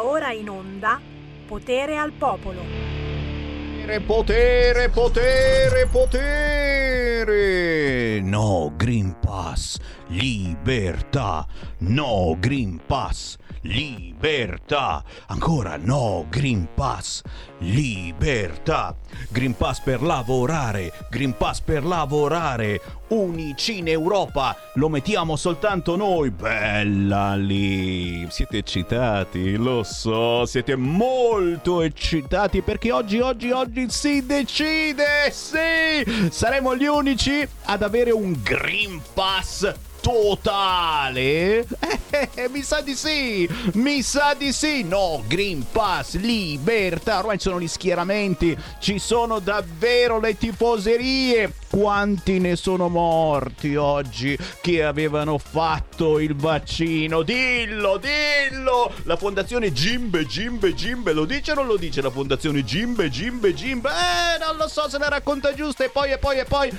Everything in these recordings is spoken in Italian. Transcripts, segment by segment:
Va ora in onda Potere al Popolo. Potere, potere, potere! No, Green Pass, libertà! No, Green Pass, libertà! Ancora no, Green Pass, libertà! Green Pass per lavorare, Green Pass per lavorare, unici in Europa, lo mettiamo soltanto noi, bella lì! Siete eccitati, lo so, siete molto eccitati perché oggi, oggi, oggi si decide, sì! Saremo gli unici ad avere un Green Pass totale? Eh, mi sa di sì, mi sa di sì. No, Green Pass, libertà, ormai ci sono gli schieramenti, ci sono davvero le tifoserie. Quanti ne sono morti oggi che avevano fatto il vaccino? Dillo, dillo! La fondazione Gimbe, Gimbe, Gimbe, lo dice o non lo dice la fondazione Gimbe, Gimbe, Gimbe? Eh, non lo so se la racconta giusta e poi, e poi, e poi...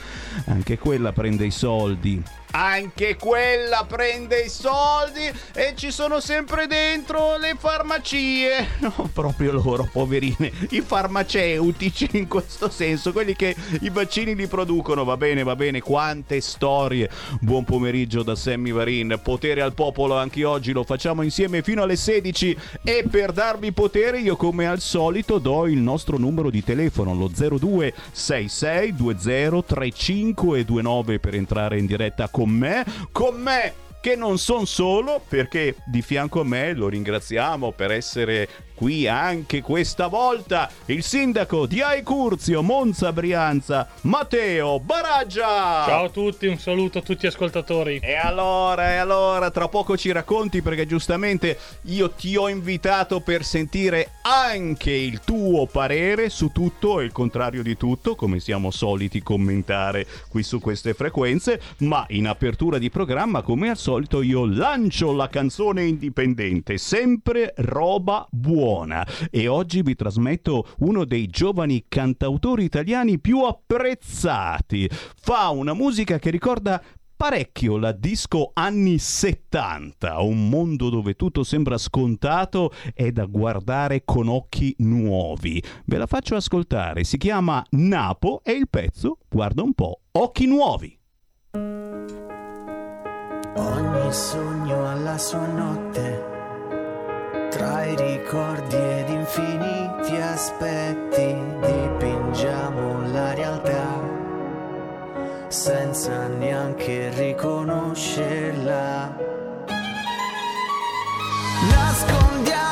Anche quella prende i soldi anche quella prende i soldi e ci sono sempre dentro le farmacie. No, proprio loro, poverine, i farmaceutici in questo senso, quelli che i vaccini li producono. Va bene, va bene, quante storie. Buon pomeriggio da Sammy Varin. Potere al popolo anche oggi lo facciamo insieme fino alle 16 e per darvi potere io come al solito do il nostro numero di telefono, lo 0266203529 per entrare in diretta con me, con me che non sono solo perché di fianco a me lo ringraziamo per essere qui anche questa volta il sindaco di Aicurzio, Monza Brianza, Matteo Baraggia. Ciao a tutti, un saluto a tutti gli ascoltatori. E allora, e allora, tra poco ci racconti perché giustamente io ti ho invitato per sentire anche il tuo parere su tutto e il contrario di tutto, come siamo soliti commentare qui su queste frequenze, ma in apertura di programma, come al solito, io lancio la canzone indipendente, sempre roba buona buona e oggi vi trasmetto uno dei giovani cantautori italiani più apprezzati. Fa una musica che ricorda parecchio la disco anni 70, un mondo dove tutto sembra scontato e da guardare con occhi nuovi. Ve la faccio ascoltare, si chiama Napo e il pezzo, guarda un po', Occhi Nuovi. Ogni sogno alla sua notte tra i ricordi ed infiniti aspetti dipingiamo la realtà senza neanche riconoscerla. Nascondiamo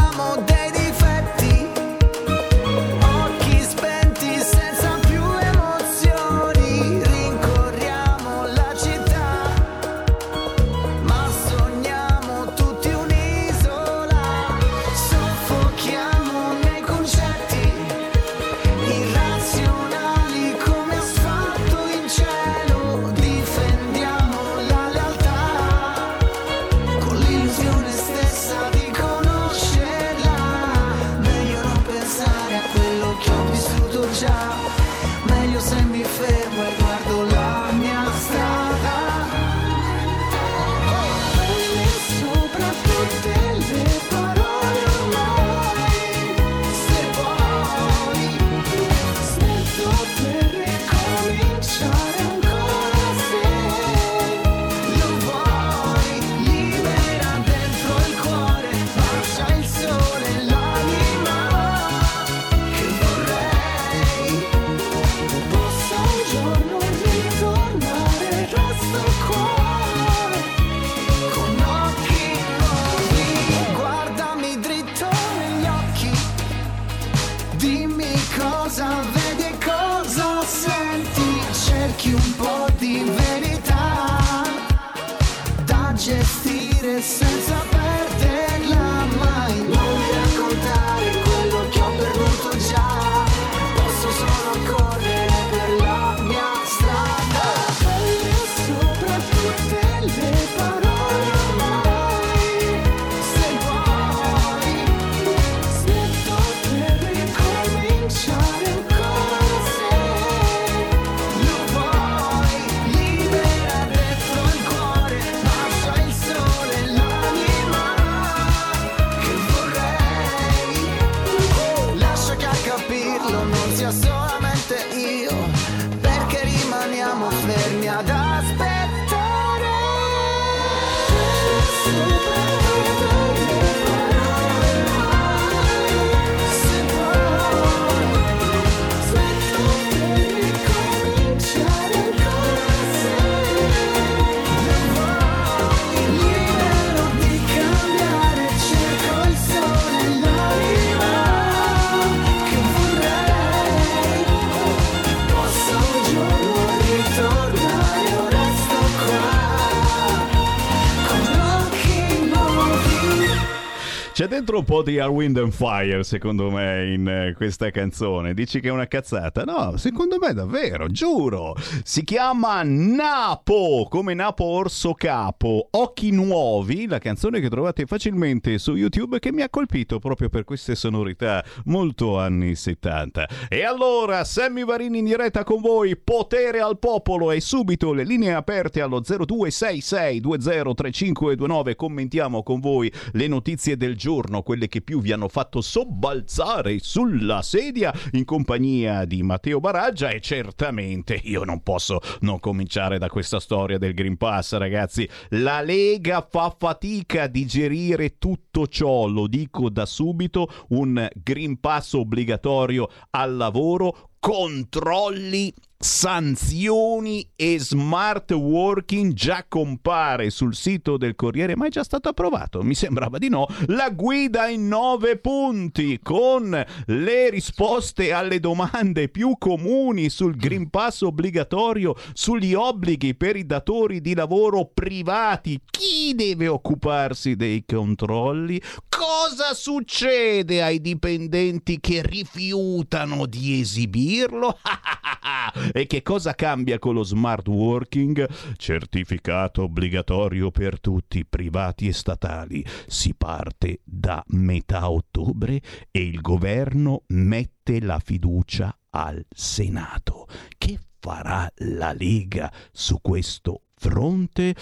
un po' di Air Wind and Fire, secondo me, in eh, questa canzone. Dici che è una cazzata? No, secondo me davvero, giuro. Si chiama Napo, come Napo Orso Capo. Occhi Nuovi, la canzone che trovate facilmente su YouTube che mi ha colpito proprio per queste sonorità molto anni 70. E allora, Sammy Varini in diretta con voi, potere al popolo e subito le linee aperte allo 0266 203529. Commentiamo con voi le notizie del giorno, quelle che più vi hanno fatto sobbalzare sulla sedia in compagnia di Matteo Baraggia e certamente io non posso non cominciare da questa storia del Green Pass, ragazzi. La Lega fa fatica a digerire tutto ciò, lo dico da subito, un Green Pass obbligatorio al lavoro controlli sanzioni e smart working già compare sul sito del Corriere, ma è già stato approvato, mi sembrava di no, la guida in nove punti con le risposte alle domande più comuni sul Green Pass obbligatorio, sugli obblighi per i datori di lavoro privati, chi deve occuparsi dei controlli, cosa succede ai dipendenti che rifiutano di esibirlo? E che cosa cambia con lo smart working? Certificato obbligatorio per tutti, privati e statali. Si parte da metà ottobre e il governo mette la fiducia al Senato. Che farà la Lega su questo fronte?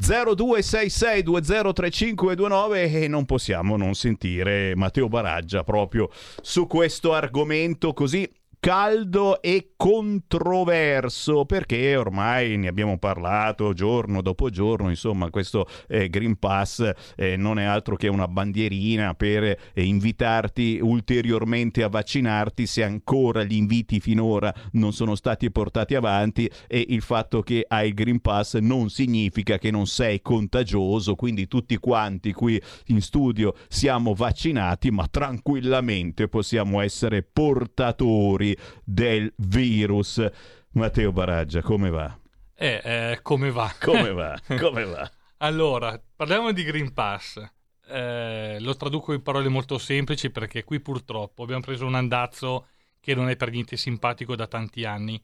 0266203529 e non possiamo non sentire Matteo Baraggia proprio su questo argomento così caldo e controverso perché ormai ne abbiamo parlato giorno dopo giorno, insomma questo eh, Green Pass eh, non è altro che una bandierina per eh, invitarti ulteriormente a vaccinarti se ancora gli inviti finora non sono stati portati avanti e il fatto che hai il Green Pass non significa che non sei contagioso, quindi tutti quanti qui in studio siamo vaccinati ma tranquillamente possiamo essere portatori del virus. Matteo Baraggia, come va? Eh, eh come va? Come va? Come va? allora, parliamo di Green Pass. Eh, lo traduco in parole molto semplici perché qui purtroppo abbiamo preso un andazzo che non è per niente simpatico da tanti anni.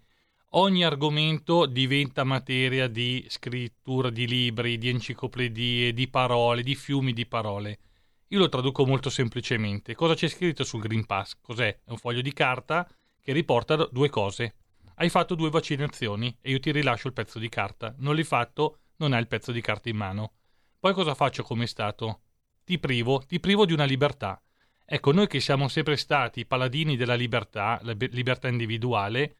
Ogni argomento diventa materia di scrittura di libri, di enciclopedie, di parole, di fiumi di parole. Io lo traduco molto semplicemente. Cosa c'è scritto sul Green Pass? Cos'è? È un foglio di carta che riporta due cose. Hai fatto due vaccinazioni e io ti rilascio il pezzo di carta. Non l'hai fatto, non hai il pezzo di carta in mano. Poi cosa faccio come Stato? Ti privo, ti privo di una libertà. Ecco, noi che siamo sempre stati paladini della libertà, la libertà individuale,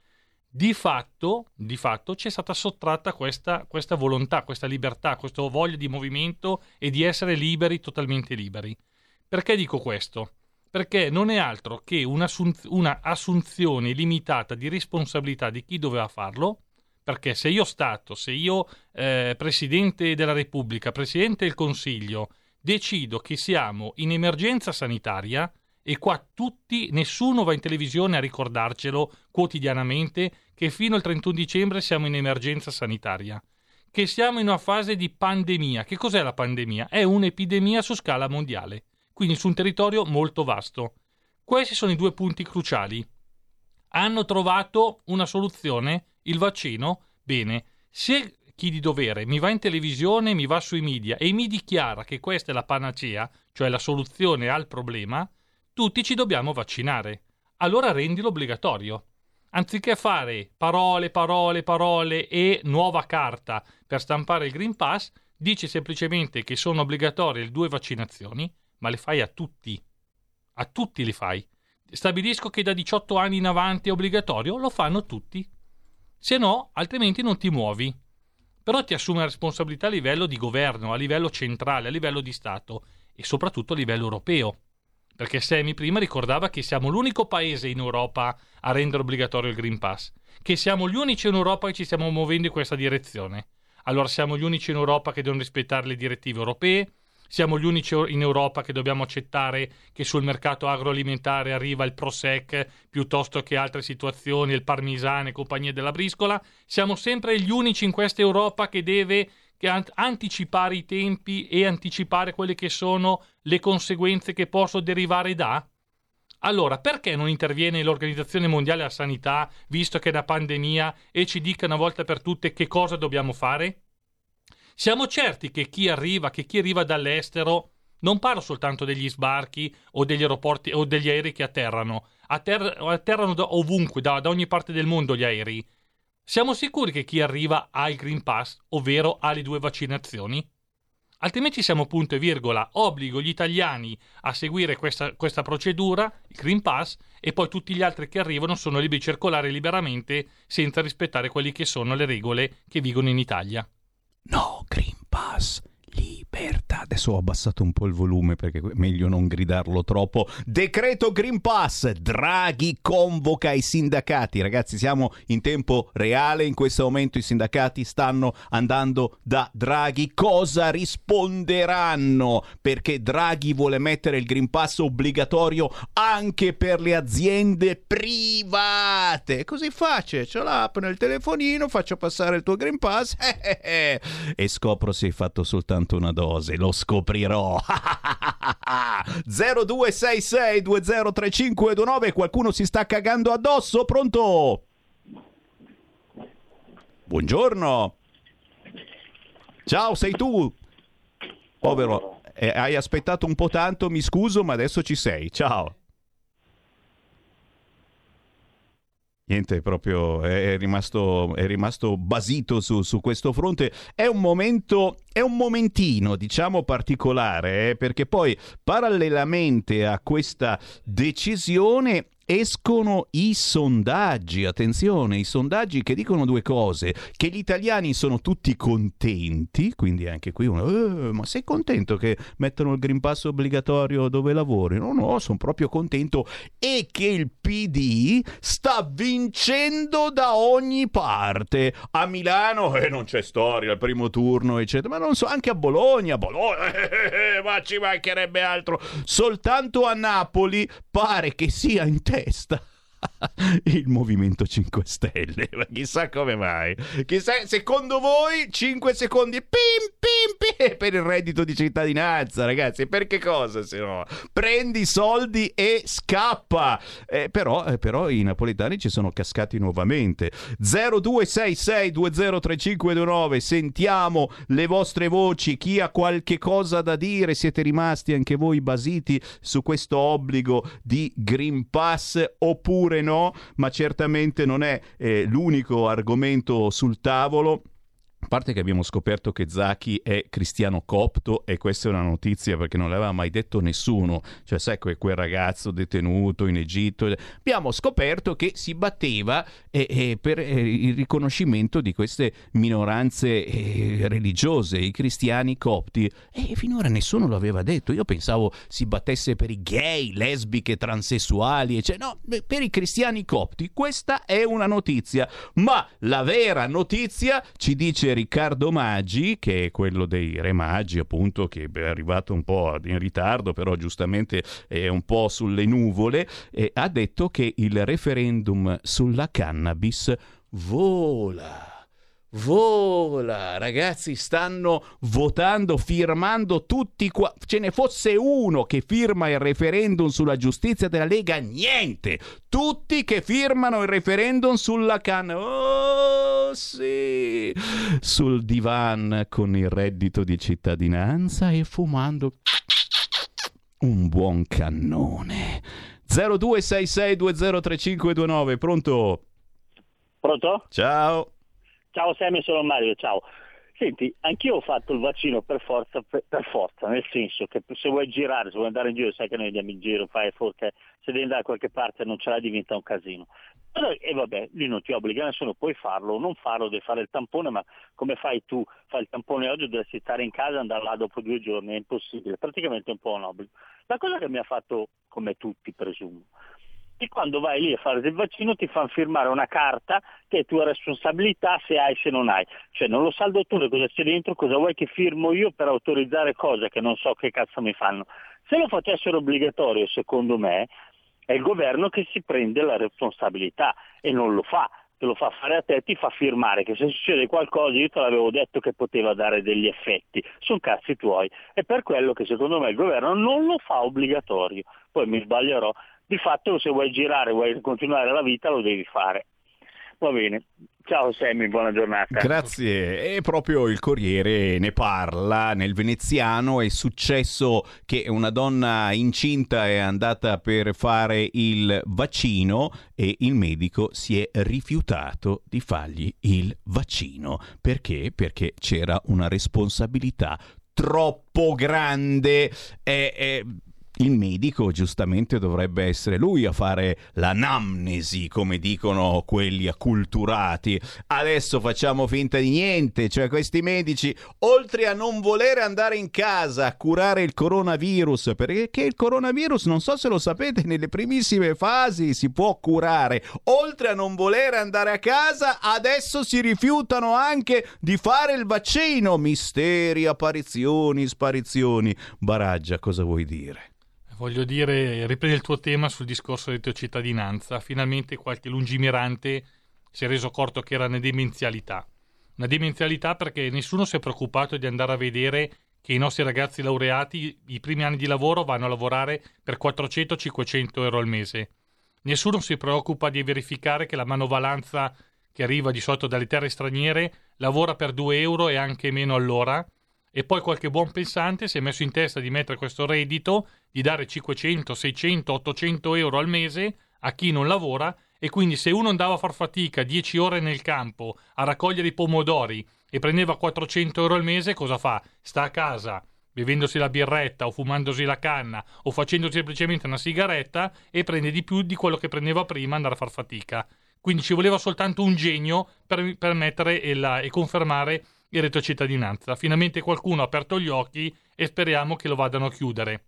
di fatto, di fatto ci è stata sottratta questa, questa volontà, questa libertà, questa voglia di movimento e di essere liberi, totalmente liberi. Perché dico questo? Perché non è altro che una assunzione limitata di responsabilità di chi doveva farlo, perché se io Stato, se io eh, Presidente della Repubblica, Presidente del Consiglio, decido che siamo in emergenza sanitaria, e qua tutti, nessuno va in televisione a ricordarcelo quotidianamente che fino al 31 dicembre siamo in emergenza sanitaria, che siamo in una fase di pandemia. Che cos'è la pandemia? È un'epidemia su scala mondiale quindi su un territorio molto vasto. Questi sono i due punti cruciali. Hanno trovato una soluzione? Il vaccino? Bene, se chi di dovere mi va in televisione, mi va sui media e mi dichiara che questa è la panacea, cioè la soluzione al problema, tutti ci dobbiamo vaccinare. Allora rendilo obbligatorio. Anziché fare parole, parole, parole e nuova carta per stampare il Green Pass, dici semplicemente che sono obbligatorie le due vaccinazioni ma le fai a tutti. A tutti le fai. Stabilisco che da 18 anni in avanti è obbligatorio, lo fanno tutti. Se no, altrimenti non ti muovi. Però ti assume la responsabilità a livello di governo, a livello centrale, a livello di Stato e soprattutto a livello europeo. Perché Semi prima ricordava che siamo l'unico paese in Europa a rendere obbligatorio il Green Pass, che siamo gli unici in Europa che ci stiamo muovendo in questa direzione. Allora siamo gli unici in Europa che devono rispettare le direttive europee, siamo gli unici in Europa che dobbiamo accettare che sul mercato agroalimentare arriva il Prosec piuttosto che altre situazioni, il Parmisano e compagnia della briscola. Siamo sempre gli unici in questa Europa che deve anticipare i tempi e anticipare quelle che sono le conseguenze che possono derivare da? Allora, perché non interviene l'Organizzazione Mondiale della Sanità, visto che è una pandemia, e ci dica una volta per tutte che cosa dobbiamo fare? Siamo certi che chi arriva, che chi arriva dall'estero, non parlo soltanto degli sbarchi o degli aeroporti o degli aerei che atterrano, Atterra- atterrano da ovunque, da, da ogni parte del mondo gli aerei. Siamo sicuri che chi arriva ha il Green Pass, ovvero ha le due vaccinazioni? Altrimenti siamo punto e virgola, obbligo gli italiani a seguire questa, questa, procedura, il Green Pass, e poi tutti gli altri che arrivano sono liberi di circolare liberamente senza rispettare quelle che sono le regole che vigono in Italia. No Green Pass Libertà. Adesso ho abbassato un po' il volume perché è meglio non gridarlo troppo. Decreto Green Pass. Draghi convoca i sindacati. Ragazzi, siamo in tempo reale. In questo momento i sindacati stanno andando da Draghi. Cosa risponderanno? Perché Draghi vuole mettere il Green Pass obbligatorio anche per le aziende private. Così faccio. C'ho l'app nel telefonino, faccio passare il tuo Green Pass e scopro se hai fatto soltanto soltanto una dose, lo scoprirò. 0266 203529 qualcuno si sta cagando addosso, pronto? Buongiorno. Ciao, sei tu? Povero, eh, hai aspettato un po' tanto, mi scuso, ma adesso ci sei. Ciao. Niente, proprio è rimasto, è rimasto basito su, su, questo fronte. È un momento, è un momentino, diciamo, particolare, eh, perché poi parallelamente a questa decisione escono i sondaggi, attenzione, i sondaggi che dicono due cose, che gli italiani sono tutti contenti, quindi anche qui uno, eh, ma sei contento che mettano il Green Pass obbligatorio dove lavori? No, no, sono proprio contento e che il PD sta vincendo da ogni parte. A Milano eh, non c'è storia, al primo turno, eccetera, ma non so, anche a Bologna, Bologna, eh, ma ci mancherebbe altro. Soltanto a Napoli pare che sia in testa testa. il Movimento 5 Stelle. Ma chissà come mai. Chissà, secondo voi 5 secondi pim pim pim per il reddito di cittadinanza, ragazzi. Per che cosa se no? Prendi i soldi e scappa. Eh, però, eh, però, i napoletani ci sono cascati nuovamente. 0266203529. Sentiamo le vostre voci. Chi ha qualche cosa da dire? Siete rimasti anche voi basiti su questo obbligo di Green Pass oppure no? Ma certamente non è eh, l'unico argomento sul tavolo. Parte che abbiamo scoperto che Zaki è cristiano copto e questa è una notizia perché non l'aveva mai detto nessuno, cioè sai quel ragazzo detenuto in Egitto, abbiamo scoperto che si batteva eh, eh, per eh, il riconoscimento di queste minoranze eh, religiose, i cristiani copti. E finora nessuno lo aveva detto, io pensavo si battesse per i gay, lesbiche, transessuali, cioè, no, per i cristiani copti, questa è una notizia, ma la vera notizia ci dice Riccardo Maggi, che è quello dei Re Maggi, appunto, che è arrivato un po' in ritardo, però giustamente è un po' sulle nuvole, e ha detto che il referendum sulla cannabis vola vola, ragazzi, stanno votando, firmando tutti qua. Ce ne fosse uno che firma il referendum sulla giustizia della Lega, niente. Tutti che firmano il referendum sulla canna. Oh, sì. Sul divan con il reddito di cittadinanza e fumando un buon cannone. 0266203529, pronto? Pronto? Ciao. Ciao Sammy, sono Mario, ciao. Senti, anch'io ho fatto il vaccino per forza, per, per, forza, nel senso che se vuoi girare, se vuoi andare in giro, sai che noi andiamo in giro, fai forte, se devi andare da qualche parte non ce l'hai diventa un casino. E vabbè, lì non ti obbliga nessuno, puoi farlo o non farlo, devi fare il tampone, ma come fai tu? Fai il tampone oggi, dovresti stare in casa e andare là dopo due giorni, è impossibile, praticamente è un po' un obbligo. La cosa che mi ha fatto, come tutti presumo, e quando vai lì a fare il vaccino ti fanno firmare una carta che è tua responsabilità se hai se non hai. Cioè non lo sa il dottore cosa c'è dentro, cosa vuoi che firmo io per autorizzare cose che non so che cazzo mi fanno. Se lo facessero obbligatorio, secondo me, è il governo che si prende la responsabilità e non lo fa te lo fa fare a te, ti fa firmare che se succede qualcosa io te l'avevo detto che poteva dare degli effetti, sono cazzi tuoi. È per quello che secondo me il governo non lo fa obbligatorio, poi mi sbaglierò, di fatto se vuoi girare, vuoi continuare la vita lo devi fare. Va bene, Ciao Sammy, buona giornata. Grazie. E proprio il Corriere ne parla. Nel veneziano è successo che una donna incinta è andata per fare il vaccino e il medico si è rifiutato di fargli il vaccino. Perché? Perché c'era una responsabilità troppo grande. È, è il medico giustamente dovrebbe essere lui a fare l'anamnesi, come dicono quelli acculturati. Adesso facciamo finta di niente, cioè questi medici, oltre a non volere andare in casa a curare il coronavirus, perché il coronavirus, non so se lo sapete, nelle primissime fasi si può curare, oltre a non volere andare a casa, adesso si rifiutano anche di fare il vaccino. Misteri, apparizioni, sparizioni. Baraggia, cosa vuoi dire? Voglio dire, riprendi il tuo tema sul discorso di cittadinanza. Finalmente qualche lungimirante si è reso conto che era una demenzialità. Una demenzialità perché nessuno si è preoccupato di andare a vedere che i nostri ragazzi laureati i primi anni di lavoro vanno a lavorare per 400-500 euro al mese. Nessuno si preoccupa di verificare che la manovalanza che arriva di solito dalle terre straniere lavora per 2 euro e anche meno all'ora e poi qualche buon pensante si è messo in testa di mettere questo reddito, di dare 500, 600, 800 euro al mese a chi non lavora e quindi se uno andava a far fatica 10 ore nel campo a raccogliere i pomodori e prendeva 400 euro al mese, cosa fa? Sta a casa bevendosi la birretta o fumandosi la canna o facendosi semplicemente una sigaretta e prende di più di quello che prendeva prima andare a far fatica. Quindi ci voleva soltanto un genio per, per mettere e, la, e confermare il reddito cittadinanza. Finalmente qualcuno ha aperto gli occhi e speriamo che lo vadano a chiudere.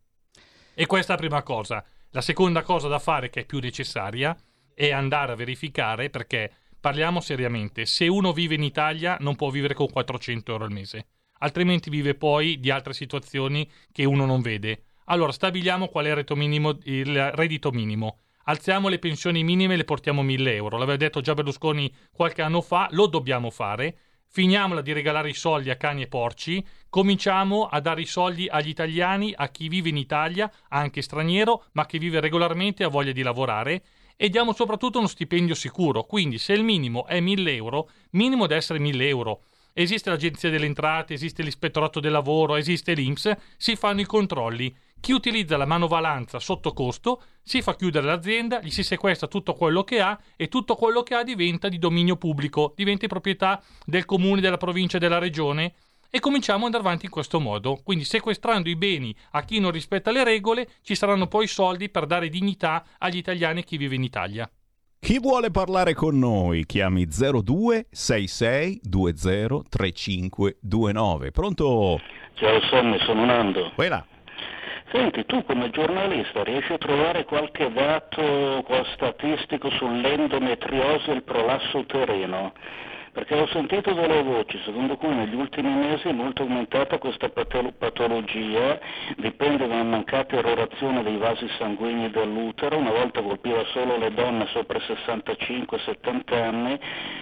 E questa è la prima cosa. La seconda cosa da fare, che è più necessaria, è andare a verificare perché parliamo seriamente. Se uno vive in Italia non può vivere con 400 euro al mese, altrimenti vive poi di altre situazioni che uno non vede. Allora stabiliamo qual è il reddito minimo. Il reddito minimo. Alziamo le pensioni minime e le portiamo a 1000 euro. L'aveva detto già Berlusconi qualche anno fa, lo dobbiamo fare finiamola di regalare i soldi a cani e porci, cominciamo a dare i soldi agli italiani, a chi vive in Italia, anche straniero, ma che vive regolarmente e ha voglia di lavorare, e diamo soprattutto uno stipendio sicuro. Quindi se il minimo è 1000 euro, minimo deve essere 1000 euro. Esiste l'Agenzia delle Entrate, esiste l'Ispettorato del Lavoro, esiste l'Inps, si fanno i controlli. Chi utilizza la manovalanza sotto costo si fa chiudere l'azienda, gli si sequestra tutto quello che ha e tutto quello che ha diventa di dominio pubblico, diventa di proprietà del comune, della provincia e della regione e cominciamo ad andare avanti in questo modo. Quindi sequestrando i beni a chi non rispetta le regole, ci saranno poi soldi per dare dignità agli italiani e chi vive in Italia. Chi vuole parlare con noi? Chiami 02 66 20 3529. Pronto? Ciao Sammy, sono Nando. Quella. Senti, tu come giornalista riesci a trovare qualche dato statistico sull'endometriosi e il prolasso uterino? Perché ho sentito delle voci secondo cui negli ultimi mesi è molto aumentata questa patologia, dipende da una mancata erorazione dei vasi sanguigni dell'utero, una volta colpiva solo le donne sopra i 65-70 anni,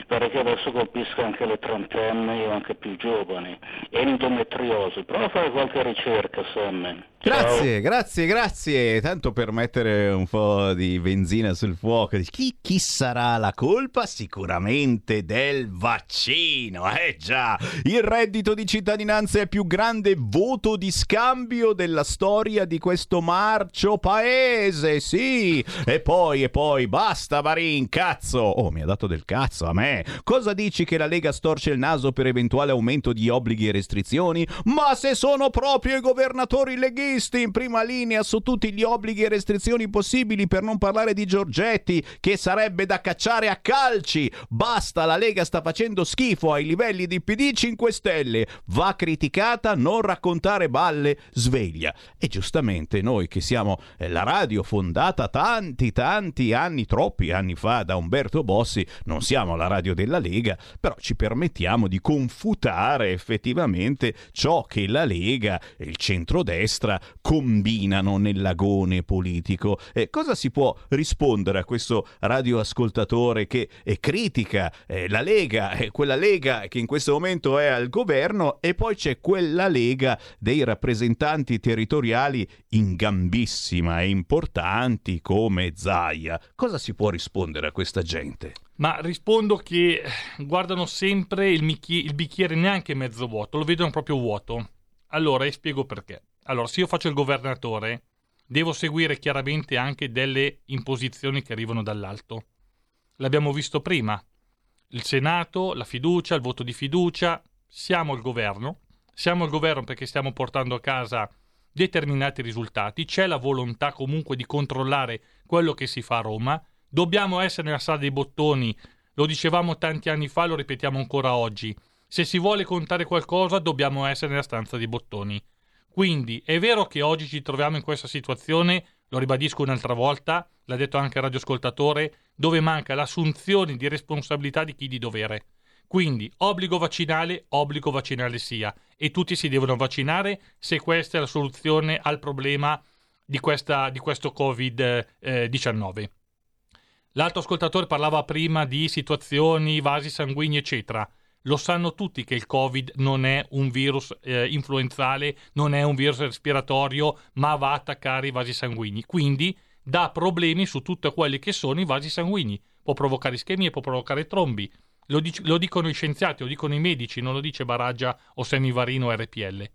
pare che adesso colpisca anche le trentenni o anche più giovani. Endometriosi, prova a fare qualche ricerca, Sam. Grazie, grazie, grazie. Tanto per mettere un po' di benzina sul fuoco. Chi, chi sarà la colpa? Sicuramente del vaccino. Eh già, il reddito di cittadinanza è il più grande voto di scambio della storia di questo marcio paese. Sì. E poi, e poi, basta Marin, cazzo. Oh, mi ha dato del cazzo a me. Cosa dici che la Lega storce il naso per eventuale aumento di obblighi e restrizioni? Ma se sono proprio i governatori leghisti leghisti in prima linea su tutti gli obblighi e restrizioni possibili, per non parlare di Giorgetti, che sarebbe da cacciare a calci. Basta, la Lega sta facendo facendo schifo ai livelli di PD 5 Stelle. Va criticata, non raccontare balle, sveglia. E giustamente noi che siamo eh, la radio fondata tanti, tanti anni, troppi anni fa da Umberto Bossi, non siamo la radio della Lega, però ci permettiamo di confutare effettivamente ciò che la Lega e il centrodestra combinano nell'agone politico. Eh, cosa si può rispondere a questo radioascoltatore che eh, critica eh, la Lega, eh, quella Lega che in questo momento è al governo e poi c'è quella Lega dei rappresentanti territoriali in gambissima e importanti come Zaia? Cosa si può rispondere a questa gente? Ma rispondo che guardano sempre il, michi- il bicchiere neanche mezzo vuoto, lo vedono proprio vuoto. Allora, e spiego perché. Allora, se io faccio il governatore, devo seguire chiaramente anche delle imposizioni che arrivano dall'alto. L'abbiamo visto prima. Il Senato, la fiducia, il voto di fiducia. Siamo il governo. Siamo il governo perché stiamo portando a casa determinati risultati. C'è la volontà comunque di controllare quello che si fa a Roma. Dobbiamo essere nella sala dei bottoni. Lo dicevamo tanti anni fa, lo ripetiamo ancora oggi. Se si vuole contare qualcosa, dobbiamo essere nella stanza dei bottoni. Quindi è vero che oggi ci troviamo in questa situazione, lo ribadisco un'altra volta, l'ha detto anche il radioascoltatore, dove manca l'assunzione di responsabilità di chi di dovere. Quindi obbligo vaccinale, obbligo vaccinale sia, e tutti si devono vaccinare se questa è la soluzione al problema di, questa, di questo Covid-19. L'altro ascoltatore parlava prima di situazioni, vasi sanguigni, eccetera. Lo sanno tutti che il Covid non è un virus eh, influenzale, non è un virus respiratorio, ma va a attaccare i vasi sanguigni. Quindi dà problemi su tutti quelli che sono i vasi sanguigni. Può provocare ischemie, può provocare trombi. Lo, dic- lo dicono i scienziati, lo dicono i medici, non lo dice Baraggia o Semivarino o RPL.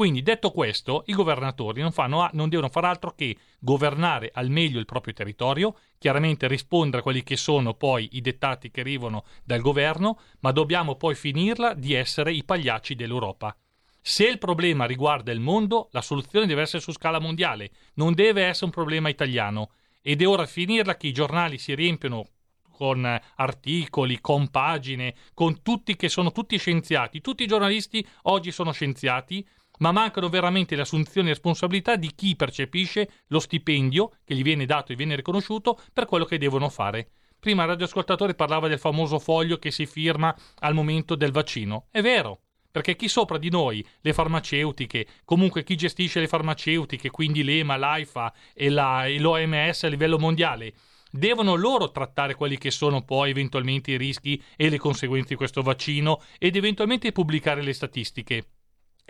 Quindi, detto questo, i governatori non, fanno, non devono fare altro che governare al meglio il proprio territorio, chiaramente rispondere a quelli che sono poi i dettati che arrivano dal governo, ma dobbiamo poi finirla di essere i pagliacci dell'Europa. Se il problema riguarda il mondo, la soluzione deve essere su scala mondiale, non deve essere un problema italiano. Ed è ora finirla che i giornali si riempiono con articoli, con pagine, con tutti che sono tutti scienziati. Tutti i giornalisti oggi sono scienziati, ma mancano veramente le assunzioni e responsabilità di chi percepisce lo stipendio che gli viene dato e viene riconosciuto per quello che devono fare. Prima il radioascoltatore parlava del famoso foglio che si firma al momento del vaccino. È vero, perché chi sopra di noi, le farmaceutiche, comunque chi gestisce le farmaceutiche, quindi l'EMA, l'AIFA e, la, e l'OMS a livello mondiale, devono loro trattare quelli che sono poi eventualmente i rischi e le conseguenze di questo vaccino ed eventualmente pubblicare le statistiche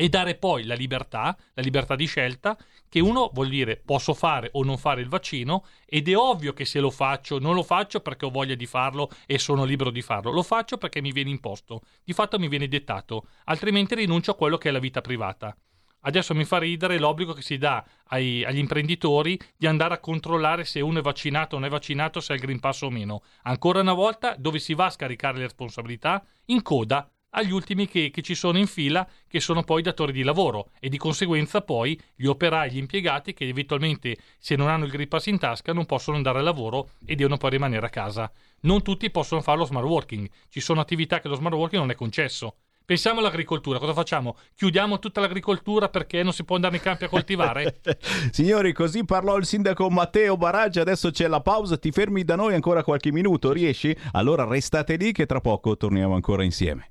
e dare poi la libertà, la libertà di scelta, che uno vuol dire posso fare o non fare il vaccino ed è ovvio che se lo faccio non lo faccio perché ho voglia di farlo e sono libero di farlo, lo faccio perché mi viene imposto, di fatto mi viene dettato, altrimenti rinuncio a quello che è la vita privata. Adesso mi fa ridere l'obbligo che si dà ai, agli imprenditori di andare a controllare se uno è vaccinato o non è vaccinato, se ha il Green Pass o meno. Ancora una volta, dove si va a scaricare le responsabilità? In coda agli ultimi che, che, ci sono in fila, che sono poi datori di lavoro e di conseguenza poi gli operai, gli impiegati che eventualmente se non hanno il Green Pass in tasca non possono andare al lavoro e devono poi rimanere a casa. Non tutti possono fare lo smart working, ci sono attività che lo smart working non è concesso. Pensiamo all'agricoltura, cosa facciamo? Chiudiamo tutta l'agricoltura perché non si può andare nei campi a coltivare? Signori, così parlò il sindaco Matteo Baraggia, adesso c'è la pausa, ti fermi da noi ancora qualche minuto, riesci? Allora restate lì che tra poco torniamo ancora insieme.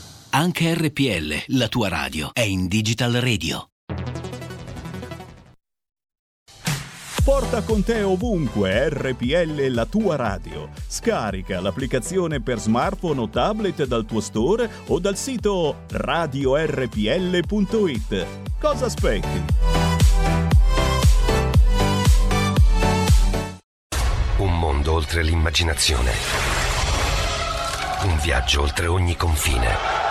Anche RPL, la tua radio, è in Digital Radio. Porta con te ovunque RPL la tua radio. Scarica l'applicazione per smartphone o tablet dal tuo store o dal sito radiorpl.it. Cosa aspetti? Un mondo oltre l'immaginazione. Un viaggio oltre ogni confine.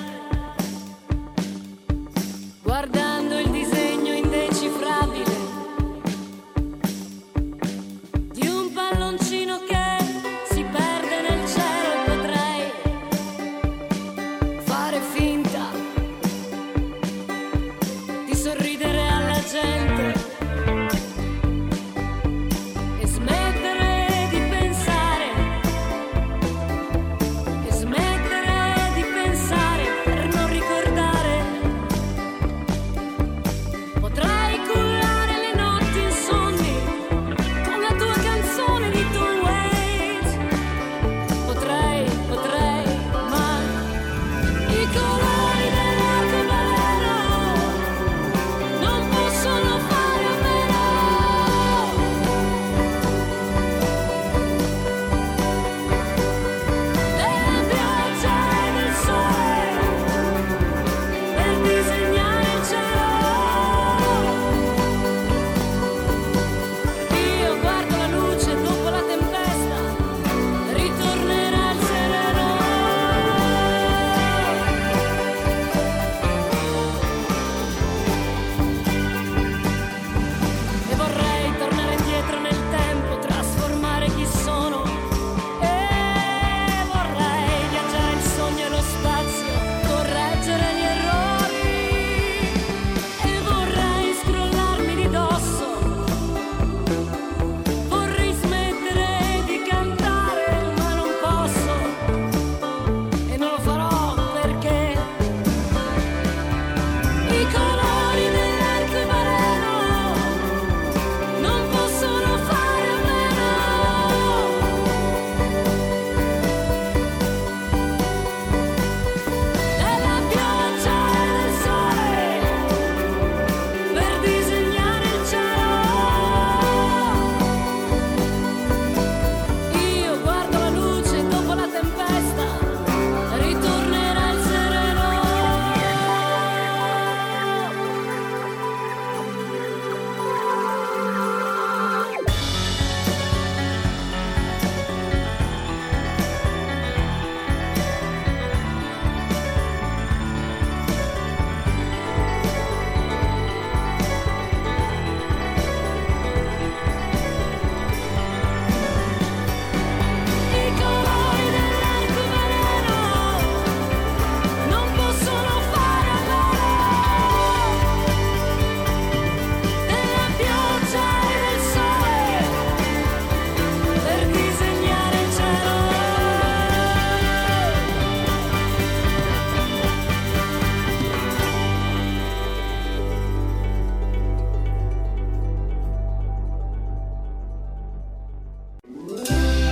guardar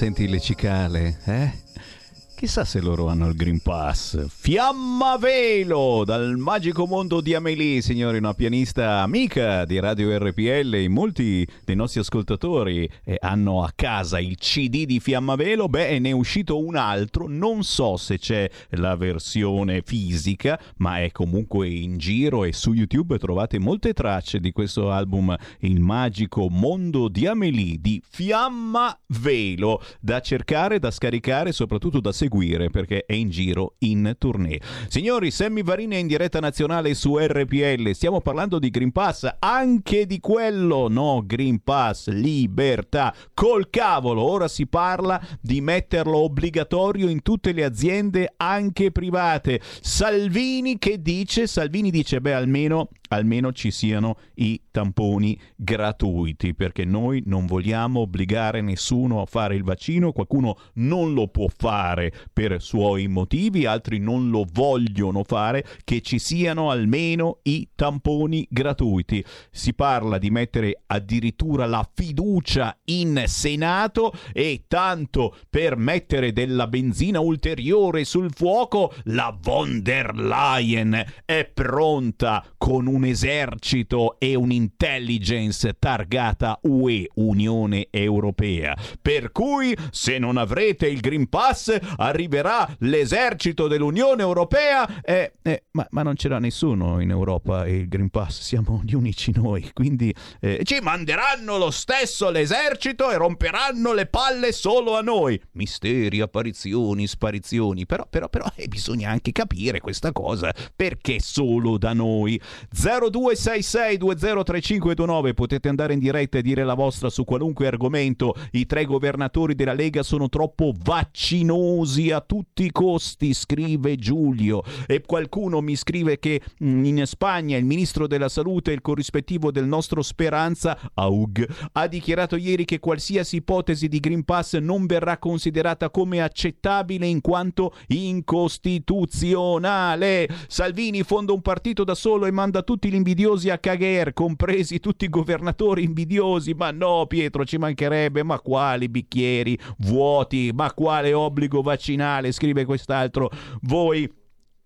Senti le cicale, eh? Chissà se loro hanno il Green Pass. Fiamma Velo dal magico mondo di Amelie, signori, una pianista amica di Radio RPL. Molti dei nostri ascoltatori eh, hanno a casa il CD di Fiamma Velo. Beh, ne è uscito un altro. Non so se c'è la versione fisica, ma è comunque in giro e su YouTube trovate molte tracce di questo album, Il magico mondo di Amelie di Fiamma Velo, da cercare, da scaricare, soprattutto da seguire perché è in giro in tournée. Signori, Sammy Varini è in diretta nazionale su RPL. Stiamo parlando di Green Pass, anche di quello. No, Green Pass, libertà. Col cavolo, ora si parla di metterlo obbligatorio in tutte le aziende, anche private. Salvini che dice? Salvini dice, beh, almeno almeno ci siano i tamponi gratuiti, perché noi non vogliamo obbligare nessuno a fare il vaccino, qualcuno non lo può fare per suoi motivi, altri non lo vogliono fare, che ci siano almeno i tamponi gratuiti. Si parla di mettere addirittura la fiducia in Senato e tanto per mettere della benzina ulteriore sul fuoco, la von der Leyen è pronta con un esercito e un'intelligence targata UE, Unione Europea. Per cui, se non avrete il Green Pass, arriverà l'esercito dell'Unione Europea. Eh, eh, ma, ma, non c'era nessuno in Europa il Green Pass, siamo gli unici noi. Quindi eh, ci manderanno lo stesso l'esercito e romperanno le palle solo a noi. Misteri, apparizioni, sparizioni. Però, però, però eh, bisogna anche capire questa cosa. Perché solo da noi? 0266203529 potete andare in diretta e dire la vostra su qualunque argomento. I tre governatori della Lega sono troppo vaccinosi a tutti i costi, scrive Giulio. E qualcuno mi scrive che mm, in Spagna il ministro della salute, il corrispettivo del nostro Speranza, Aug, ha dichiarato ieri che qualsiasi ipotesi di Green Pass non verrà considerata come accettabile in quanto incostituzionale. Salvini fonda un partito da solo e manda tutti gli invidiosi a cagher, compresi tutti i governatori invidiosi. Ma no, Pietro, ci mancherebbe. Ma quali bicchieri vuoti? Ma quale obbligo vaccinale? Scrive quest'altro. Voi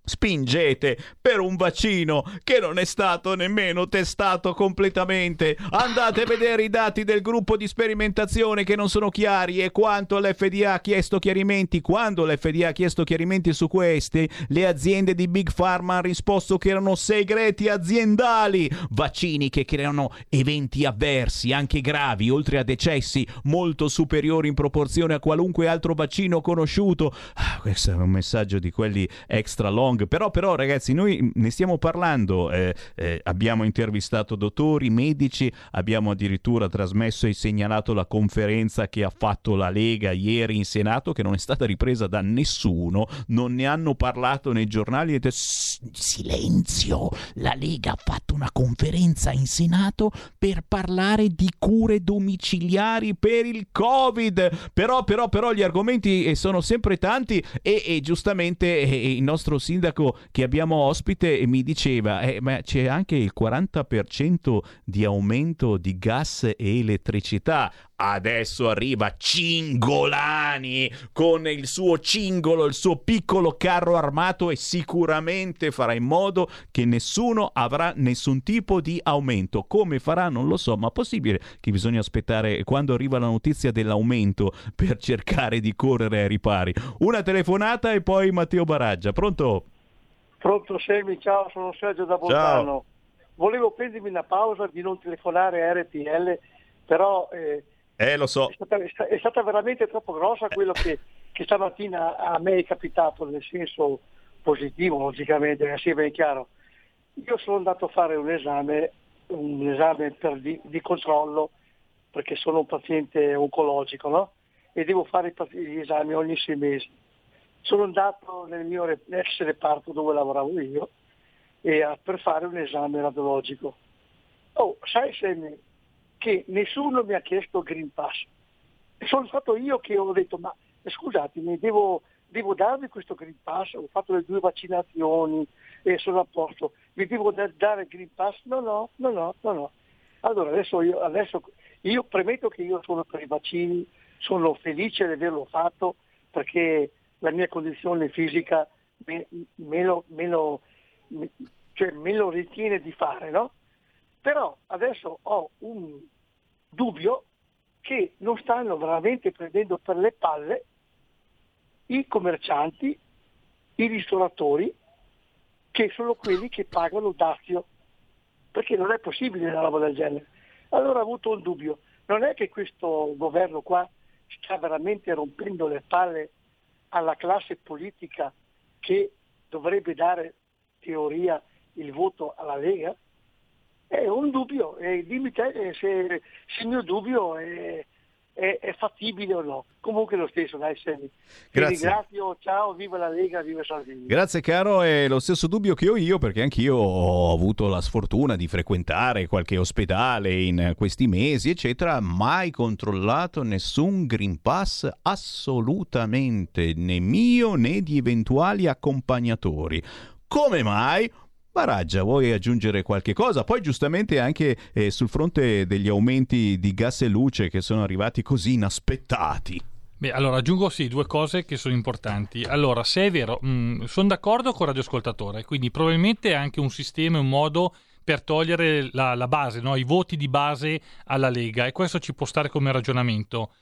spingete per un vaccino che non è stato nemmeno testato completamente. Andate a vedere i dati del gruppo di sperimentazione che non sono chiari e quanto l'FDA ha chiesto chiarimenti. Quando l'FDA ha chiesto chiarimenti su questi, le aziende di Big Pharma hanno risposto che erano segreti aziendali. Vaccini che creano eventi avversi, anche gravi, oltre a decessi, molto superiori in proporzione a qualunque altro vaccino conosciuto. Ah, questo è un messaggio di quelli extra long però, però, ragazzi, noi ne stiamo parlando. Eh, eh, abbiamo intervistato dottori, medici, abbiamo addirittura trasmesso e segnalato la conferenza che ha fatto la Lega ieri in Senato, che non è stata ripresa da nessuno. Non ne hanno parlato nei giornali. E silenzio! La Lega ha fatto una conferenza in Senato per parlare di cure domiciliari per il Covid. Però, però, però, gli argomenti eh, sono sempre tanti e, e giustamente eh, il nostro sindaco sindaco che abbiamo ospite mi diceva eh, ma c'è anche il 40% di aumento di gas e elettricità. Adesso arriva Cingolani con il suo cingolo, il suo piccolo carro armato e sicuramente farà in modo che nessuno avrà nessun tipo di aumento. Come farà non lo so, ma possibile che bisogna aspettare quando arriva la notizia dell'aumento per cercare di correre ai ripari. Una telefonata e poi Matteo Baraggia. Pronto? Pronto Semi, ciao, sono Sergio da Bolzano. Volevo prendermi una pausa di non telefonare a RTL, però eh, eh, lo so. è, stata, è, stata, veramente troppo grossa quello che, che, stamattina a me è capitato, nel senso positivo, logicamente, sia ben chiaro. Io sono andato a fare un esame, un esame di, di, controllo, perché sono un paziente oncologico, no? E devo fare gli esami ogni sei mesi sono andato nel mio ex reparto dove lavoravo io e, per fare un esame radiologico. Oh, sai Sammy, che nessuno mi ha chiesto Green Pass. Sono stato io che ho detto, ma scusatemi, devo, devo darvi questo Green Pass, ho fatto le due vaccinazioni e sono a posto, vi devo dare il Green Pass? No, no, no, no, no, no. Allora adesso io, adesso io premetto che io sono per i vaccini, sono felice di averlo fatto perché la mia condizione fisica me, me lo, me lo- cioè me lo ritiene di fare, no? Però adesso ho un dubbio che non stanno veramente prendendo per le palle i commercianti, i ristoratori, che sono quelli che pagano il dazio, perché non è possibile una roba del genere. Allora ho avuto un dubbio, non è che questo governo qua sta veramente rompendo le palle alla classe politica che dovrebbe dare teoria il voto alla Lega? È un dubbio, e dimmi te eh, se, se il mio dubbio è, è- è fattibile o no. Comunque lo stesso, dai Sammy. Ti Grazie. ringrazio, ciao, viva la Lega, viva Salvini. Grazie caro, è lo stesso dubbio che ho io perché anch'io ho avuto la sfortuna di frequentare qualche ospedale in questi mesi, eccetera, mai controllato nessun Green Pass assolutamente, né mio né di eventuali accompagnatori. Come mai? Baraggia, vuoi aggiungere qualche cosa? Poi giustamente anche eh, sul fronte degli aumenti di gas e luce che sono arrivati così inaspettati. Beh, allora aggiungo sì due cose che sono importanti. Allora, se è vero, mh, sono d'accordo con il radioascoltatore, quindi probabilmente è anche un sistema, un modo per togliere la, la base, no? i voti di base alla Lega e questo ci può stare come ragionamento.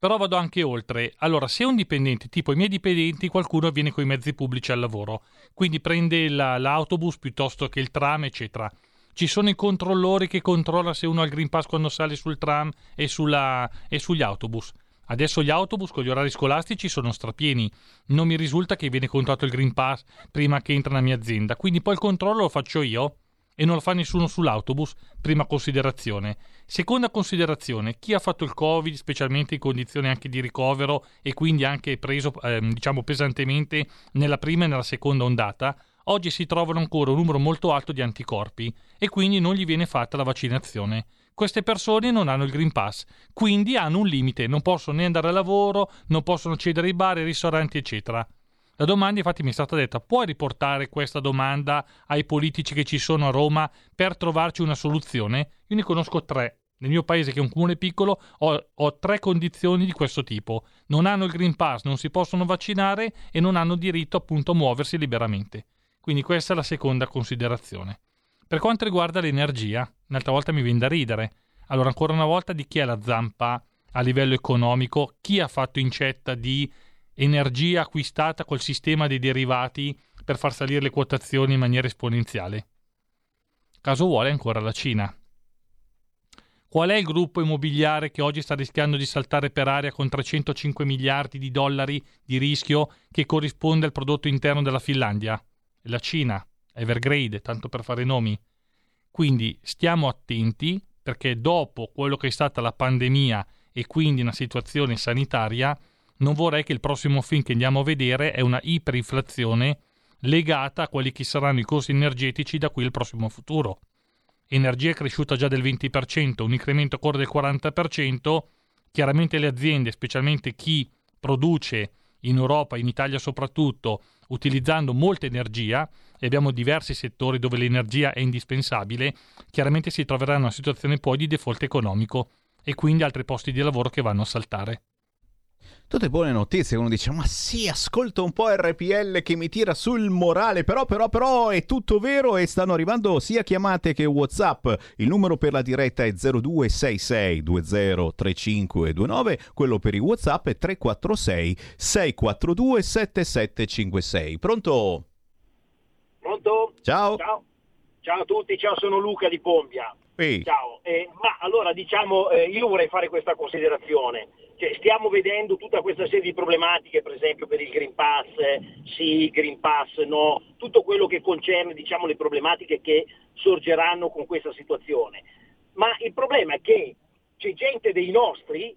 Però vado anche oltre. Allora, se un dipendente, tipo i miei dipendenti, qualcuno viene con i mezzi pubblici al lavoro, quindi prende la- l'autobus piuttosto che il tram, eccetera. Ci sono i controllori che controllano se uno ha il Green Pass quando sale sul tram e, sulla- e sugli autobus. Adesso gli autobus con gli orari scolastici sono strapieni. Non mi risulta che viene controllato il Green Pass prima che entra nella mia azienda. Quindi poi il controllo lo faccio io e non lo fa nessuno sull'autobus. Prima considerazione. Seconda considerazione, chi ha fatto il Covid, specialmente in condizioni anche di ricovero e quindi anche preso ehm, diciamo pesantemente nella prima e nella seconda ondata, oggi si trovano ancora un numero molto alto di anticorpi e quindi non gli viene fatta la vaccinazione. Queste persone non hanno il Green Pass, quindi hanno un limite, non possono né andare al lavoro, non possono accedere ai bar, ai ristoranti, eccetera. La domanda infatti mi è stata detta, puoi riportare questa domanda ai politici che ci sono a Roma per trovarci una soluzione? Io ne conosco tre. Nel mio paese, che è un comune piccolo, ho, ho tre condizioni di questo tipo. Non hanno il Green Pass, non si possono vaccinare e non hanno diritto appunto a muoversi liberamente. Quindi questa è la seconda considerazione. Per quanto riguarda l'energia, un'altra volta mi viene da ridere. Allora, ancora una volta, di chi è la zampa a livello economico? Chi ha fatto incetta di energia acquistata col sistema dei derivati per far salire le quotazioni in maniera esponenziale? Caso vuole ancora la Cina. Qual è il gruppo immobiliare che oggi sta rischiando di saltare per aria con 305 miliardi di dollari di rischio che corrisponde al prodotto interno della Finlandia? La Cina, Evergrande, tanto per fare nomi. Quindi stiamo attenti perché dopo quello che è stata la pandemia e quindi una situazione sanitaria, non vorrei che il prossimo film che andiamo a vedere è una iperinflazione legata a quelli che saranno i costi energetici da qui al prossimo futuro. Energia è cresciuta già del 20%, un incremento ancora del 40%, chiaramente le aziende, specialmente chi produce in Europa, in Italia soprattutto, utilizzando molta energia, e abbiamo diversi settori dove l'energia è indispensabile, chiaramente si troveranno in una situazione poi di default economico e quindi altri posti di lavoro che vanno a saltare. Tutte buone notizie, uno dice ma sì, ascolta un po' RPL che mi tira sul morale, però però però è tutto vero e stanno arrivando sia chiamate che Whatsapp. Il numero per la diretta è 0266 203529, quello per i Whatsapp è 346 642 7756. Pronto? Pronto? Ciao. Ciao. Ciao a tutti, ciao, sono Luca di Pombia. Ehi. Ciao. Eh, ma allora diciamo, eh, io vorrei fare questa considerazione. Cioè, stiamo vedendo tutta questa serie di problematiche, per esempio per il Green Pass, sì, Green Pass, no, tutto quello che concerne diciamo, le problematiche che sorgeranno con questa situazione. Ma il problema è che c'è gente dei nostri,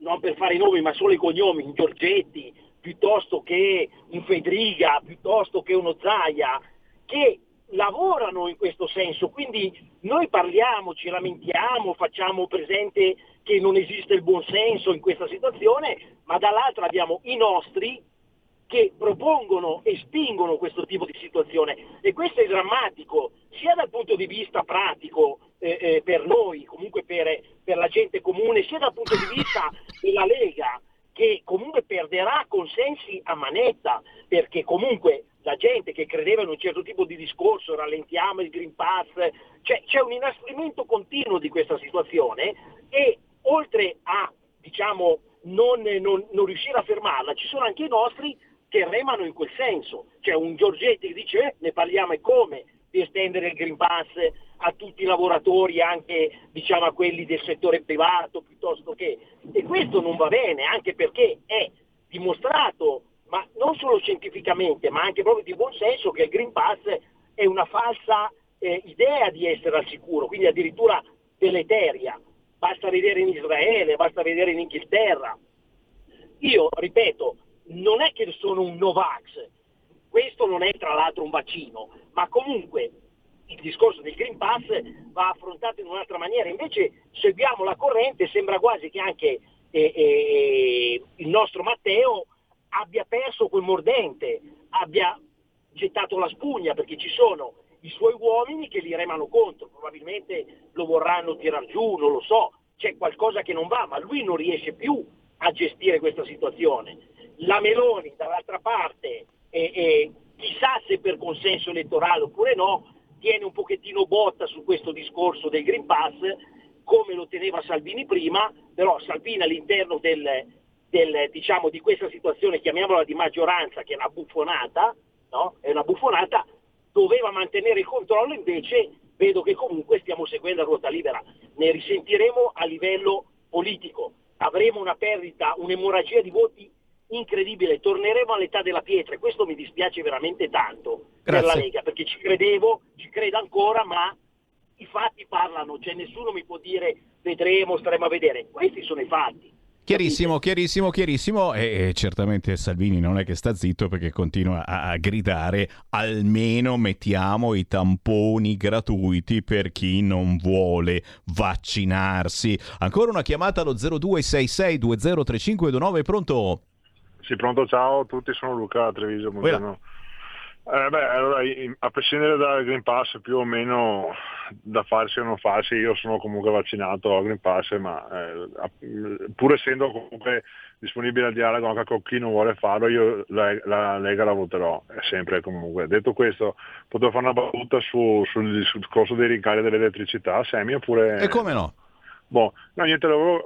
non per fare i nomi ma solo i cognomi, un Giorgetti, piuttosto che un Fedriga, piuttosto che uno Zaia, che lavorano in questo senso, quindi noi parliamo, ci lamentiamo, facciamo presente che non esiste il buonsenso in questa situazione, ma dall'altra abbiamo i nostri che propongono e spingono questo tipo di situazione. E questo è drammatico sia dal punto di vista pratico eh, eh, per noi, comunque per, per la gente comune, sia dal punto di vista e la Lega che comunque perderà consensi a manetta, perché comunque la gente che credeva in un certo tipo di discorso, rallentiamo il Green Pass, cioè c'è un inasprimento continuo di questa situazione e oltre a diciamo, non, non, non riuscire a fermarla, ci sono anche i nostri che remano in quel senso. C'è un Giorgetti che dice eh, ne parliamo e come di estendere il Green Pass a tutti i lavoratori, anche diciamo, a quelli del settore privato piuttosto che... E questo non va bene, anche perché è dimostrato, ma non solo scientificamente, ma anche proprio di buon senso, che il Green Pass è una falsa eh, idea di essere al sicuro, quindi addirittura deleteria. Basta vedere in Israele, basta vedere in Inghilterra. Io, ripeto, non è che sono un Novax, questo non è tra l'altro un vaccino, ma comunque il discorso del Green Pass va affrontato in un'altra maniera. Invece seguiamo la corrente, sembra quasi che anche eh, eh, il nostro Matteo abbia perso quel mordente, abbia gettato la spugna perché ci sono i suoi uomini che li remano contro, probabilmente lo vorranno tirar giù, non lo so, c'è qualcosa che non va, ma lui non riesce più a gestire questa situazione. La Meloni dall'altra parte e, e chissà se per consenso elettorale oppure no, tiene un pochettino botta su questo discorso del Green Pass, come lo teneva Salvini prima, però Salvini all'interno del, del, diciamo, di questa situazione, chiamiamola di maggioranza, che è una buffonata, no? è una buffonata, doveva mantenere il controllo, invece vedo che comunque stiamo seguendo a ruota libera. Ne risentiremo a livello politico, avremo una perdita, un'emorragia di voti incredibile, torneremo all'età della pietra e questo mi dispiace veramente tanto Grazie. per la Lega, perché ci credevo, ci credo ancora, ma i fatti parlano, cioè nessuno mi può dire vedremo, staremo a vedere, questi sono i fatti. Chiarissimo, chiarissimo, chiarissimo e, e certamente Salvini non è che sta zitto perché continua a, a gridare almeno mettiamo i tamponi gratuiti per chi non vuole vaccinarsi. Ancora una chiamata allo 0266203529, pronto? Sì, pronto, ciao a tutti, sono Luca Treviso. buongiorno. Eh, beh, allora, a prescindere dal Green Pass più o meno da farsi o non farsi, io sono comunque vaccinato al Green Pass, ma eh, pur essendo comunque disponibile al dialogo anche con chi non vuole farlo, io la, la Lega la voterò, sempre comunque. Detto questo, potevo fare una battuta su- sul discorso dei rincari dell'elettricità, Semi, oppure... E come no? Boh, no, niente, la volevo,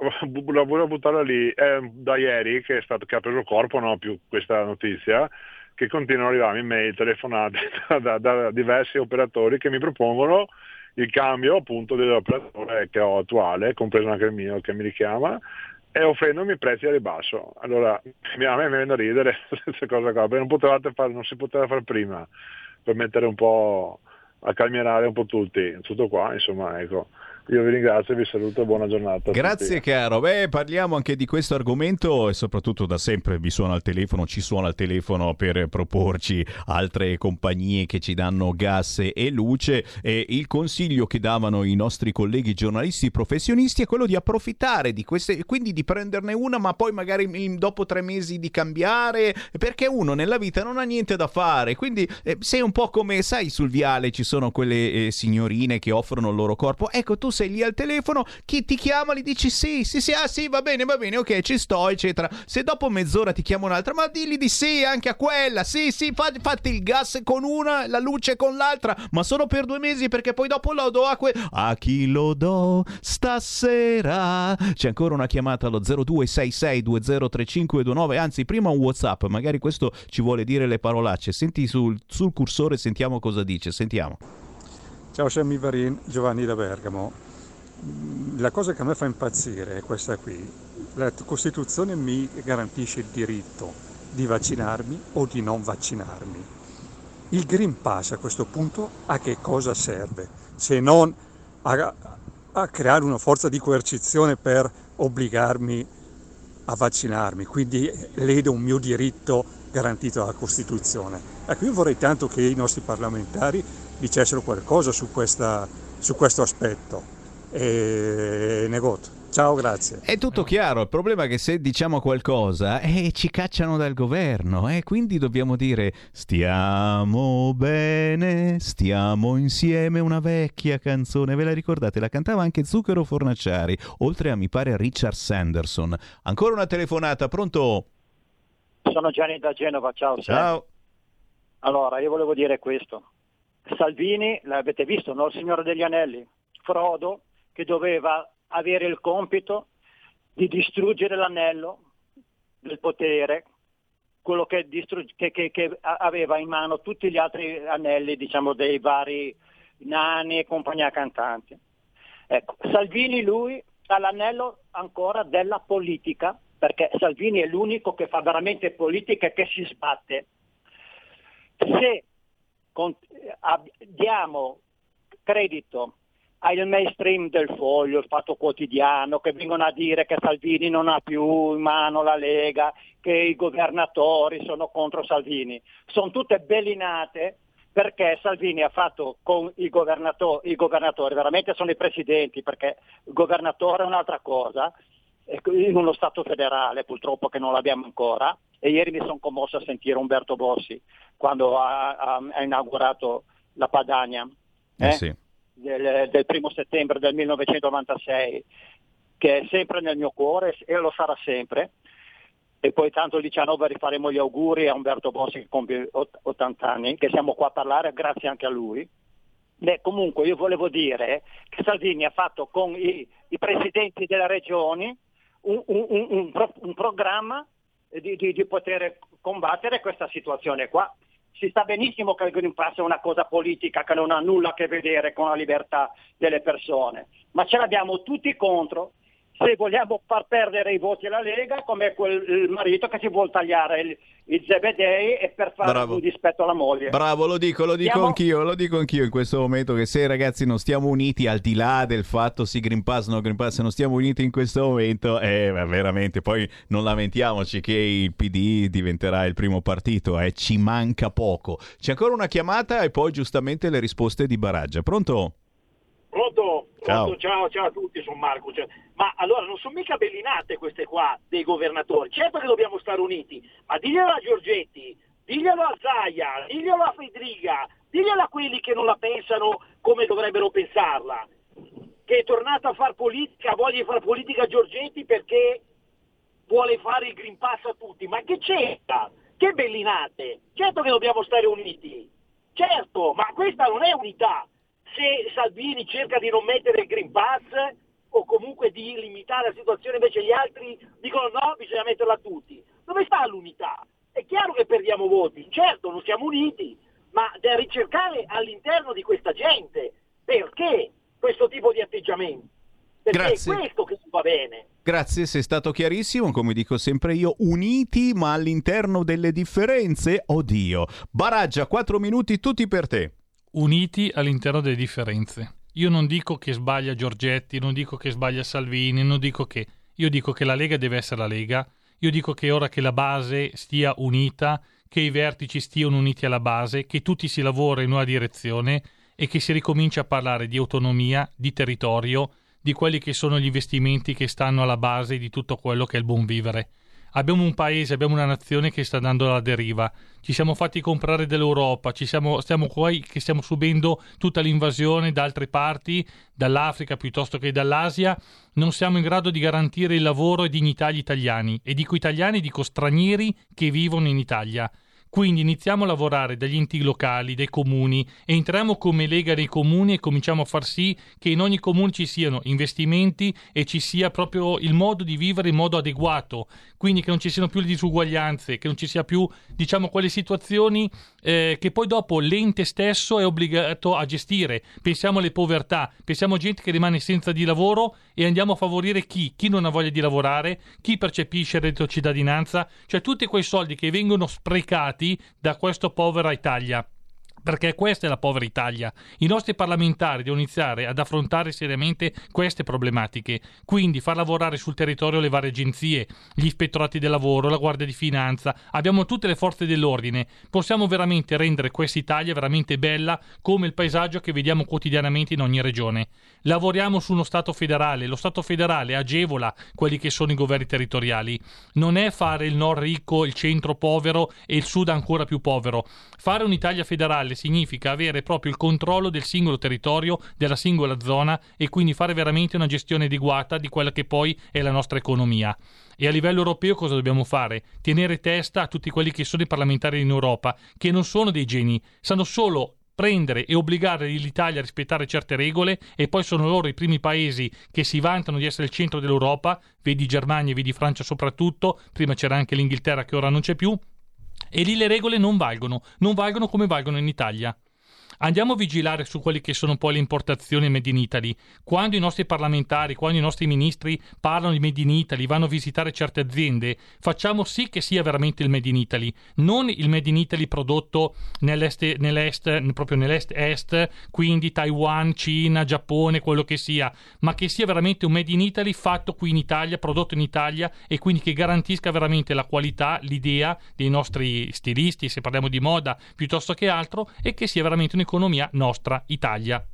la volevo buttare lì. È da ieri che, è stato, che ha preso corpo no, più questa notizia, che continuano ad arrivarmi mail, telefonate da, da- da diversi operatori che mi propongono il cambio appunto dell'operatore che ho attuale, compreso anche il mio che mi richiama, e offrendomi prezzi a ribasso. Allora, a me mi viene da ridere questa cosa qua, perché non, potevate fare, non si poteva fare prima, per mettere un po' a calmierare un po' tutti. Tutto qua, insomma, ecco. Io vi ringrazio, vi saluto. E buona giornata. Grazie caro, beh parliamo anche di questo argomento e soprattutto da sempre vi suona al telefono, ci suona al telefono per proporci altre compagnie che ci danno gas e luce. E il consiglio che davano i nostri colleghi giornalisti professionisti è quello di approfittare di queste, quindi di prenderne una ma poi magari dopo tre mesi di cambiare perché uno nella vita non ha niente da fare, quindi eh, sei un po' come sai sul viale ci sono quelle eh, signorine che offrono il loro corpo, ecco tu sei lì al telefono, chi ti chiama gli dici sì, sì, sì, ah sì, va bene, va bene, ok, ci sto, eccetera. Se dopo mezz'ora ti chiama un'altra, ma digli di sì anche a quella, sì, sì, fa- fatti il gas con una, la luce con l'altra, ma solo per due mesi perché poi dopo lo do a que... A chi lo do stasera? C'è ancora una chiamata allo 0266203529, anzi prima un Whatsapp, magari questo ci vuole dire le parolacce. Senti sul, sul cursore, sentiamo cosa dice, sentiamo. Ciao Sammy Varin, Giovanni da Bergamo. La cosa che a me fa impazzire è questa qui. La Costituzione mi garantisce il diritto di vaccinarmi o di non vaccinarmi. Il Green Pass a questo punto a che cosa serve? Se non a, a creare una forza di coercizione per obbligarmi a vaccinarmi, quindi lede un mio diritto garantito dalla Costituzione. Ecco, io vorrei tanto che i nostri parlamentari dicessero qualcosa su, questa, su questo aspetto. E negoto. Ciao, grazie. È tutto chiaro, il problema è che se diciamo qualcosa eh, ci cacciano dal governo e eh, quindi dobbiamo dire stiamo bene, stiamo insieme, una vecchia canzone, ve la ricordate? La cantava anche Zucchero Fornaciari, oltre a mi pare Richard Sanderson. Ancora una telefonata, pronto? Sono Gianni da Genova, ciao. Ciao. Allora, io volevo dire questo. Salvini, l'avete visto, no? Il Signore degli Anelli, Frodo, che doveva avere il compito di distruggere l'anello del potere, quello che, distrugge, che, che, che aveva in mano tutti gli altri anelli, diciamo, dei vari nani e compagnia cantanti. Ecco, Salvini lui ha l'anello ancora della politica, perché Salvini è l'unico che fa veramente politica e che si sbatte. Se con, diamo credito al mainstream del foglio, il fatto quotidiano, che vengono a dire che Salvini non ha più in mano la Lega, che i governatori sono contro Salvini. Sono tutte bellinate perché Salvini ha fatto con i governatori, i governatori, veramente sono i presidenti, perché il governatore è un'altra cosa, in uno Stato federale purtroppo che non l'abbiamo ancora, e ieri mi sono commosso a sentire Umberto Bossi quando ha, ha, ha inaugurato la Padania. Eh? Eh sì del, del primo settembre del 1996, che è sempre nel mio cuore e lo sarà sempre. E poi tanto il 19 rifaremo gli auguri a Umberto Bossi che compie 80 anni, che siamo qua a parlare grazie anche a lui. Beh, comunque io volevo dire che Salvini ha fatto con i, i presidenti delle regioni un, un, un, un programma di, di, di poter combattere questa situazione qua. Si sta benissimo che il Green Pass è una cosa politica che non ha nulla a che vedere con la libertà delle persone, ma ce l'abbiamo tutti contro se vogliamo far perdere i voti alla Lega come quel marito che si vuole tagliare il, il Zebedei e per fare Bravo. un dispetto alla moglie. Bravo, lo dico, lo dico Stiamo- anch'io, lo dico anch'io in questo momento che se ragazzi non stiamo uniti al di là del fatto sì Green Pass no Green Pass, se non stiamo uniti in questo momento, eh, veramente, poi non lamentiamoci che il PD diventerà il primo partito, eh, ci manca poco. C'è ancora una chiamata e poi giustamente le risposte di Baraggia. Pronto? Pronto? Ciao. Pronto? Ciao, ciao a tutti, sono Marco. Cioè, ma allora non sono mica bellinate queste qua dei governatori. Certo che dobbiamo stare uniti, ma diglielo a Giorgetti, diglielo a Zaia, diglielo a Fedriga, diglielo a quelli che non la pensano come dovrebbero pensarla. Che è tornato a far politica, voglia fare politica a Giorgetti perché vuole fare il Green Pass a tutti. Ma che c'entra? Che bellinate! Certo che dobbiamo stare uniti. Certo, ma questa non è unità. Se Salvini cerca di non mettere il Green Pass o comunque di limitare la situazione, invece gli altri dicono no, bisogna metterla a tutti. Dove sta l'unità? È chiaro che perdiamo voti, certo non siamo uniti, ma da ricercare all'interno di questa gente. Perché questo tipo di atteggiamento? Perché Grazie. è questo che non va bene. Grazie, sei stato chiarissimo, come dico sempre io, uniti ma all'interno delle differenze, oddio. Baraggia, 4 minuti tutti per te. Uniti all'interno delle differenze. Io non dico che sbaglia Giorgetti, non dico che sbaglia Salvini, non dico che. Io dico che la Lega deve essere la Lega. Io dico che ora che la base stia unita, che i vertici stiano uniti alla base, che tutti si lavora in una direzione e che si ricomincia a parlare di autonomia, di territorio, di quelli che sono gli investimenti che stanno alla base di tutto quello che è il buon vivere. Abbiamo un paese, abbiamo una nazione che sta andando alla deriva. Ci siamo fatti comprare dall'Europa, ci siamo, stiamo qua che stiamo subendo tutta l'invasione da altre parti, dall'Africa piuttosto che dall'Asia. Non siamo in grado di garantire il lavoro e dignità agli italiani. E dico italiani, dico stranieri che vivono in Italia. Quindi iniziamo a lavorare dagli enti locali, dai comuni, entriamo come Lega dei comuni e cominciamo a far sì che in ogni comune ci siano investimenti e ci sia proprio il modo di vivere in modo adeguato, quindi che non ci siano più le disuguaglianze, che non ci sia più, diciamo, quelle situazioni eh, che poi dopo l'ente stesso è obbligato a gestire. Pensiamo alle povertà, pensiamo a gente che rimane senza di lavoro e andiamo a favorire chi? Chi non ha voglia di lavorare, chi percepisce il reddito cittadinanza, cioè tutti quei soldi che vengono sprecati da questa povera Italia. Perché questa è la povera Italia. I nostri parlamentari devono iniziare ad affrontare seriamente queste problematiche, quindi far lavorare sul territorio le varie agenzie, gli ispettorati del lavoro, la Guardia di Finanza, abbiamo tutte le forze dell'ordine. Possiamo veramente rendere questa Italia veramente bella come il paesaggio che vediamo quotidianamente in ogni regione. Lavoriamo su uno Stato federale, lo Stato federale agevola quelli che sono i governi territoriali. Non è fare il nord ricco, il centro povero e il sud ancora più povero. Fare un'Italia federale significa avere proprio il controllo del singolo territorio, della singola zona e quindi fare veramente una gestione adeguata di quella che poi è la nostra economia. E a livello europeo cosa dobbiamo fare? Tenere testa a tutti quelli che sono i parlamentari in Europa, che non sono dei geni, sanno solo prendere e obbligare l'Italia a rispettare certe regole e poi sono loro i primi paesi che si vantano di essere il centro dell'Europa, vedi Germania vedi Francia soprattutto, prima c'era anche l'Inghilterra che ora non c'è più, e lì le regole non valgono, non valgono come valgono in Italia. Andiamo a vigilare su quelle che sono poi le importazioni made in Italy. Quando i nostri parlamentari, quando i nostri ministri parlano di made in Italy, vanno a visitare certe aziende, facciamo sì che sia veramente il made in Italy, non il made in Italy prodotto nell'est, nell'est proprio nell'est-est, quindi Taiwan, Cina, Giappone, quello che sia, ma che sia veramente un made in Italy fatto qui in Italia, prodotto in Italia e quindi che garantisca veramente la qualità, l'idea dei nostri stilisti, se parliamo di moda piuttosto che altro, e che sia veramente un'economia nostra Italia.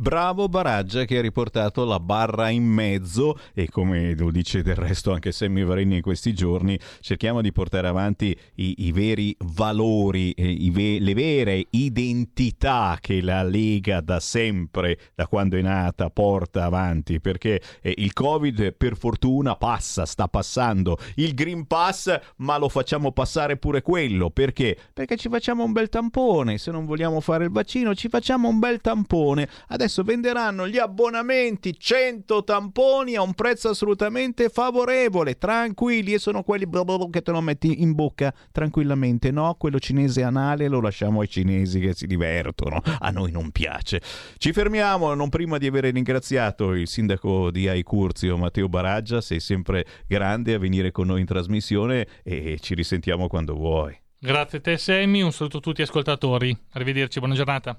Bravo Baraggia che ha riportato la barra in mezzo e come lo dice del resto anche Sammy Varini in questi giorni, cerchiamo di portare avanti i, i veri valori, eh, i ve- le vere identità che la Lega da sempre, da quando è nata, porta avanti, perché eh, il Covid per fortuna passa, sta passando, il Green Pass ma lo facciamo passare pure quello, perché? Perché ci facciamo un bel tampone, se non vogliamo fare il vaccino ci facciamo un bel tampone. Adesso adesso venderanno gli abbonamenti 100 tamponi a un prezzo assolutamente favorevole, tranquilli e sono quelli che te lo metti in bocca tranquillamente, no? Quello cinese anale lo lasciamo ai cinesi che si divertono, a noi non piace. Ci fermiamo, non prima di aver ringraziato il sindaco di Aicurzio Matteo Baraggia, sei sempre grande a venire con noi in trasmissione e ci risentiamo quando vuoi. Grazie a te Sammy, un saluto a tutti gli ascoltatori, arrivederci, buona giornata.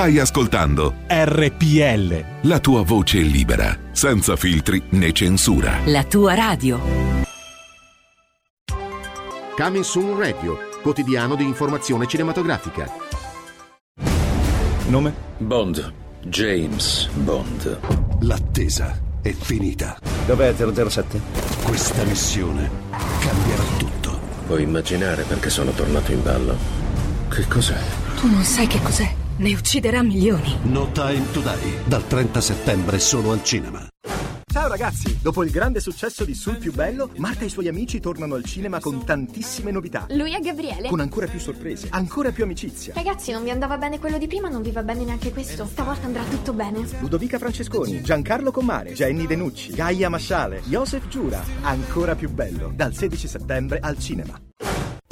Stai ascoltando RPL. la tua voce libera, senza filtri né censura. La tua radio. Coming Soon Radio, quotidiano di informazione cinematografica. Nome? Bond. James Bond. L'attesa è finita. Dov'è 007? Questa missione cambierà tutto. Puoi immaginare perché sono tornato in ballo? Che cos'è? Tu non sai che cos'è. Ne ucciderà milioni. No Time to Die, dal 30 settembre solo al cinema. Ciao ragazzi! Dopo il grande successo di Sul più bello, Marta e i suoi amici tornano al cinema con tantissime novità. Lui è Gabriele. Con ancora più sorprese, ancora più amicizia. Ragazzi, non vi andava bene quello di prima, non vi va bene neanche questo. Stavolta andrà tutto bene. Ludovica Francesconi, Giancarlo Commare, Jenny Denucci, Gaia Masciale, Joseph Giura. Ancora più bello, dal 16 settembre al cinema.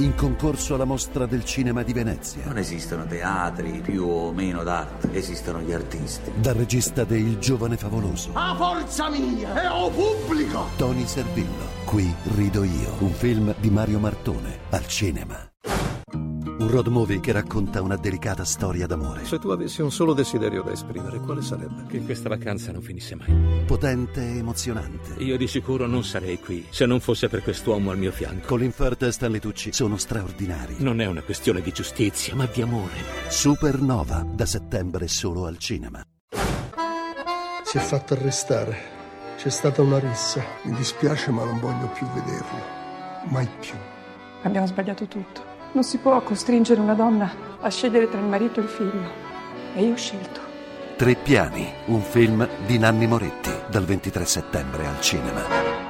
In concorso alla mostra del cinema di Venezia. Non esistono teatri più o meno d'arte, esistono gli artisti. Dal regista de Il giovane favoloso. A forza mia e o pubblico! Tony Servillo. Qui rido io. Un film di Mario Martone. Al cinema. Un road movie che racconta una delicata storia d'amore. Se tu avessi un solo desiderio da esprimere, quale sarebbe? Che questa vacanza non finisse mai. Potente e emozionante. Io di sicuro non sarei qui se non fosse per quest'uomo al mio fianco. Colin Firth e Stanley Tucci sono straordinari. Non è una questione di giustizia, ma di amore. Supernova, da settembre solo al cinema. Si è fatto arrestare. C'è stata una rissa. Mi dispiace, ma non voglio più vederlo. Mai più. Abbiamo sbagliato tutto. Non si può costringere una donna a scegliere tra il marito e il figlio. E io ho scelto. Tre piani, un film di Nanni Moretti, dal 23 settembre al cinema.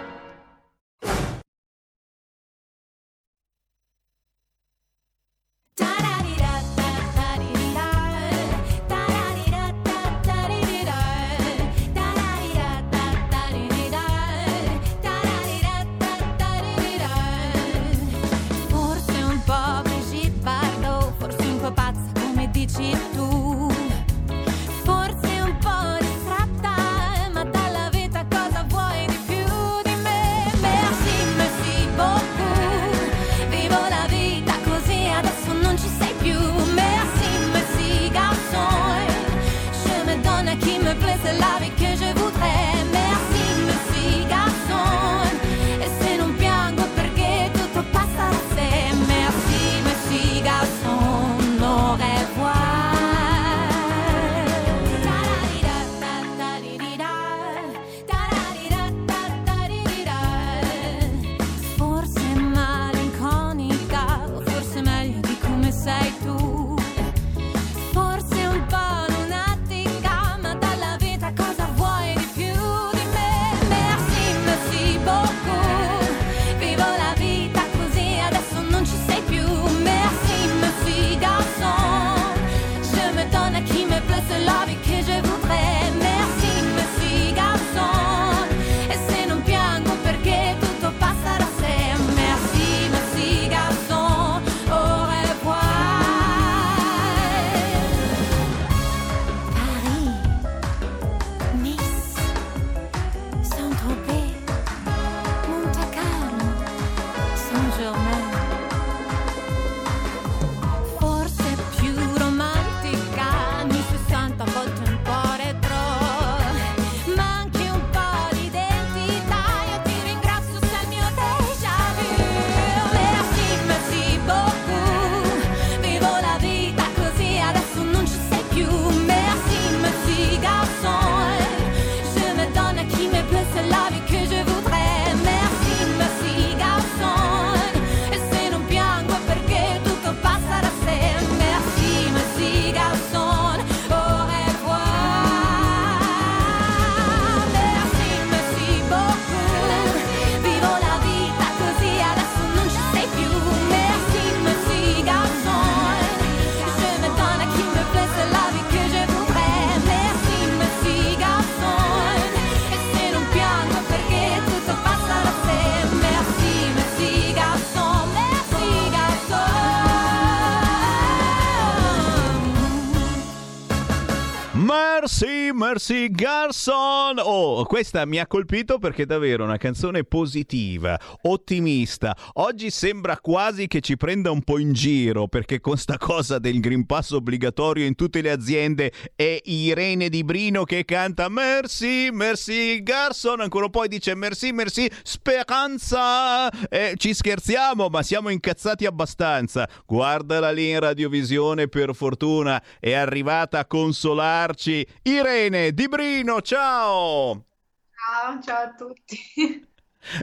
Merci, merci Garson. Oh, questa mi ha colpito perché è davvero una canzone positiva, ottimista. Oggi sembra quasi che ci prenda un po' in giro perché con sta cosa del Green Pass obbligatorio in tutte le aziende è Irene Di Brino che canta Merci, merci Garson. Ancora poi dice Merci, merci Speranza. Eh, ci scherziamo, ma siamo incazzati abbastanza. Guardala lì in radiovisione, per fortuna è arrivata a consolarci. Irene Di Brino, ciao! Ciao, ciao a tutti.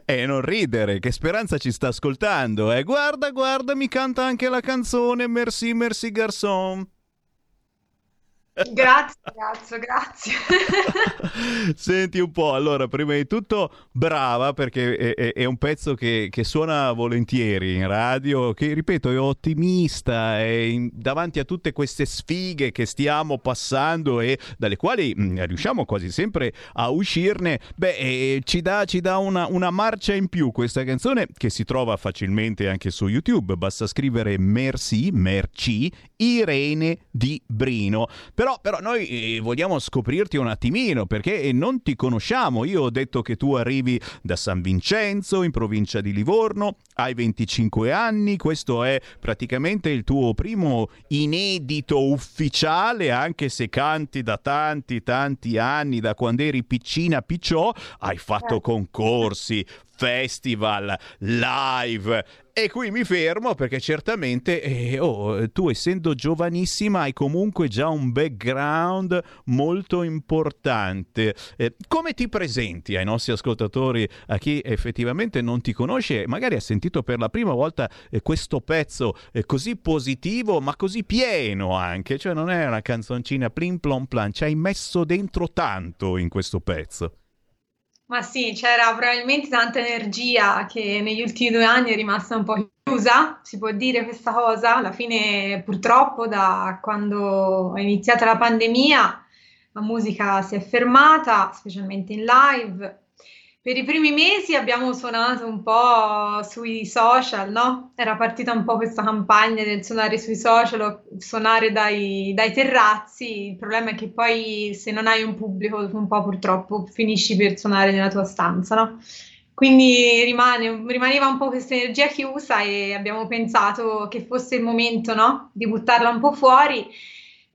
E non ridere, che Speranza ci sta ascoltando, eh? Guarda, guarda, mi canta anche la canzone Merci, merci garçon. Grazie, grazie, grazie. Senti un po', allora, prima di tutto, brava perché è, è- è un pezzo che, che suona volentieri in radio, che ripeto è ottimista, è in- davanti a tutte queste sfighe che stiamo passando e dalle quali mh, riusciamo quasi sempre a uscirne, beh, eh, ci dà, ci dà una, una marcia in più questa canzone che si trova facilmente anche su YouTube, basta scrivere Merci, Merci, Irene di Brino. Però però, però noi eh, vogliamo scoprirti un attimino perché eh, non ti conosciamo. Io ho detto che tu arrivi da San Vincenzo, in provincia di Livorno, hai 25 anni, questo è praticamente il tuo primo inedito ufficiale, anche se canti da tanti, tanti anni, da quando eri piccina picciò, hai fatto concorsi, festival, live. E qui mi fermo perché certamente eh, oh, tu essendo giovanissima hai comunque già un background molto importante. Eh, come ti presenti ai nostri ascoltatori, a chi effettivamente non ti conosce, magari ha sentito per la prima volta eh, questo pezzo eh, così positivo ma così pieno anche, cioè non è una canzoncina plin plon plan, ci hai messo dentro tanto in questo pezzo. Ma sì, c'era probabilmente tanta energia che negli ultimi due anni è rimasta un po' chiusa, si può dire questa cosa. Alla fine, purtroppo, da quando è iniziata la pandemia, la musica si è fermata, specialmente in live. Per i primi mesi abbiamo suonato un po' sui social, no? Era partita un po' questa campagna del suonare sui social, suonare dai, dai terrazzi. Il problema è che poi se non hai un pubblico, un po' purtroppo finisci per suonare nella tua stanza, no? Quindi rimane, rimaneva un po' questa energia chiusa e abbiamo pensato che fosse il momento, no? Di buttarla un po' fuori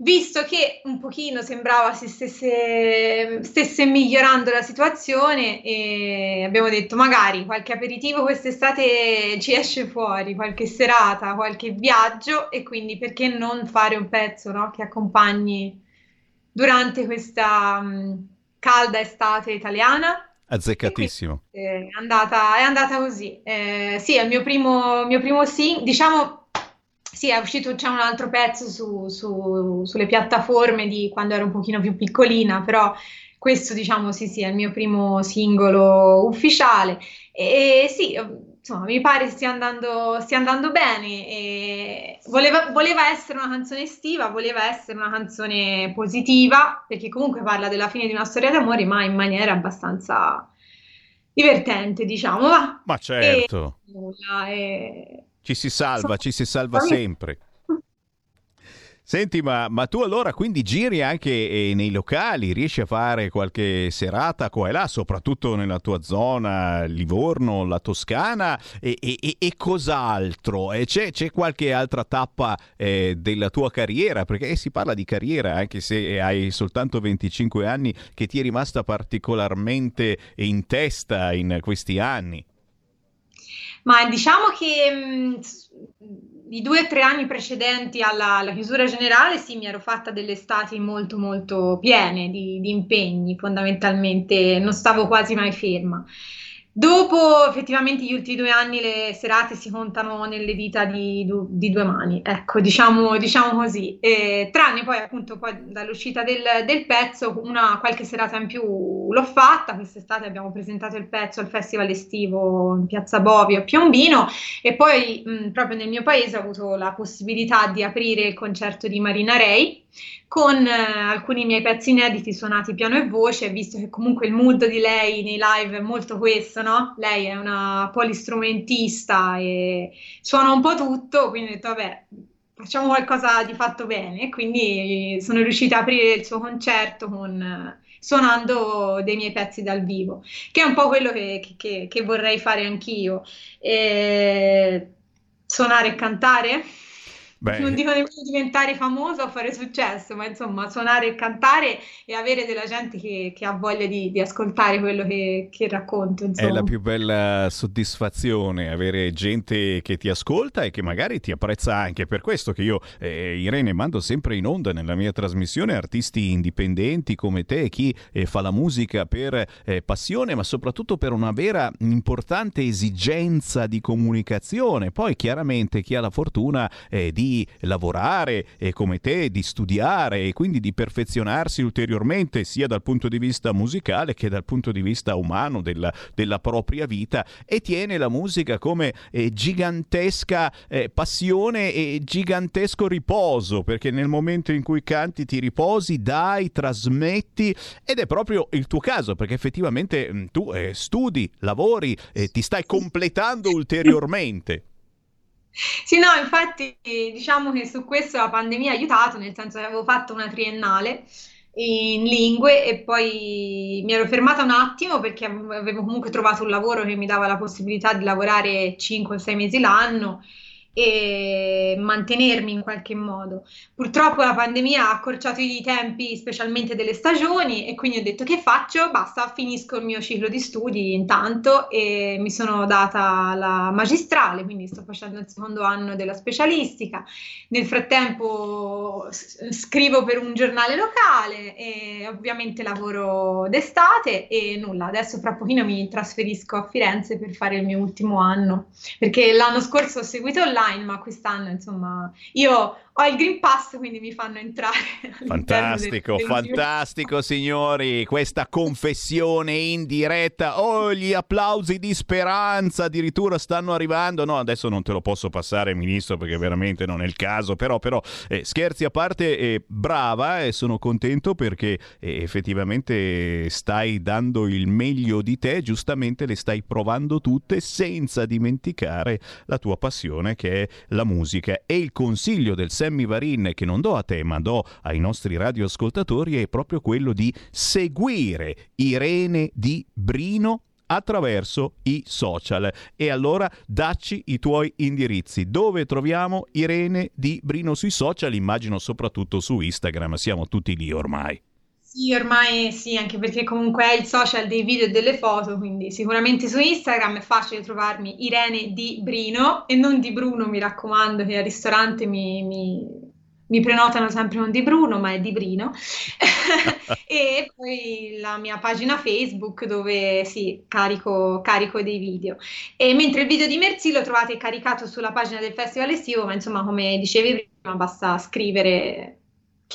visto che un pochino sembrava si stesse, stesse, migliorando la situazione e abbiamo detto magari qualche aperitivo quest'estate ci esce fuori, qualche serata, qualche viaggio e quindi perché non fare un pezzo no, che accompagni durante questa um, calda estate italiana. Azzeccatissimo. È andata, è andata così. Eh, sì, è il mio primo, mio primo sing, diciamo sì, è uscito, c'è un altro pezzo su, su, sulle piattaforme di quando ero un pochino più piccolina, però questo diciamo sì, sì, è il mio primo singolo ufficiale e, e sì, insomma, mi pare stia andando, stia andando bene. Voleva, voleva, essere una canzone estiva, voleva essere una canzone positiva, perché comunque parla della fine di una storia d'amore, ma in maniera abbastanza divertente, diciamo. Va. Ma certo. E, nulla, e ci si salva, ci si salva sempre. Senti, ma, ma, tu allora quindi giri anche eh, nei locali, riesci a fare qualche serata qua e là, soprattutto nella tua zona, Livorno, la Toscana, e, e, e cos'altro? E c'è, c'è, qualche altra tappa eh, della tua carriera? Perché si parla di carriera, anche se hai soltanto 25 anni, che ti è rimasta particolarmente in testa in questi anni. Ma diciamo che mh, i due o tre anni precedenti alla, alla, chiusura generale, sì, mi ero fatta delle estati molto, molto piene di, di impegni, fondamentalmente, non stavo quasi mai ferma. Dopo effettivamente gli ultimi due anni le serate si contano nelle dita di, di due mani, ecco, diciamo, diciamo così. E, tranne poi appunto poi dall'uscita del, del, pezzo, una qualche serata in più l'ho fatta, quest'estate abbiamo presentato il pezzo al festival estivo in Piazza Bovio a Piombino. E poi mh, proprio nel mio paese ho avuto la possibilità di aprire il concerto di Marina Rei con eh, alcuni miei pezzi inediti suonati piano e voce, visto che comunque il mood di lei nei live è molto questo, no? Lei è una polistrumentista e suona un po' tutto, quindi ho detto vabbè, facciamo qualcosa di fatto bene, quindi sono riuscita a aprire il suo concerto con suonando dei miei pezzi dal vivo, che è un po' quello che, che, che vorrei fare anch'io. E suonare e cantare Beh. non dico nemmeno diventare famoso o fare successo, ma insomma suonare e cantare e avere della gente che, che ha voglia di, di, ascoltare quello che, che racconto. Insomma. È la più bella soddisfazione avere gente che ti ascolta e che magari ti apprezza anche. Per questo che io, eh, Irene, mando sempre in onda nella mia trasmissione artisti indipendenti come te, chi eh, fa la musica per eh, passione, ma soprattutto per una vera importante esigenza di comunicazione. Poi chiaramente chi ha la fortuna eh, di lavorare e come te, di studiare e quindi di perfezionarsi ulteriormente sia dal punto di vista musicale che dal punto di vista umano della, della propria vita e tiene la musica come eh, gigantesca eh, passione e gigantesco riposo perché nel momento in cui canti ti riposi, dai, trasmetti ed è proprio il tuo caso perché effettivamente mh, mm, tu eh, studi, lavori, ti stai completando ulteriormente. Sì, no, infatti diciamo che su questo la pandemia ha aiutato, nel senso che avevo fatto una triennale in lingue e poi mi ero fermata un attimo perché avevo comunque trovato un lavoro che mi dava la possibilità di lavorare 5-6 mesi l'anno e mantenermi in qualche modo. Purtroppo la pandemia ha accorciato i tempi, specialmente delle stagioni, e quindi ho detto che faccio? Basta, finisco il mio ciclo di studi intanto e mi sono data la magistrale, quindi sto facendo il secondo anno della specialistica. Nel frattempo scrivo per un giornale locale e ovviamente lavoro d'estate e nulla, adesso fra pochino mi trasferisco a Firenze per fare il mio ultimo anno, perché l'anno scorso ho seguito online online, ma quest'anno insomma io ho il Green Pass, quindi mi fanno entrare. Fantastico, del, del fantastico signori, questa confessione in diretta. Oh, gli applausi di speranza addirittura stanno arrivando. No, adesso non te lo posso passare, ministro, perché veramente non è il caso. Però, però eh, scherzi a parte, eh, brava e sono contento perché eh, effettivamente stai dando il meglio di te, giustamente le stai provando tutte senza dimenticare la tua passione che è la musica. E il consiglio del Sammy Varin che non do a te ma do ai nostri radioascoltatori è proprio quello di seguire Irene di Brino attraverso i social. E allora dacci i tuoi indirizzi. Dove troviamo Irene di Brino sui social? Immagino soprattutto su Instagram, siamo tutti lì ormai. Sì, ormai sì, anche perché comunque è il social dei video e delle foto, quindi sicuramente su Instagram è facile trovarmi Irene di Brino e non di Bruno, mi raccomando, che al ristorante mi, mi, mi prenotano sempre non di Bruno, ma è di Brino. e poi la mia pagina Facebook dove sì, carico, carico dei video. E mentre il video di Merzi lo trovate caricato sulla pagina del festival estivo, ma insomma, come dicevi prima, basta scrivere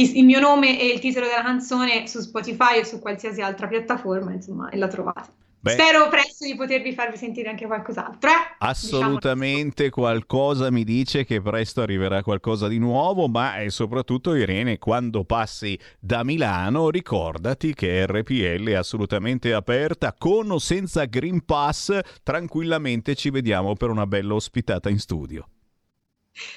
il mio nome e il titolo della canzone su Spotify o su qualsiasi altra piattaforma, insomma, e la trovate. Beh, Spero presto di potervi farvi sentire anche qualcos'altro. Eh? Assolutamente diciamo. qualcosa mi dice che presto arriverà qualcosa di nuovo, ma soprattutto Irene, quando passi da Milano ricordati che RPL è assolutamente aperta, con o senza Green Pass, tranquillamente ci vediamo per una bella ospitata in studio.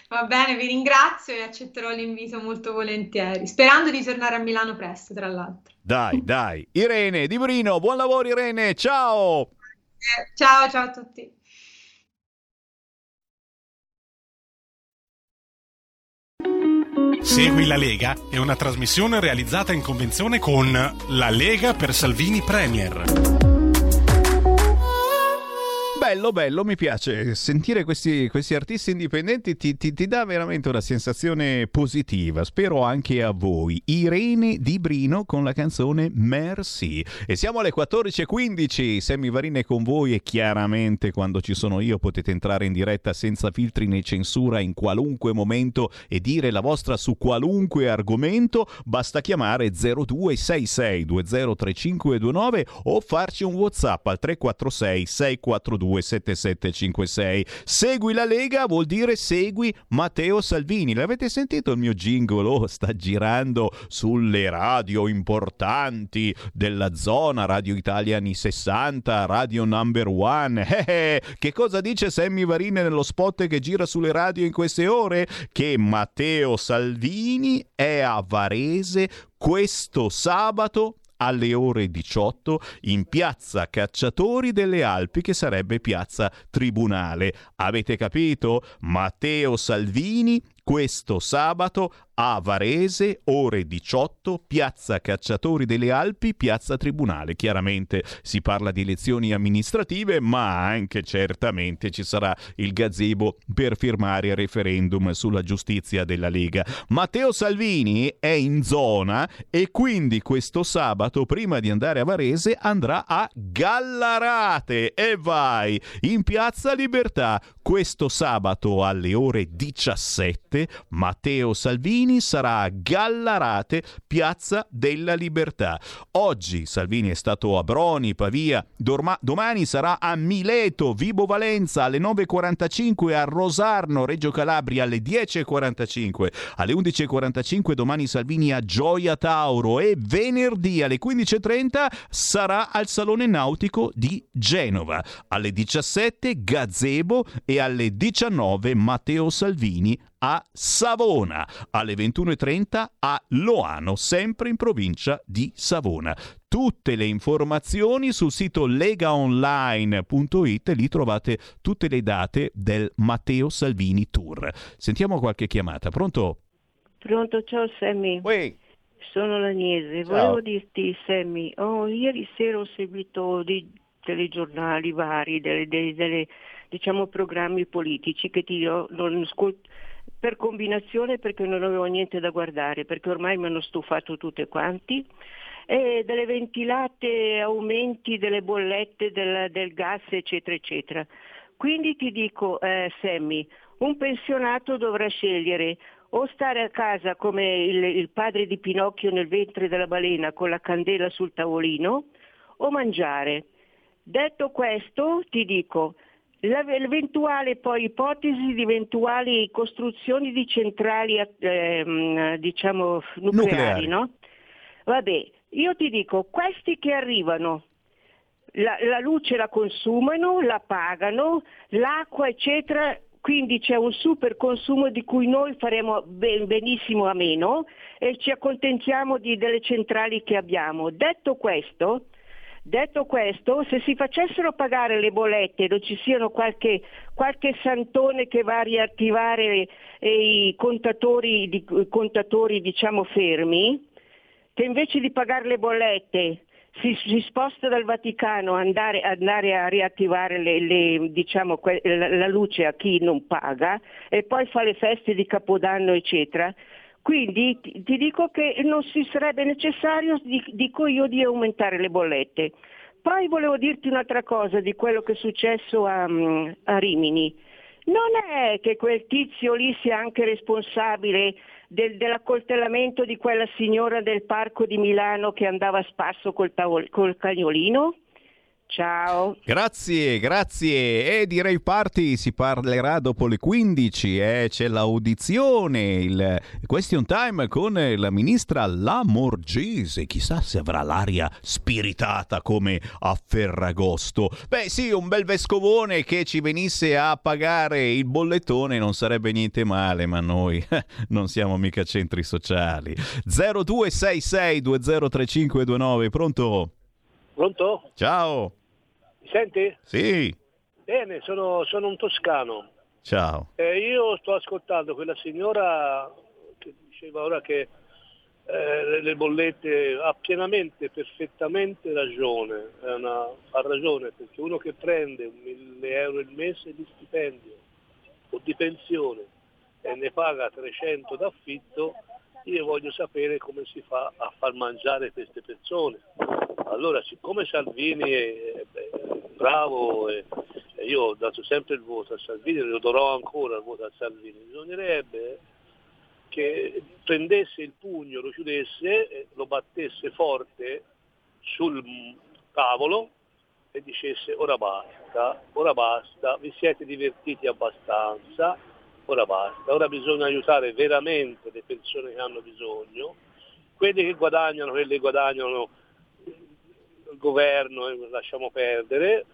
Va bene, vi ringrazio e accetterò l'invito molto volentieri, sperando di tornare a Milano presto, tra l'altro. Dai, dai. Irene Di Brino, buon lavoro Irene, ciao! Ciao, ciao a tutti. Segui la Lega è una trasmissione realizzata in convenzione con La Lega per Salvini Premier. Bello, bello, mi piace. Sentire questi, questi artisti indipendenti ti, ti, ti, dà veramente una sensazione positiva. Spero anche a voi. Irene Di Brino con la canzone Merci. E siamo alle 14.15. Sammy Varine con voi e chiaramente quando ci sono io potete entrare in diretta senza filtri né censura in qualunque momento e dire la vostra su qualunque argomento. Basta chiamare 0266 203529 o farci un WhatsApp al 346 642 7756. Segui la Lega vuol dire segui Matteo Salvini. L'avete sentito il mio jingle? Oh, sta girando sulle radio importanti della zona, Radio Italia anni 60, Radio Number One. Eh, eh, che cosa dice Sammy Varine nello spot che gira sulle radio in queste ore? Che Matteo Salvini è a Varese questo sabato alle ore 18 in piazza Cacciatori delle Alpi che sarebbe piazza Tribunale. Avete capito? Matteo Salvini questo sabato a Varese, ore 18, piazza Cacciatori delle Alpi, piazza Tribunale. Chiaramente si parla di elezioni amministrative, ma anche certamente ci sarà il gazebo per firmare il referendum sulla giustizia della Lega. Matteo Salvini è in zona e quindi questo sabato, prima di andare a Varese, andrà a Gallarate e vai in piazza Libertà questo sabato alle ore 17 Matteo Salvini Salvini sarà a Gallarate, Piazza della Libertà. Oggi Salvini è stato a Broni, Pavia, Dorma- domani sarà a Mileto, Vibo Valenza alle 9.45, a Rosarno, Reggio Calabria alle 10.45, alle 11.45 domani Salvini a Gioia Tauro e venerdì alle 15.30 sarà al Salone Nautico di Genova. Alle 17 Gazebo e alle 19 Matteo Salvini a Savona, alle 21.30 a Loano, sempre in provincia di Savona. Tutte le informazioni sul sito legaonline.it, lì trovate tutte le date del Matteo Salvini Tour. Sentiamo qualche chiamata, pronto? Pronto, ciao Sammy. Sono l'Agnese. Ciao. Volevo dirti, Sammy, oh, ieri sera ho seguito dei telegiornali vari, delle, delle- delle, diciamo programmi politici che ti dirò, non ascolto per combinazione perché non avevo niente da guardare, perché ormai mi hanno stufato tutte quanti. E delle ventilate aumenti delle bollette del, del gas, eccetera, eccetera. Quindi ti dico, eh, Sammy, un pensionato dovrà scegliere o stare a casa come il, il padre di Pinocchio nel ventre della balena con la candela sul tavolino o mangiare. Detto questo, ti dico, l'eventuale poi ipotesi di eventuali costruzioni di centrali ehm, diciamo nucleari, Nucleari. no? Vabbè, io ti dico, questi che arrivano, la, la luce la consumano, la pagano, l'acqua eccetera, quindi c'è un super consumo di cui noi faremo ben- benissimo a meno e ci accontentiamo di- delle centrali che abbiamo. Detto questo, Detto questo, se si facessero pagare le bollette e non ci siano qualche, qualche santone che va a riattivare eh, i contatori, di- contatori diciamo fermi, che invece di pagare le bollette si, si sposta dal Vaticano a andare, andare a riattivare le- le, diciamo, la luce a chi non paga e poi fa le feste di Capodanno eccetera. Quindi ti, dico che non si sarebbe necessario, di- dico io, di aumentare le bollette. Poi volevo dirti un'altra cosa di quello che è successo a, mm, a Rimini. Non è che quel tizio lì sia anche responsabile del- dell'accoltellamento di quella signora del parco di Milano che andava a spasso col, tavol- col cagnolino? Ciao. Grazie, grazie. E direi party si parlerà dopo le 15. eh, C'è l'audizione, il question time con la ministra Lamorgese. Chissà se avrà l'aria spiritata come a Ferragosto. Beh, sì, un bel vescovone che ci venisse a pagare il bollettone non sarebbe niente male, ma noi non siamo mica centri sociali. 0266 203529, pronto? Pronto? Ciao. Senti? Sì, Bene, sono, sono un toscano. ciao. Eh, io sto ascoltando quella signora che diceva ora che eh, le bollette ha pienamente, perfettamente ragione. Una- ha ragione perché uno che prende un 1000 euro il mese di stipendio o di pensione e ne paga 300 d'affitto, io voglio sapere come si fa a far mangiare queste persone. Allora, siccome Salvini è, bravo e, io ho dato sempre il voto a Salvini, lo darò ancora il voto a Salvini, bisognerebbe che prendesse il pugno, lo chiudesse, lo battesse forte sul tavolo e dicesse ora basta, ora basta, vi siete divertiti abbastanza, ora basta, ora bisogna aiutare veramente le persone che hanno bisogno, quelli che guadagnano, quelli che guadagnano il governo e lasciamo perdere,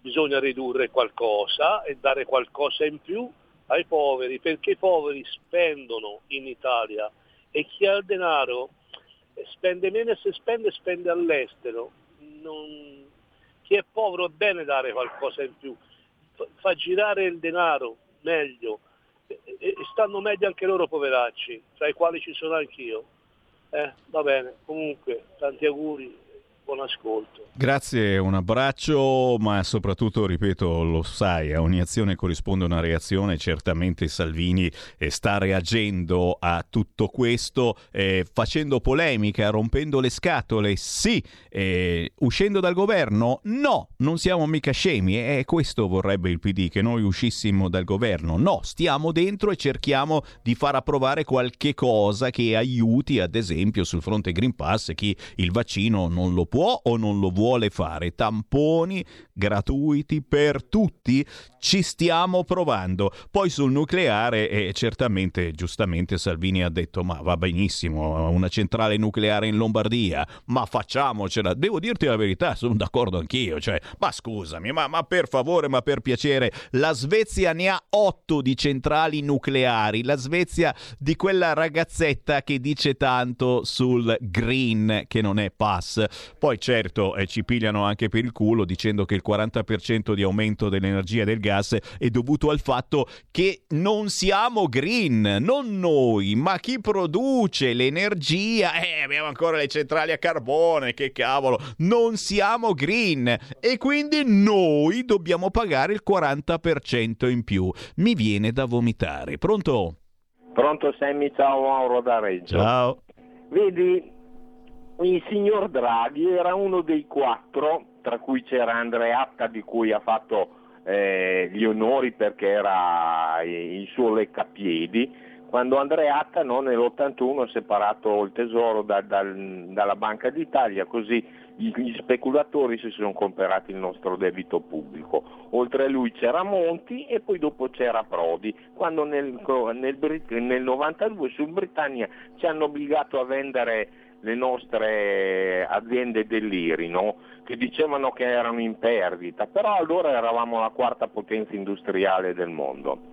bisogna ridurre qualcosa e dare qualcosa in più ai poveri, perché i poveri spendono in Italia e chi ha il denaro eh, spende meno e se spende spende all'estero. Non- Chi è povero è bene dare qualcosa in più, fa girare il denaro meglio e, stanno meglio anche loro poveracci, tra i quali ci sono anch'io. Eh, va bene, comunque tanti auguri, Buon ascolto. Grazie, un abbraccio, ma soprattutto, ripeto, lo sai, a ogni azione corrisponde una reazione. Certamente Salvini eh, sta reagendo a tutto questo, eh, facendo polemica, rompendo le scatole, sì. Eh, uscendo dal governo? No, non siamo mica scemi. E questo vorrebbe il PD, che noi uscissimo dal governo. No, stiamo dentro e cerchiamo di far approvare qualche cosa che aiuti, ad esempio, sul fronte Green Pass, chi il vaccino non lo può o non lo vuole fare. Tamponi gratuiti per tutti? Ci stiamo provando. Poi sul nucleare, eh, certamente, giustamente Salvini ha detto, ma va benissimo, una centrale nucleare in Lombardia, ma facciamocela. Devo dirti la verità, sono d'accordo anch'io. Cioè, ma scusami, ma, ma per favore, ma per piacere, la Svezia ne ha otto di centrali nucleari. La Svezia di quella ragazzetta che dice tanto sul green, che non è pass. Poi certo eh, ci pigliano anche per il culo dicendo che il 40% di aumento dell'energia e del gas è dovuto al fatto che non siamo green, non noi, ma chi produce l'energia. Eh, abbiamo ancora le centrali a carbone, che cavolo, non siamo green e quindi noi dobbiamo pagare il 40% in più. Mi viene da vomitare. Pronto? Pronto Sammy, ciao Mauro da Reggio. Ciao. Vedi, il signor Draghi era uno dei quattro, tra cui c'era Andreatta di cui ha fatto eh, gli onori perché era il suo leccapiedi, quando Andreatta no, nell'81 ha separato il tesoro da- dal- dalla Banca d'Italia, così gli, speculatori si sono comprati il nostro debito pubblico. Oltre a lui c'era Monti e poi dopo c'era Prodi, quando nel, nel nel 92 sul Britannia ci hanno obbligato a vendere le nostre aziende dell'IRI, no? che dicevano che erano in perdita, però allora eravamo la quarta potenza industriale del mondo.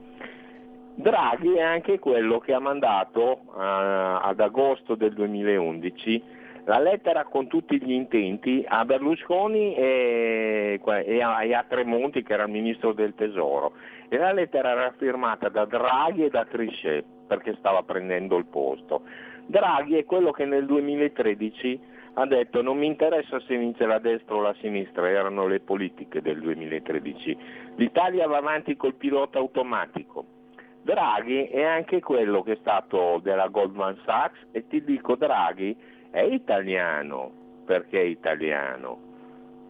Draghi è anche quello che ha mandato eh, ad agosto del 2011 la lettera con tutti gli intenti a Berlusconi e, e a, e a Tremonti che era il ministro del tesoro e la lettera era firmata da Draghi e da Trichet perché stava prendendo il posto. Draghi è quello che nel 2013 ha detto non mi interessa se vince la destra o la sinistra, erano le politiche del 2013. L'Italia va avanti col pilota automatico. Draghi è anche quello che è stato della Goldman Sachs e ti dico Draghi è italiano perché è italiano,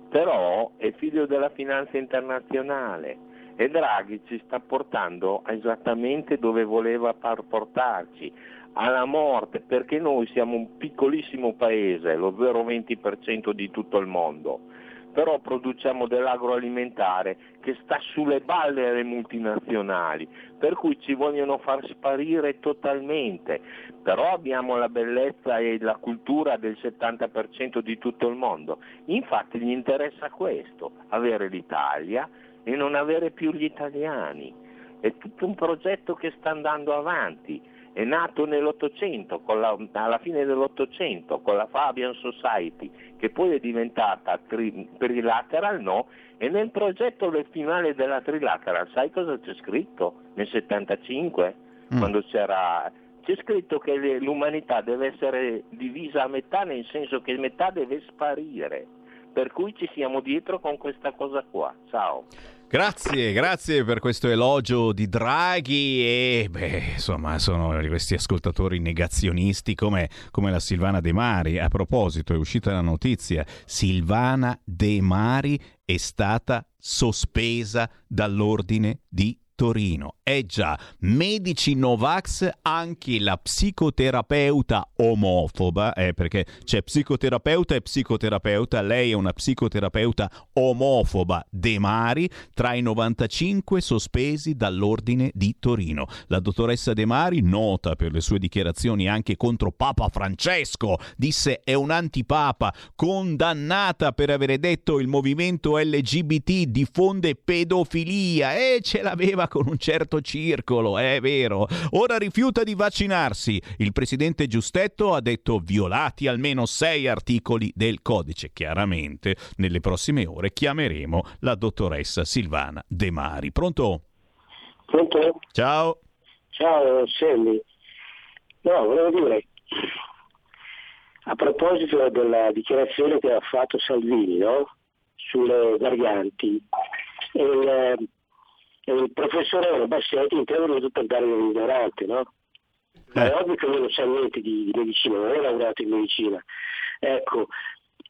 però è figlio della finanza internazionale e Draghi ci sta portando esattamente dove voleva portarci, alla morte, perché noi siamo un piccolissimo paese, lo 0,20% di tutto il mondo, però produciamo dell'agroalimentare che sta sulle balle alle multinazionali, per cui ci vogliono far sparire totalmente, però abbiamo la bellezza e la cultura del 70% di tutto il mondo. Infatti gli interessa questo, avere l'Italia e non avere più gli italiani. È tutto un progetto che sta andando avanti è nato nell'Ottocento, la, alla fine dell'Ottocento, con la Fabian Society, che poi è diventata tri, trilateral, no? E nel progetto del finale della trilateral, sai cosa c'è scritto? Nel 75, mm. quando c'era... C'è scritto che l'umanità deve essere divisa a metà, nel senso che metà deve sparire. Per cui ci siamo dietro con questa cosa qua. Ciao. Grazie, grazie per questo elogio di Draghi e beh, insomma sono questi ascoltatori negazionisti come, come, la Silvana De Mari. A proposito, è uscita la notizia, Silvana De Mari è stata sospesa dall'ordine di Torino. Eh già, medici Novax, anche la psicoterapeuta omofoba, eh, perché c'è psicoterapeuta e psicoterapeuta, lei è una psicoterapeuta omofoba De Mari, tra i 95 sospesi dall'Ordine di Torino. La dottoressa De Mari, nota per le sue dichiarazioni anche contro Papa Francesco, disse è un antipapa, condannata per avere detto il movimento LGBT diffonde pedofilia e ce l'aveva con un certo circolo, è vero. Ora rifiuta di vaccinarsi. Il presidente Giustetto ha detto violati almeno sei articoli del codice. Chiaramente, nelle prossime ore chiameremo la dottoressa Silvana De Mari. Pronto? Pronto? Ciao. Ciao, Sammy. No, volevo dire, a proposito della dichiarazione che ha fatto Salvini no? sulle varianti, il, il professore Bassetti è intervenuto per dare un'ignorante, no? Ma è ovvio che lui non sa niente di, di medicina, non è laureato in medicina. Ecco,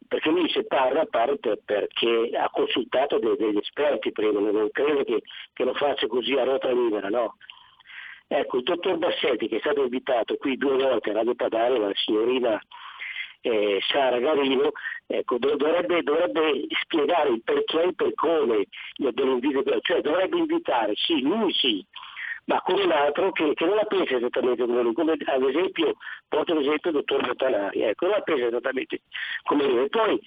perché lui se parla, parla per, perché ha consultato dei, degli esperti prima, non credo che, che, lo faccia così a ruota libera, no. Ecco, il dottor Bassetti che è stato invitato qui due volte a Radio Padania, la signorina eh, Sara Garino, ecco, dovrebbe, dovrebbe, spiegare il perché e il per come dell'invito, cioè dovrebbe invitare, sì, lui sì, ma come un altro che, che non la pensa esattamente come lui, come ad esempio, porto l'esempio del dottor Montanari, ecco, non la pensa esattamente come lui. E poi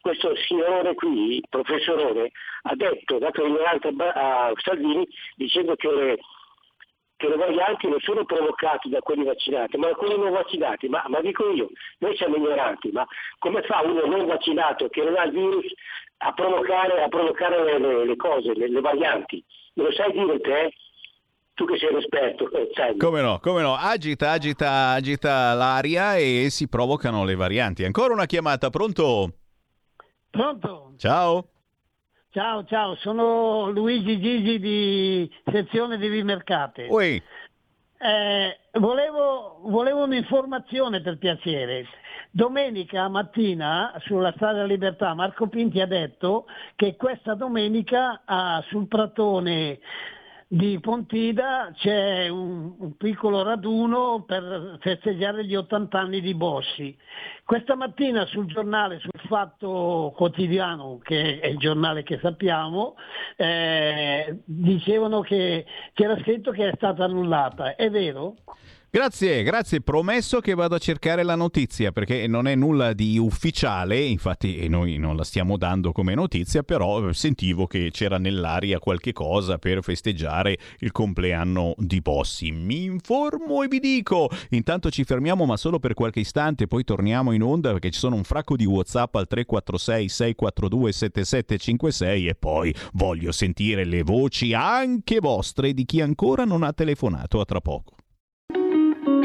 questo signore qui, il professorone, ha detto, dato un'altra a Salvini, dicendo che che le varianti non sono provocate da quelli vaccinati, ma da quelli non vaccinati. Ma, ma, dico io, noi siamo ignoranti, ma come fa uno non vaccinato che non ha il virus a provocare, a provocare le, le, le, cose, le, le varianti? Me lo sai dire te? tu che sei un esperto, eh, sai. Come no, come no, agita, agita, agita l'aria e si provocano le varianti. Ancora una chiamata, pronto? Pronto? Ciao. Ciao, ciao, sono Luigi Gigi di sezione di Vimercate. Ui. Eh, volevo, volevo un'informazione per piacere. Domenica mattina sulla strada Libertà Marco Pinti ha detto che questa domenica ah, sul pratone di Pontida c'è un, un, piccolo raduno per festeggiare gli 80 anni di Bossi. Questa mattina sul giornale, sul Fatto Quotidiano, che è il giornale che sappiamo, eh, dicevano che c'era scritto che è stata annullata. È vero? Grazie, grazie. Promesso che vado a cercare la notizia perché non è nulla di ufficiale, infatti noi non la stiamo dando come notizia, però sentivo che c'era nell'aria qualche cosa per festeggiare il compleanno di Bossi. Mi informo e vi dico. Intanto ci fermiamo ma solo per qualche istante, poi torniamo in onda perché ci sono un fracco di WhatsApp al 346 642 7756 e poi voglio sentire le voci anche vostre di chi ancora non ha telefonato a tra poco.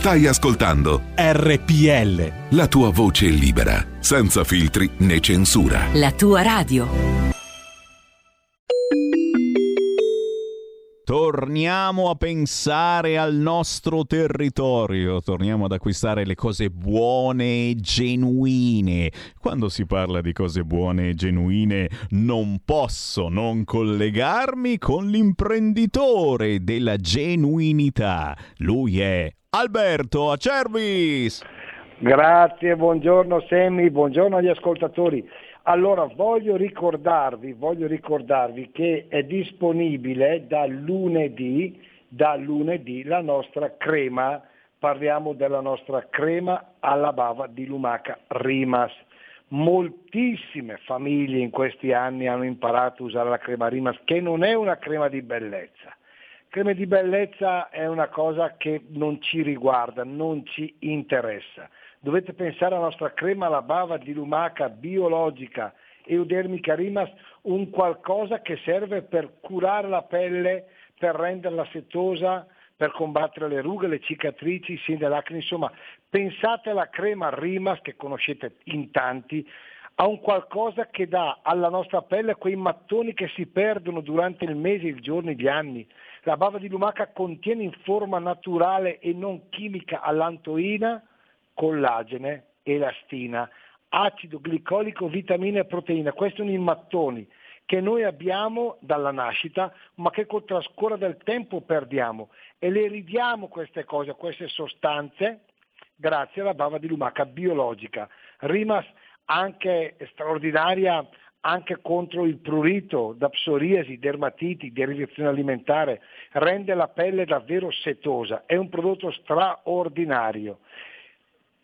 Stai ascoltando RPL. La tua voce libera, senza filtri né censura. La tua radio. Torniamo a pensare al nostro territorio, torniamo ad acquistare le cose buone e genuine. Quando si parla di cose buone e genuine non posso non collegarmi con l'imprenditore della genuinità. Lui è Alberto Acervis. Grazie, buongiorno Semmi, buongiorno agli ascoltatori. Allora voglio ricordarvi, voglio ricordarvi che è disponibile da lunedì, da lunedì la nostra crema, parliamo della nostra crema alla bava di lumaca Rimas. Moltissime famiglie in questi anni hanno imparato a usare la crema Rimas, che non è una crema di bellezza creme di bellezza è una cosa che non ci riguarda, non ci interessa. Dovete pensare alla nostra crema alla bava di lumaca biologica eudermica rimas, un qualcosa che serve per curare la pelle, per renderla setosa, per combattere le rughe, le cicatrici, i dell'acne, insomma, pensate alla crema Rimas che conoscete in tanti, a un qualcosa che dà alla nostra pelle quei mattoni che si perdono durante il mese, i giorni, gli anni. La bava di lumaca contiene in forma naturale e non chimica allantoina, collagene, elastina, acido glicolico, vitamine e proteine. Questi sono i mattoni che noi abbiamo dalla nascita, ma che col trascorrere del tempo perdiamo e le ridiamo queste cose, queste sostanze, grazie alla bava di lumaca biologica. Rimas anche straordinaria anche contro il prurito da psoriasi, dermatiti, derivazione alimentare, rende la pelle davvero setosa, è un prodotto straordinario.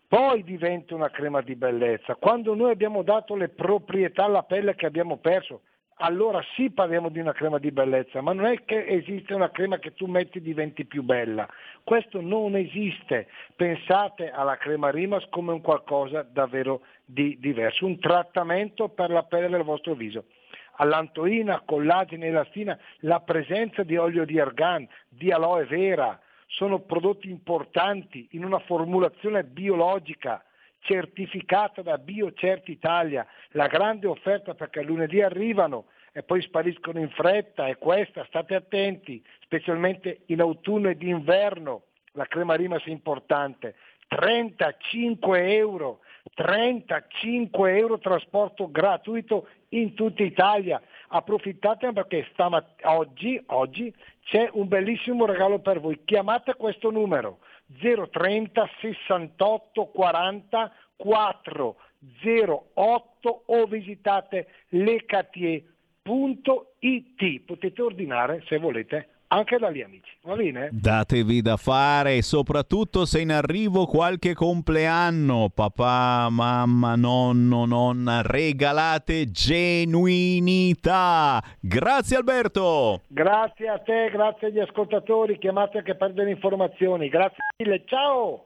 Poi diventa una crema di bellezza. Quando noi abbiamo dato le proprietà alla pelle che abbiamo perso, allora sì parliamo di una crema di bellezza, ma non è che esiste una crema che tu metti e diventi più bella. Questo non esiste. Pensate alla crema Rimas come un qualcosa davvero di diverso, un trattamento per la pelle del vostro viso. All'antoina, collagene elastina, la presenza di olio di argan, di aloe vera, sono prodotti importanti in una formulazione biologica certificata da BioCert Italia, la grande offerta perché lunedì arrivano e poi spariscono in fretta e questa, state attenti, specialmente in autunno ed inverno, la crema Rimas è importante, 35 euro, 35 euro trasporto gratuito in tutta Italia. Approfittate perché stamat- oggi, oggi c'è un bellissimo regalo per voi. Chiamate questo numero 030 68 40 408 o visitate lecatie.it. Potete ordinare se volete anche dagli amici, va bene? Datevi da fare, soprattutto se in arrivo qualche compleanno, papà, mamma, nonno, nonna, regalate genuinità. Grazie Alberto. Grazie a te, grazie agli ascoltatori, chiamate che per delle informazioni. Grazie mille, ciao!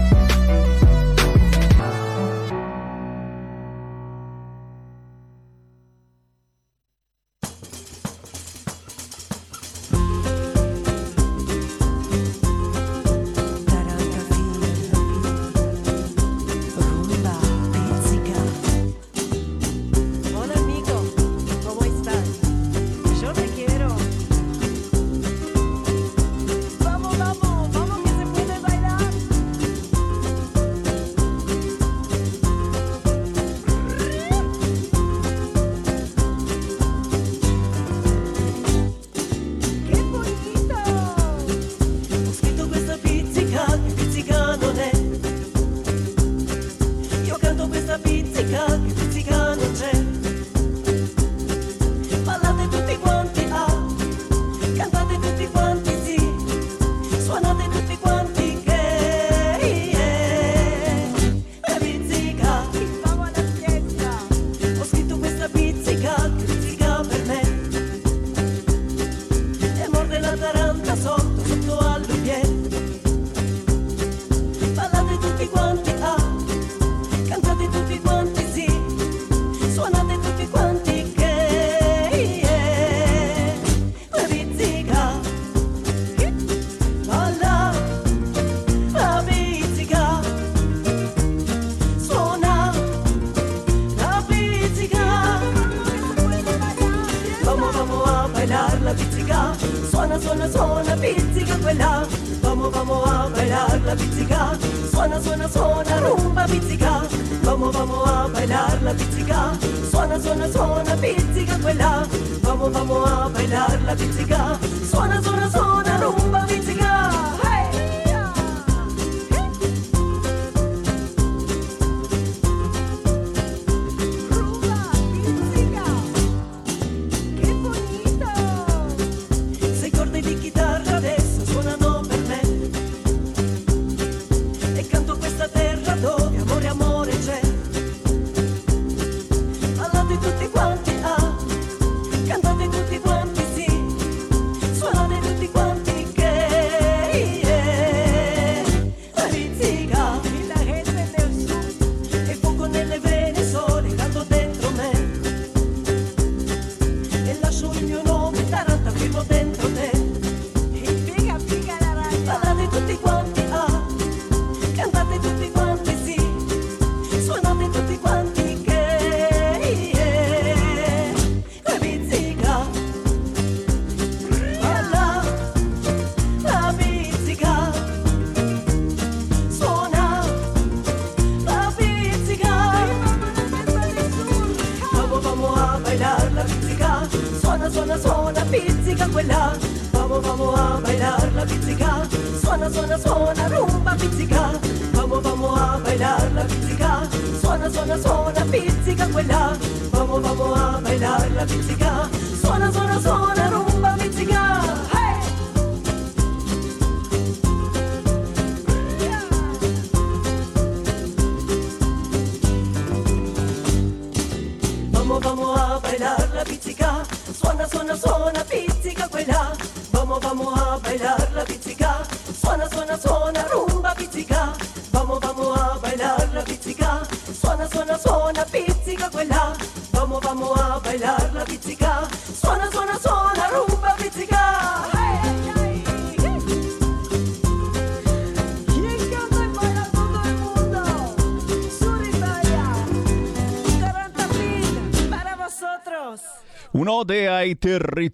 Un'ode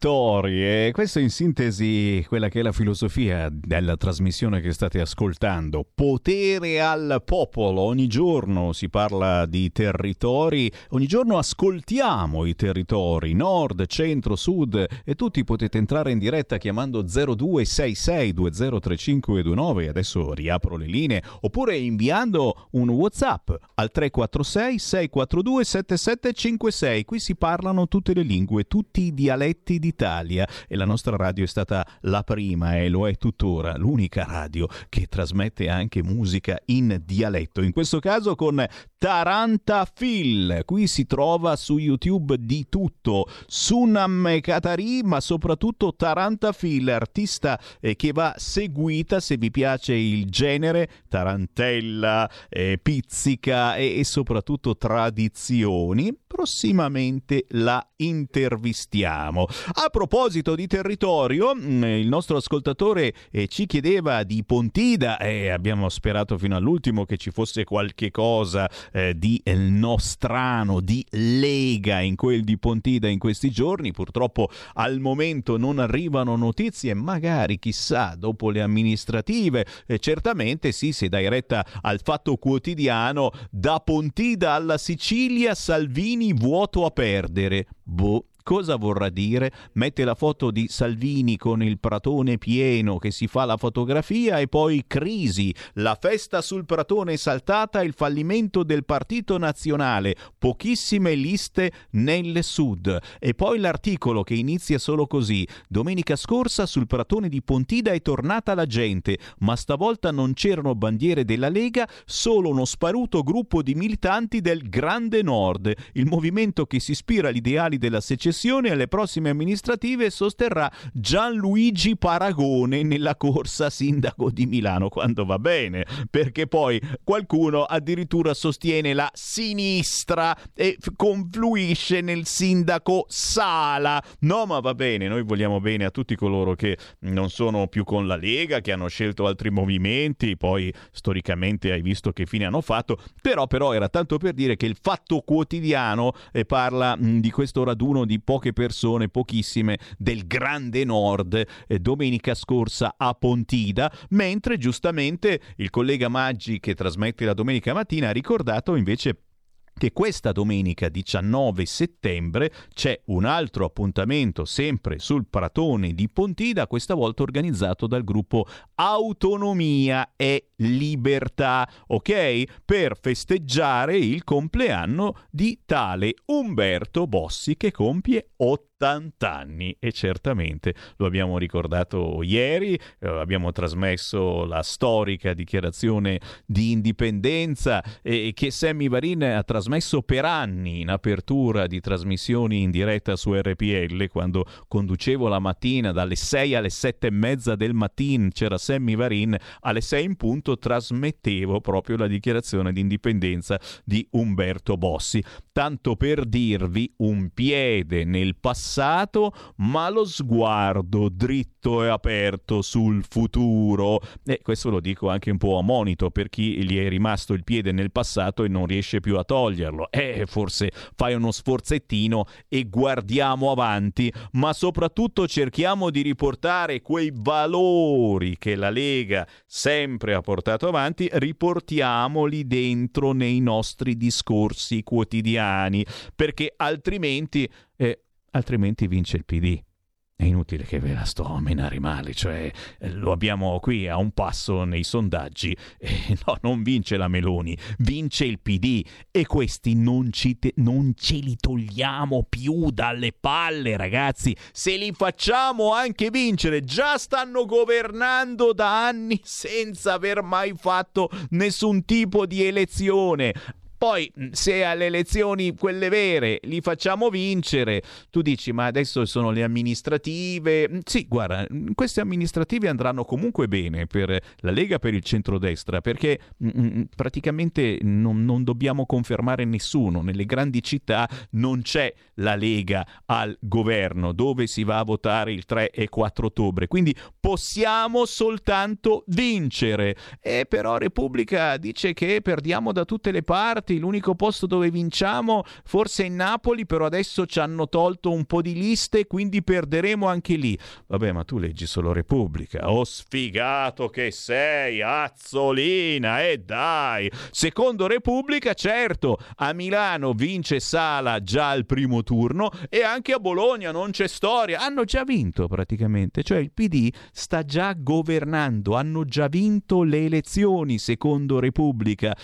ai territori e questa è in sintesi quella che è la filosofia della trasmissione che state ascoltando. Potere al popolo, ogni giorno si parla di territori, ogni giorno ascoltiamo i territori, nord, centro, sud e tutti potete entrare in diretta chiamando 0266203529, adesso riapro le linee, oppure inviando un Whatsapp al 346 642 7756. Qui si parlano tutte le lingue, tutti i dialetti d'Italia e la nostra radio è stata la prima e lo è tuttora, l'unica radio che trasmette anche musica in dialetto. In questo caso con Taranta Phil. Qui si trova su YouTube di tutto. Sunam Katari, ma soprattutto Taranta Phil, artista eh, che va seguita se vi piace il genere, tarantella, eh, pizzica e, e soprattutto tradizioni. Prossimamente la intervistiamo. A proposito di territorio, mh, il nostro ascoltatore eh, ci chiedeva di Pontida e abbiamo sperato fino all'ultimo che ci fosse qualche cosa eh, di nostrano, di lega in quel di Pontida in questi giorni. Purtroppo al momento non arrivano notizie, magari chissà dopo le amministrative. Eh, certamente sì, se dai retta al fatto quotidiano, da Pontida alla Sicilia Salvini vuoto a perdere. Boh. Cosa vorrà dire? Mette la foto di Salvini con il pratone pieno che si fa la fotografia e poi crisi, la festa sul pratone saltata, il fallimento del partito nazionale, pochissime liste nel sud. E poi l'articolo che inizia solo così. Domenica scorsa sul pratone di Pontida è tornata la gente, ma stavolta non c'erano bandiere della Lega, solo uno sparuto gruppo di militanti del Grande Nord, il movimento che si ispira agli ideali della secessione e alle prossime amministrative sosterrà Gianluigi Paragone nella corsa sindaco di Milano quando va bene, perché poi qualcuno addirittura sostiene la sinistra e f- confluisce nel sindaco Sala. No, ma va bene, noi vogliamo bene a tutti coloro che non sono più con la Lega, che hanno scelto altri movimenti, poi storicamente hai visto che fine hanno fatto, però però era tanto per dire che il fatto quotidiano eh, parla mh, di questo raduno di poche persone, pochissime, del Grande Nord eh, domenica scorsa a Pontida, mentre giustamente il collega Maggi che trasmette la domenica mattina ha ricordato invece che questa domenica 19 settembre c'è un altro appuntamento sempre sul Pratone di Pontida, questa volta organizzato dal gruppo Autonomia e Libertà, ok? Per festeggiare il compleanno di tale Umberto Bossi che compie 80 anni e certamente lo abbiamo ricordato ieri, eh, abbiamo trasmesso la storica dichiarazione di indipendenza eh, che Sammy Varin ha trasmesso per anni in apertura di trasmissioni in diretta su RPL quando conducevo la mattina dalle 6 alle 7 e mezza del mattino c'era Sammy Varin alle 6 in punto trasmettevo proprio la dichiarazione di indipendenza di Umberto Bossi. Tanto per dirvi un piede nel passato, ma lo sguardo dritto e aperto sul futuro. E questo lo dico anche un po' a monito per chi gli è rimasto il piede nel passato e non riesce più a toglierlo. Eh, forse fai uno sforzettino e guardiamo avanti, ma soprattutto cerchiamo di riportare quei valori che la Lega sempre ha portato avanti, riportiamoli dentro nei nostri discorsi quotidiani, perché altrimenti, eh, altrimenti vince il PD. è inutile che ve la sto a menare male, cioè lo abbiamo qui a un passo nei sondaggi. Eh, no, non vince la Meloni, vince il PD e questi non, te- non ce li togliamo più dalle palle, ragazzi. Se li facciamo anche vincere, già stanno governando da anni senza aver mai fatto nessun tipo di elezione. Poi, se alle elezioni, quelle vere, li facciamo vincere, tu dici, ma adesso sono le amministrative. Sì, guarda, queste amministrative andranno comunque bene per la Lega, per il centrodestra, perché mh, praticamente non, non dobbiamo confermare nessuno. Nelle grandi città non c'è la Lega al governo, dove si va a votare il 3 e 4 ottobre. Quindi possiamo soltanto vincere. E però Repubblica dice che perdiamo da tutte le parti l'unico posto dove vinciamo forse è Napoli, però adesso ci hanno tolto un po' di liste, quindi perderemo anche lì. Vabbè, ma tu leggi solo Repubblica. Oh sfigato che sei, Azzolina, e eh dai! Secondo Repubblica, certo, a Milano vince Sala già al primo turno e anche a Bologna non c'è storia. Hanno già vinto praticamente, cioè il PD sta già governando, hanno già vinto le elezioni, secondo Repubblica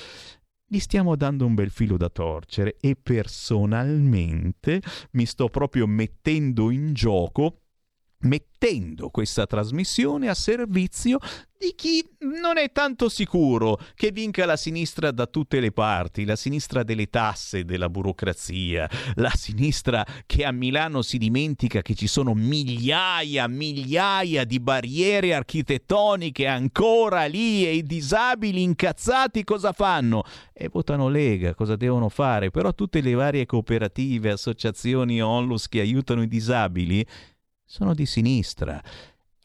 gli stiamo dando un bel filo da torcere e personalmente mi sto proprio mettendo in gioco mettendo questa trasmissione a servizio di chi non è tanto sicuro che vinca la sinistra da tutte le parti, la sinistra delle tasse, della burocrazia, la sinistra che a Milano si dimentica che ci sono migliaia, migliaia di barriere architettoniche ancora lì e i disabili incazzati cosa fanno? E votano Lega, cosa devono fare? Però tutte le varie cooperative, associazioni onlus che aiutano i disabili sono di sinistra.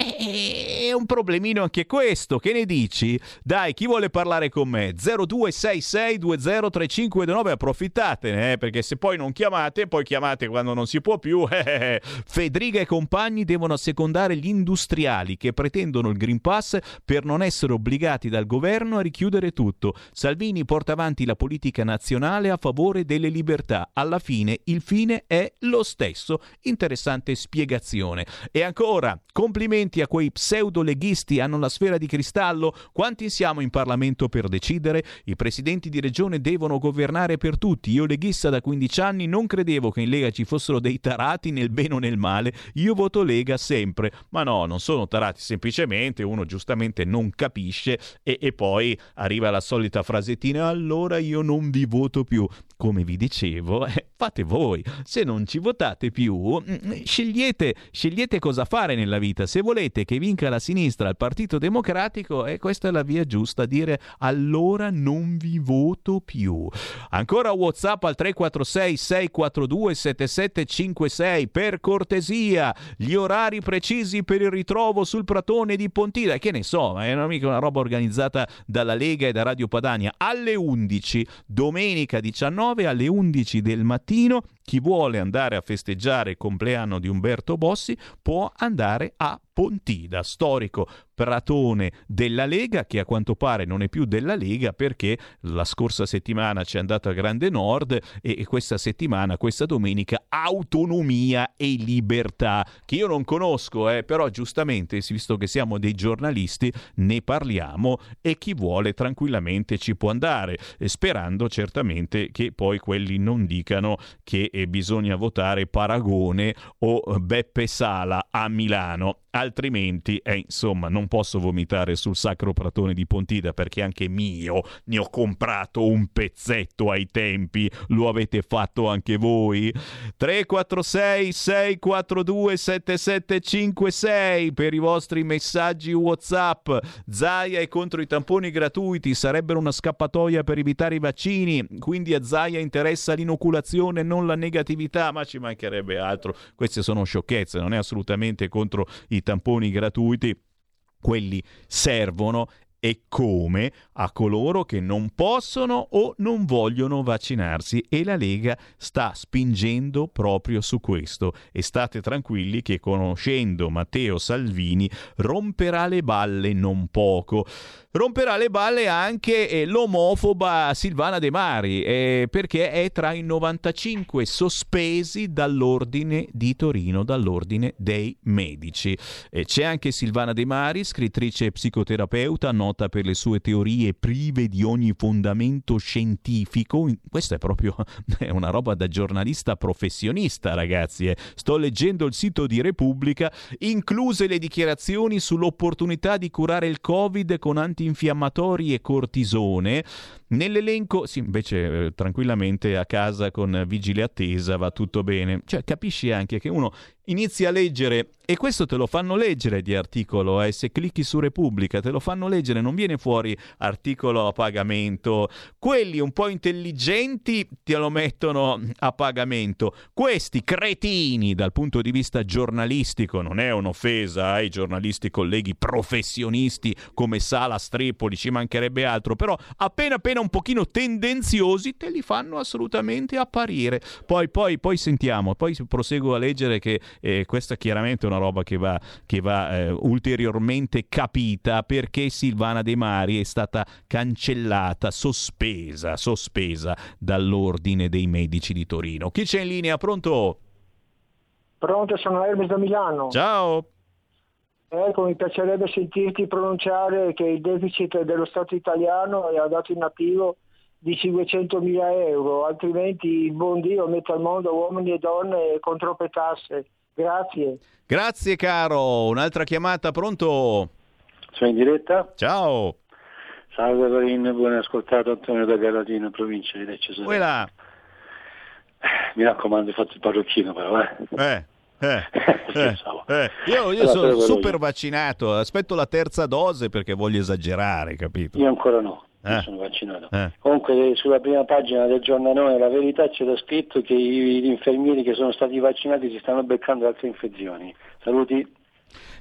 È un problemino anche questo, che ne dici? Dai, chi vuole parlare con me? 0266203529, approfittatene, eh, perché se poi non chiamate, poi chiamate quando non si può più. Eh, Federica e compagni devono assecondare gli industriali che pretendono il Green Pass per non essere obbligati dal governo a richiudere tutto. Salvini porta avanti la politica nazionale a favore delle libertà. Alla fine il fine è lo stesso. Interessante spiegazione. E ancora, complimenti a quei pseudo-leghisti hanno la sfera di cristallo? Quanti siamo in Parlamento per decidere? I presidenti di regione devono governare per tutti. Io leghista da 15 anni non credevo che in Lega ci fossero dei tarati nel bene o nel male. Io voto Lega sempre. Ma no, non sono tarati, semplicemente uno giustamente non capisce e, e poi arriva la solita frasettina allora io non vi voto più. Come vi dicevo, eh, fate voi. Se non ci votate più, mm, scegliete, scegliete cosa fare nella vita. Se volete che vinca la sinistra, il Partito Democratico, e questa è la via giusta, dire allora non vi voto più. Ancora WhatsApp al 346 642 7756 per cortesia, gli orari precisi per il ritrovo sul pratone di Pontida, che ne so, è mica una roba organizzata dalla Lega e da Radio Padania alle 11, domenica 19 alle 11 del mattino mattino chi vuole andare a festeggiare il compleanno di Umberto Bossi può andare a Pontida, storico pratone della Lega, che a quanto pare non è più della Lega perché la scorsa settimana c'è andato a Grande Nord e questa settimana, questa domenica, autonomia e libertà, che io non conosco, eh, però giustamente, visto che siamo dei giornalisti, ne parliamo e chi vuole tranquillamente ci può andare, sperando certamente che poi quelli non dicano che eh, bisogna votare Paragone o Beppe Sala a Milano. Altrimenti eh, insomma non posso vomitare sul sacro pratone di Pontida perché anche mio ne ho comprato un pezzetto ai tempi. Lo avete fatto anche voi? 346 642 7756 per i vostri messaggi whatsapp. Zaia è contro i tamponi gratuiti sarebbero una scappatoia per evitare i vaccini. Quindi a Zaia interessa l'inoculazione non la negatività ma ci mancherebbe altro. Queste sono sciocchezze non è assolutamente contro i tamponi gratuiti. Quelli servono e come a coloro che non possono o non vogliono vaccinarsi e la Lega sta spingendo proprio su questo e state tranquilli che conoscendo Matteo Salvini romperà le balle non poco. Romperà le balle anche eh, l'omofoba Silvana De Mari eh, perché è tra i 95 sospesi dall'ordine di Torino, dall'ordine dei medici. Eh, c'è anche Silvana De Mari, scrittrice e psicoterapeuta, nota per le sue teorie prive di ogni fondamento scientifico. Questa è proprio è una roba da giornalista professionista, ragazzi. eh. Sto leggendo il sito di Repubblica, incluse le dichiarazioni sull'opportunità di curare il Covid con antinfiammatori e cortisone. Nell'elenco, sì, invece eh, tranquillamente a casa con vigile attesa va tutto bene. Cioè, capisci anche che uno inizia a leggere e questo te lo fanno leggere di articolo, eh, se clicchi su Repubblica te lo fanno leggere, non viene fuori articolo a pagamento. Quelli un po' intelligenti te lo mettono a pagamento. Questi cretini dal punto di vista giornalistico, non è un'offesa ai giornalisti colleghi professionisti come Sala Strepoli, ci mancherebbe altro, però appena appena un pochino tendenziosi te li fanno assolutamente apparire. Poi, poi, poi sentiamo, poi proseguo a leggere che eh, questa chiaramente è una roba che va, che va eh, ulteriormente capita perché Silvana De Mari è stata cancellata, sospesa, sospesa dall'ordine dei medici di Torino. Chi c'è in linea? Pronto? Pronto, sono Hermes da Milano. Ciao. Ecco, mi piacerebbe sentirti pronunciare che il deficit dello Stato italiano è a dato in attivo di 500 mila euro, altrimenti il buon Dio mette al mondo uomini e donne con troppe tasse. Grazie. Grazie caro, un'altra chiamata, pronto? Sono in diretta? Ciao. Salve Varin, buon ascoltato Antonio da Galatino, provincia di Lecce. Quella. Mi raccomando, fate il parrucchino però, eh. Eh. Eh, eh, eh. Io, io Allora, sono super vaccinato, aspetto la terza dose perché voglio esagerare, capito? Io ancora no, io Eh. sono vaccinato. Eh. Comunque sulla prima pagina del giornalone La Verità c'era scritto che gli infermieri che sono stati vaccinati si stanno beccando altre infezioni. Saluti.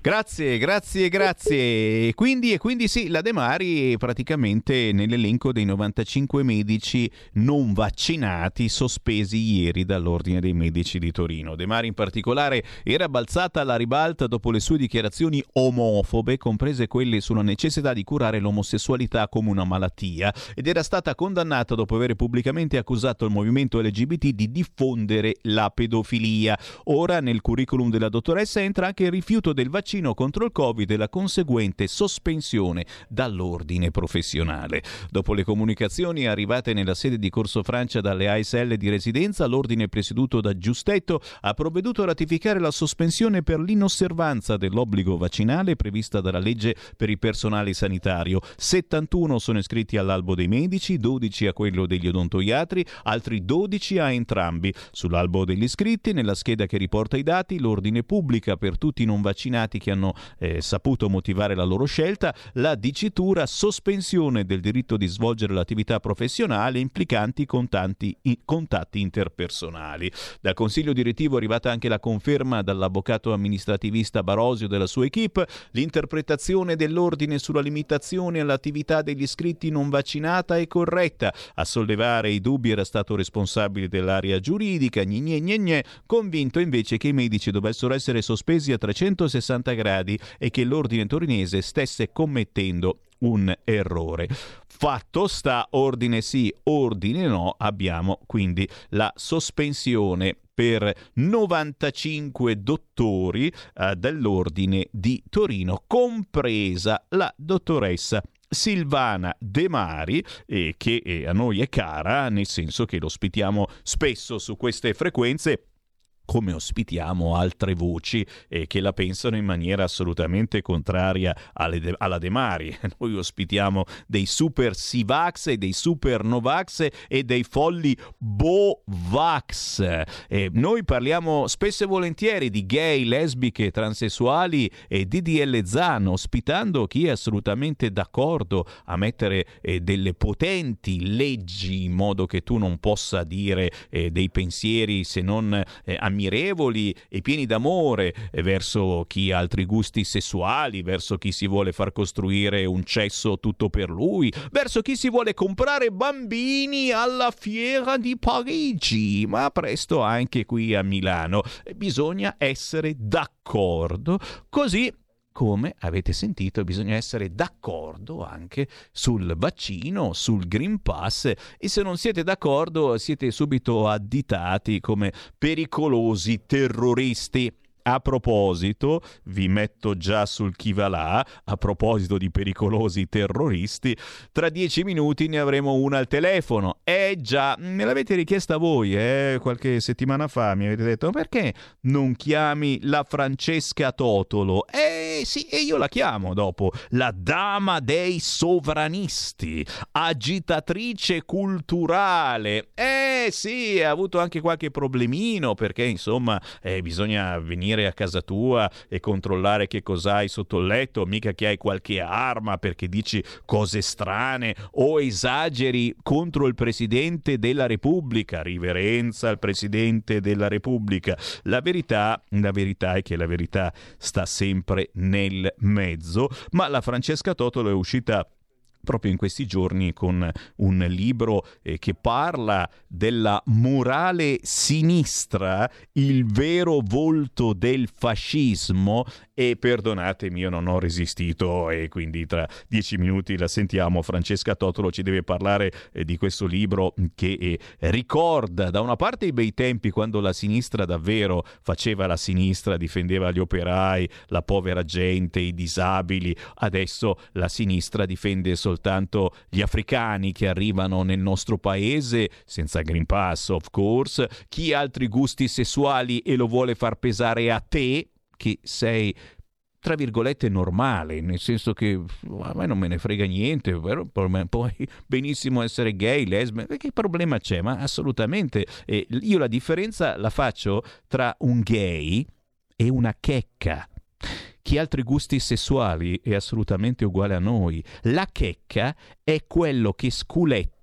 Grazie, grazie, grazie. E quindi, e quindi sì, la De Mari è praticamente nell'elenco dei 95 medici non vaccinati sospesi ieri dall'Ordine dei Medici di Torino. De Mari in particolare era balzata alla ribalta dopo le sue dichiarazioni omofobe, comprese quelle sulla necessità di curare l'omosessualità come una malattia, ed era stata condannata dopo aver pubblicamente accusato il movimento LGBT di diffondere la pedofilia. Ora nel curriculum della dottoressa entra anche il rifiuto del vaccino contro il Covid e la conseguente sospensione dall'ordine professionale. Dopo le comunicazioni arrivate nella sede di Corso Francia dalle ASL di residenza, l'ordine presieduto da Giustetto ha provveduto a ratificare la sospensione per l'inosservanza dell'obbligo vaccinale prevista dalla legge per il personale sanitario. 71 sono iscritti all'albo dei medici, 12 a quello degli odontoiatri, altri 12 a entrambi. Sull'albo degli iscritti, nella scheda che riporta i dati, l'ordine pubblica per tutti i non vaccinati che hanno eh, saputo motivare la loro scelta la dicitura sospensione del diritto di svolgere l'attività professionale implicanti contanti- i- contatti interpersonali. Dal consiglio direttivo è arrivata anche la conferma dall'avvocato amministrativista Barosio della sua equip l'interpretazione dell'ordine sulla limitazione all'attività degli iscritti non vaccinata è corretta. A sollevare i dubbi era stato responsabile dell'area giuridica, gne gne gne gne, convinto invece che i medici dovessero essere sospesi a 360 gradi e che l'ordine torinese stesse commettendo un errore. Fatto sta, ordine sì, ordine no, abbiamo quindi la sospensione per 95 dottori eh, dell'ordine di Torino, compresa la dottoressa Silvana De Mari, eh, che eh, a noi è cara, nel senso che lo ospitiamo spesso su queste frequenze come ospitiamo altre voci eh, che la pensano in maniera assolutamente contraria de- alla De Mari. Noi ospitiamo dei super Sivax e dei super Novax e dei folli Bovax. Eh, noi parliamo spesso e volentieri di gay, lesbiche, transessuali e DDL Zan, ospitando chi è assolutamente d'accordo a mettere eh, delle potenti leggi in modo che tu non possa dire eh, dei pensieri se non eh, a ammirevoli e pieni d'amore eh, verso chi ha altri gusti sessuali, verso chi si vuole far costruire un cesso tutto per lui, verso chi si vuole comprare bambini alla fiera di Parigi, ma presto anche qui a Milano. Bisogna essere d'accordo, così come avete sentito bisogna essere d'accordo anche sul vaccino, sul Green Pass e se non siete d'accordo siete subito additati come pericolosi terroristi. A proposito, vi metto già sul chi va là, a proposito di pericolosi terroristi, tra dieci minuti ne avremo una al telefono. Eh già, me l'avete richiesta voi, eh? qualche settimana fa mi avete detto perché non chiami la Francesca Totolo? Eh sì, e io la chiamo dopo, la dama dei sovranisti, agitatrice culturale. Eh sì, ha avuto anche qualche problemino perché insomma eh, bisogna venire a casa tua e controllare che cos'hai sotto il letto, mica che hai qualche arma perché dici cose strane o esageri contro il Presidente della Repubblica, riverenza al Presidente della Repubblica. La verità, la verità è che la verità sta sempre nel mezzo, ma la Francesca Totolo è uscita proprio in questi giorni con un libro eh, che parla della morale sinistra, il vero volto del fascismo e perdonatemi, io non ho resistito e quindi tra dieci minuti la sentiamo. Francesca Totolo ci deve parlare eh, di questo libro che eh, ricorda da una parte i bei tempi quando la sinistra davvero faceva la sinistra, difendeva gli operai, la povera gente, i disabili. Adesso la sinistra difende soltanto gli africani che arrivano nel nostro paese senza Green Pass, of course. Chi ha altri gusti sessuali e lo vuole far pesare a te che sei tra virgolette normale, nel senso che a me non me ne frega niente, puoi benissimo essere gay, lesbica, che problema c'è? Ma assolutamente, eh, io la differenza la faccio tra un gay e una checca. Chi ha altri gusti sessuali è assolutamente uguale a noi. La checca è quello che sculetta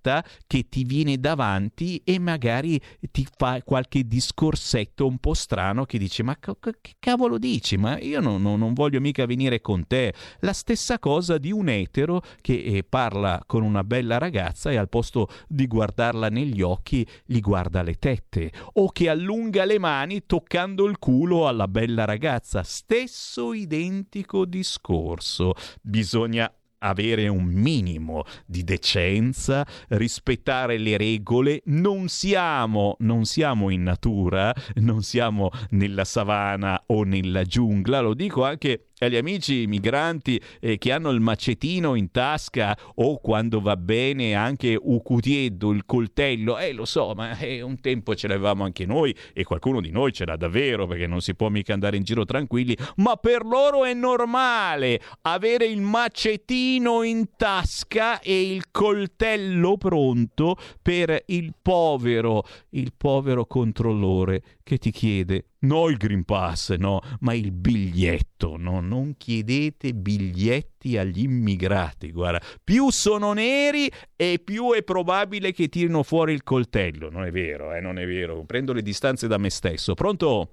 che ti viene davanti e magari ti fa qualche discorsetto un po' strano che dice ma che cavolo dici? Ma io non, non, non voglio mica venire con te. La stessa cosa di un etero che eh, parla con una bella ragazza e al posto di guardarla negli occhi gli guarda le tette o che allunga le mani toccando il culo alla bella ragazza. Stesso identico discorso. Bisogna avere un minimo di decenza, rispettare le regole. Non siamo, non siamo in natura, non siamo nella savana o nella giungla, lo dico anche agli amici migranti eh, che hanno il macetino in tasca o quando va bene anche ucutieddo, il coltello, eh lo so, ma eh, un tempo ce l'avevamo anche noi e qualcuno di noi ce l'ha davvero perché non si può mica andare in giro tranquilli, ma per loro è normale avere il macetino in tasca e il coltello pronto per il povero, il povero controllore che ti chiede no il Green Pass, no, ma il biglietto, no? Non chiedete biglietti agli immigrati, guarda, più sono neri e più è probabile che tirino fuori il coltello, non è vero, eh, non è vero, prendo le distanze da me stesso. Pronto?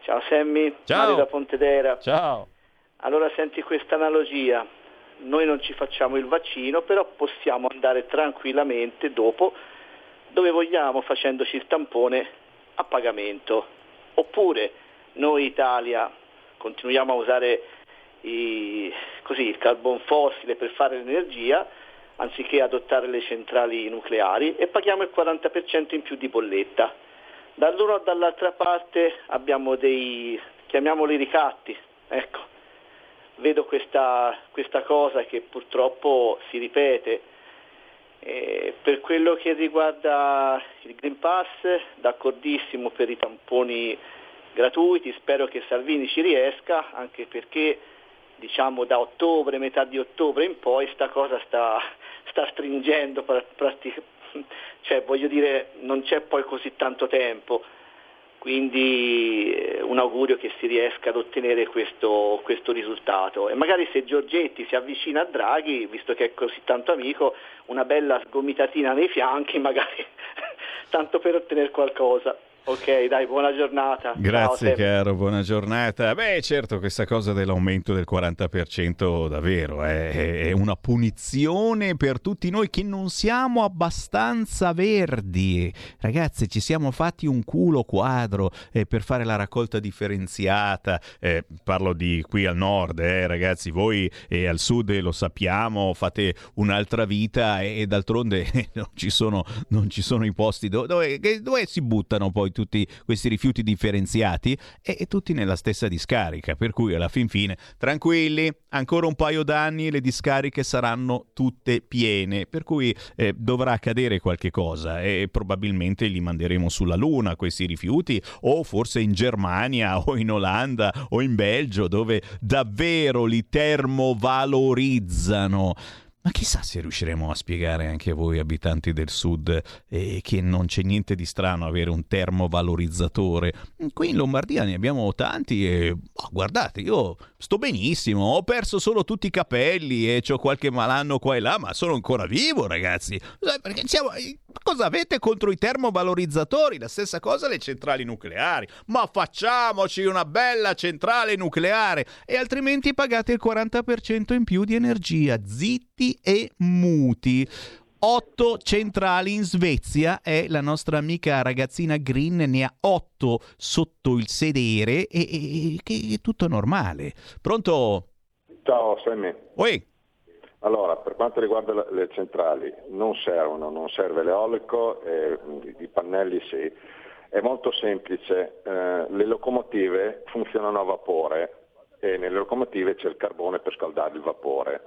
Ciao Sammy, Ciao. Mario da Pontedera. Ciao. Allora senti questa analogia, noi non ci facciamo il vaccino, però possiamo andare tranquillamente dopo dove vogliamo facendoci il tampone a pagamento. Oppure noi Italia continuiamo a usare i, così, il carbon fossile per fare l'energia anziché adottare le centrali nucleari e paghiamo il 40% in più di bolletta. Dall'una o dall'altra parte abbiamo dei, chiamiamoli ricatti, ecco, vedo questa, questa cosa che purtroppo si ripete. Eh, per quello che riguarda il Green Pass, d'accordissimo per i tamponi gratuiti, spero che Salvini ci riesca, anche perché diciamo da ottobre, metà di ottobre in poi sta cosa sta, sta stringendo, pratic- cioè voglio dire non c'è poi così tanto tempo, quindi eh, un augurio che si riesca ad ottenere questo, questo, risultato e magari se Giorgetti si avvicina a Draghi, visto che è così tanto amico, una bella sgomitatina nei fianchi, magari tanto per ottenere qualcosa. Ok, dai, buona giornata. Grazie Ciao, caro, buona giornata. Beh, certo, questa cosa dell'aumento del 40% davvero è, è una punizione per tutti noi che non siamo abbastanza verdi. Ragazzi, ci siamo fatti un culo quadro eh, per fare la raccolta differenziata. Eh, parlo di qui al nord, eh, ragazzi, voi eh, al sud lo sappiamo, fate un'altra vita e, d'altronde non ci sono, non ci sono i posti do- dove, che- dove si buttano poi tutti questi rifiuti differenziati e, e tutti nella stessa discarica. Per cui alla fin fine, tranquilli, ancora un paio d'anni le discariche saranno tutte piene. Per cui eh, dovrà accadere qualche cosa e probabilmente li manderemo sulla Luna questi rifiuti o forse in Germania o in Olanda o in Belgio dove davvero li termovalorizzano. Ma chissà se riusciremo a spiegare anche a voi abitanti del sud eh, che non c'è niente di strano avere un termovalorizzatore. Qui in Lombardia ne abbiamo tanti e oh, guardate, io sto benissimo, ho perso solo tutti i capelli e ho qualche malanno qua e là, ma sono ancora vivo, ragazzi. Perché siamo... Cosa avete contro i termovalorizzatori? La stessa cosa le centrali nucleari. Ma facciamoci una bella centrale nucleare e altrimenti pagate il 40% in più di energia. Zitti e muti. Otto centrali in Svezia e la nostra amica ragazzina Green ne ha otto sotto il sedere e, e- e- che è tutto normale. Pronto? Ciao Sammy. Oi. Allora, per quanto riguarda le- centrali, non servono, non serve l'eolico, eh, i pannelli sì. È molto semplice, eh, le locomotive funzionano a vapore e nelle locomotive c'è il carbone per scaldare il vapore.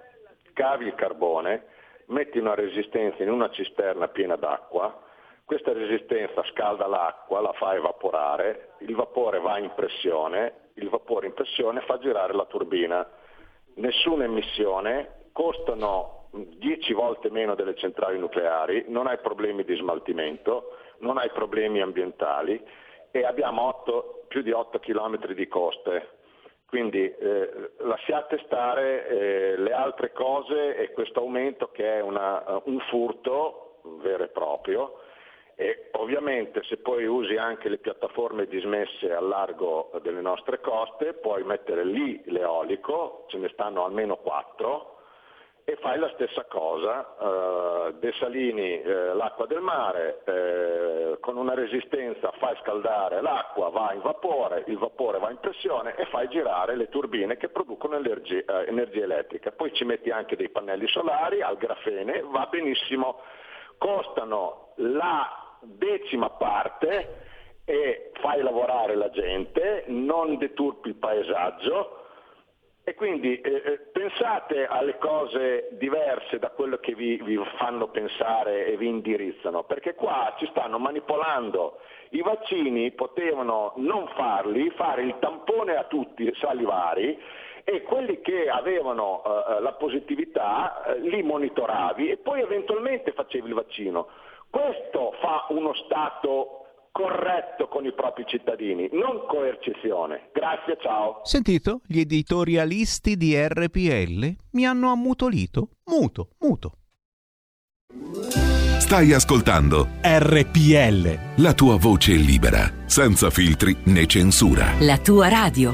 Cavi il carbone, metti una resistenza in una cisterna piena d'acqua, questa resistenza scalda l'acqua, la fa evaporare, il vapore va in pressione, il vapore in pressione fa girare la turbina. Nessuna emissione, costano 10 volte meno delle centrali nucleari, non hai problemi di smaltimento, non hai problemi ambientali e abbiamo otto- più di 8 km di coste. Quindi eh, lasciate stare eh, le altre cose e questo aumento che è una- un furto vero e proprio e ovviamente se poi usi anche le piattaforme dismesse al largo delle nostre coste puoi mettere lì l'eolico, ce ne stanno almeno quattro e fai la stessa cosa, eh, desalini eh, l'acqua del mare, eh, con una resistenza fai scaldare l'acqua, va in vapore, il vapore va in pressione e fai girare le turbine che producono energia, eh, energia elettrica. Poi ci metti anche dei pannelli solari al grafene, va benissimo, costano la decima parte e fai lavorare la gente, non deturpi il paesaggio, e quindi eh, eh, pensate alle cose diverse da quello che vi, vi fanno pensare e vi indirizzano, perché qua ci stanno manipolando. I vaccini potevano non farli, fare il tampone a tutti salivari e quelli che avevano eh, la positività eh, li monitoravi e poi eventualmente facevi il vaccino. Questo fa uno Stato corretto con i propri cittadini, non coercizione. Grazie, ciao. Sentito? Gli editorialisti di RPL mi hanno ammutolito. Muto, muto. Stai ascoltando RPL. la tua voce libera, senza filtri né censura. La tua radio.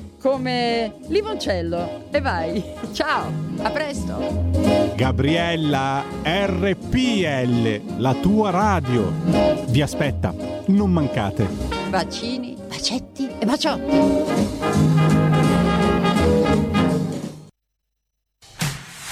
come limoncello. E vai. Ciao, a presto. Gabriella RPL, la tua radio. Vi aspetta, non mancate. Bacini, bacetti e baciotti.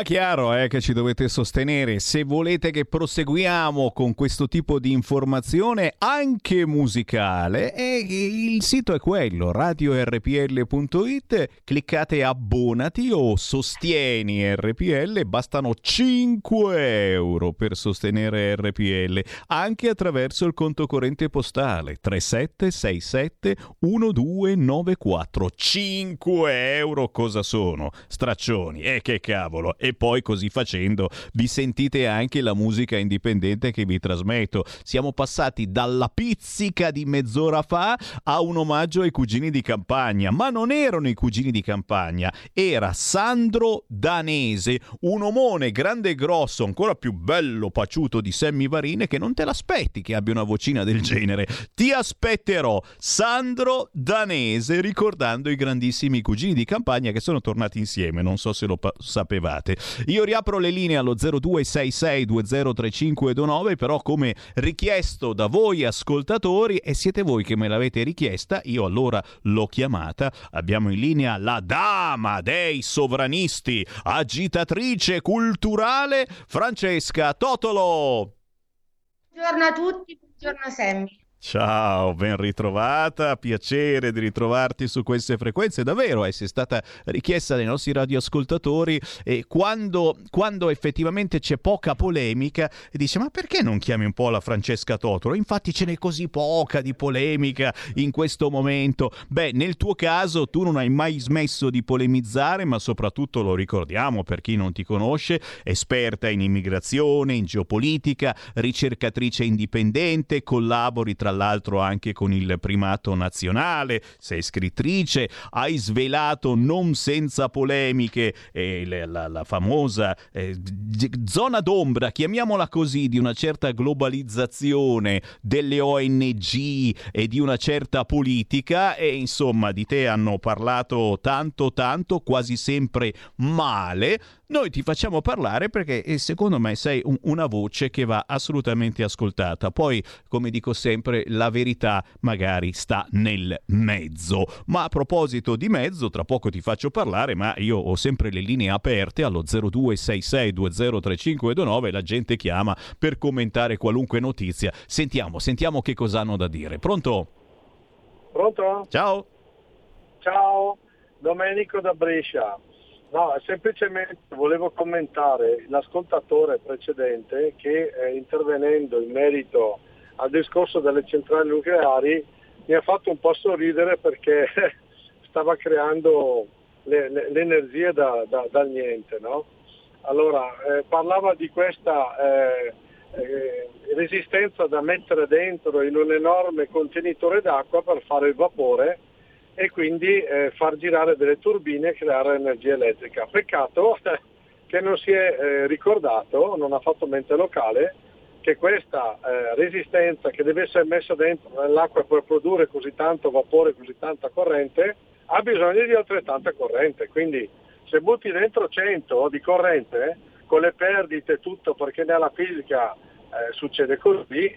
Ma chiaro è eh, che ci dovete sostenere. Se volete che proseguiamo con questo tipo di informazione anche musicale, eh, il sito è quello, radiorpl.it, cliccate abbonati o sostieni RPL, bastano 5 euro per sostenere RPL, anche attraverso il conto corrente postale 3767 1294. 5 euro cosa sono? Straccioni, e eh, che cavolo! E e poi così facendo vi sentite anche la musica indipendente che vi trasmetto. Siamo passati dalla pizzica di mezz'ora fa a un omaggio ai cugini di campagna, ma non erano i cugini di campagna, era Sandro Danese, un omone grande e grosso, ancora più bello paciuto di Sammy Varine che non te l'aspetti che abbia una vocina del genere. Ti aspetterò, Sandro Danese, ricordando i grandissimi cugini di campagna che sono tornati insieme, non so se lo pa- sapevate. Io riapro le linee allo 0266203529, però come richiesto da voi ascoltatori e siete voi che me l'avete richiesta, io allora l'ho chiamata. Abbiamo in linea la dama dei sovranisti, agitatrice culturale Francesca Totolo. Buongiorno a tutti, buongiorno Sammy. Ciao, ben ritrovata, piacere di ritrovarti su queste frequenze. Davvero, eh, sei stata richiesta dai nostri radioascoltatori e quando, quando effettivamente c'è poca polemica, dice ma perché non chiami un po' la Francesca Totolo? Infatti ce n'è così poca di polemica in questo momento. Beh, nel tuo caso tu non hai mai smesso di polemizzare, ma soprattutto lo ricordiamo per chi non ti conosce, esperta in immigrazione, in geopolitica, ricercatrice indipendente, collabori tra l'altro anche con il primato nazionale, sei scrittrice, hai svelato non senza polemiche eh, la, la, la, famosa eh, zona d'ombra, chiamiamola così, di una certa globalizzazione delle ONG e di una certa politica. E insomma di te hanno parlato tanto tanto, quasi sempre male, noi ti facciamo parlare perché eh, secondo me sei un, una voce che va assolutamente ascoltata. Poi, come dico sempre, la verità magari sta nel mezzo. Ma a proposito di mezzo, tra poco ti faccio parlare, ma io ho sempre le linee aperte allo 0266203529, la gente chiama per commentare qualunque notizia. Sentiamo, sentiamo che cosa hanno da dire. Pronto? Pronto? Ciao. Ciao, Domenico da Brescia. No, semplicemente volevo commentare l'ascoltatore precedente che eh, intervenendo in merito al discorso delle centrali nucleari mi ha fatto un po' sorridere perché stava creando le, le, l'energia da, da, dal niente. No? Allora, eh, parlava di questa eh, eh, resistenza da mettere dentro in un enorme contenitore d'acqua per fare il vapore e quindi eh, far girare delle turbine e creare energia elettrica. Peccato che non si è eh, ricordato, non ha fatto mente locale, che questa eh, resistenza che deve essere messa dentro nell'acqua per produrre così tanto vapore, così tanta corrente, ha bisogno di altrettanta corrente. Quindi se butti dentro 100 di corrente, con le perdite e tutto, perché nella fisica eh, succede così,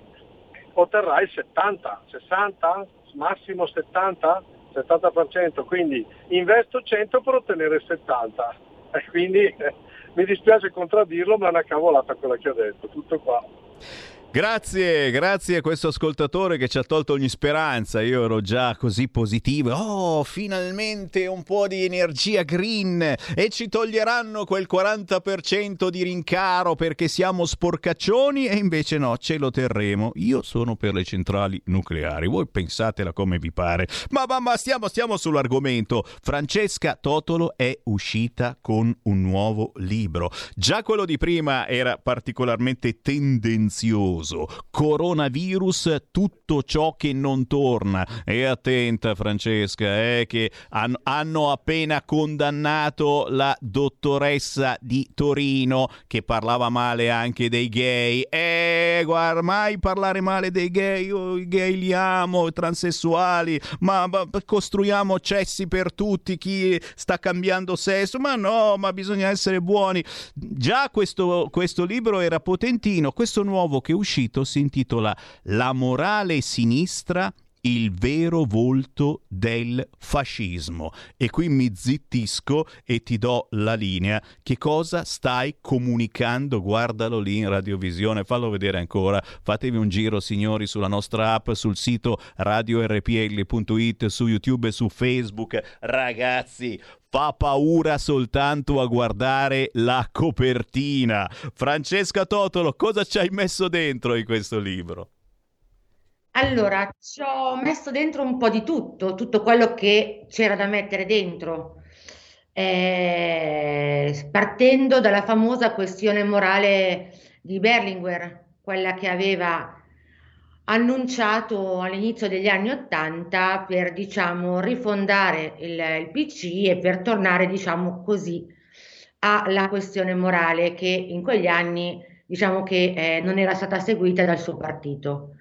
otterrai 70, 60, massimo 70 70%, quindi investo 100 per ottenere 70. E quindi eh, mi dispiace contraddirlo, ma è una cavolata quella che ho detto, tutto qua. Grazie, grazie a questo ascoltatore che ci ha tolto ogni speranza. Io ero già così positivo. Oh, finalmente un po' di energia green e ci toglieranno quel 40% di rincaro perché siamo sporcaccioni e invece no, ce lo terremo. Io sono per le centrali nucleari. Voi pensatela come vi pare. Ma, ma, ma stiamo, stiamo sull'argomento. Francesca Totolo è uscita con un nuovo libro. Già quello di prima era particolarmente tendenzioso Coronavirus, tutto ciò che non torna. E attenta Francesca, eh, che han- hanno appena condannato la dottoressa di Torino che parlava male anche dei gay. Eh, guarda, mai parlare male dei gay, io i gay li amo, i transessuali, ma, ma costruiamo cessi per tutti, chi sta cambiando sesso, ma no, ma bisogna essere buoni. Già questo, questo libro era potentino, questo nuovo che è uscito si intitola La morale sinistra il vero volto del fascismo. E qui mi zittisco e ti do la linea. Che cosa stai comunicando? Guardalo lì in radiovisione, fallo vedere ancora. Fatevi un giro, signori, sulla nostra app, sul sito radiorpl.it, su YouTube e su Facebook. Ragazzi, fa paura soltanto a guardare la copertina. Francesca Totolo, cosa ci hai messo dentro in questo libro? Allora, ci ho messo dentro un po' di tutto, tutto quello che c'era da mettere dentro. eh, partendo dalla famosa questione morale di Berlinguer, quella che aveva annunciato all'inizio degli anni Ottanta per, diciamo, rifondare il, il PC e per tornare, diciamo così, alla questione morale che in quegli anni, diciamo che eh, non era stata seguita dal suo partito.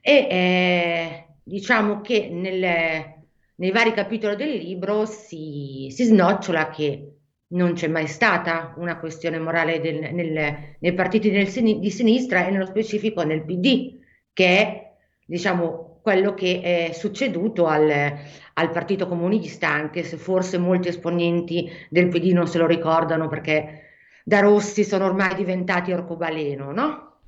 E eh, diciamo che nel, nei vari capitoli del libro si, si snocciola che non c'è mai stata una questione morale del, nel, nei partiti del, di sinistra e nello specifico nel PD che è diciamo, quello che è succeduto al, al, Partito Comunista, anche se forse molti esponenti del PD non se lo ricordano perché da Rossi sono ormai diventati orcobaleno, no?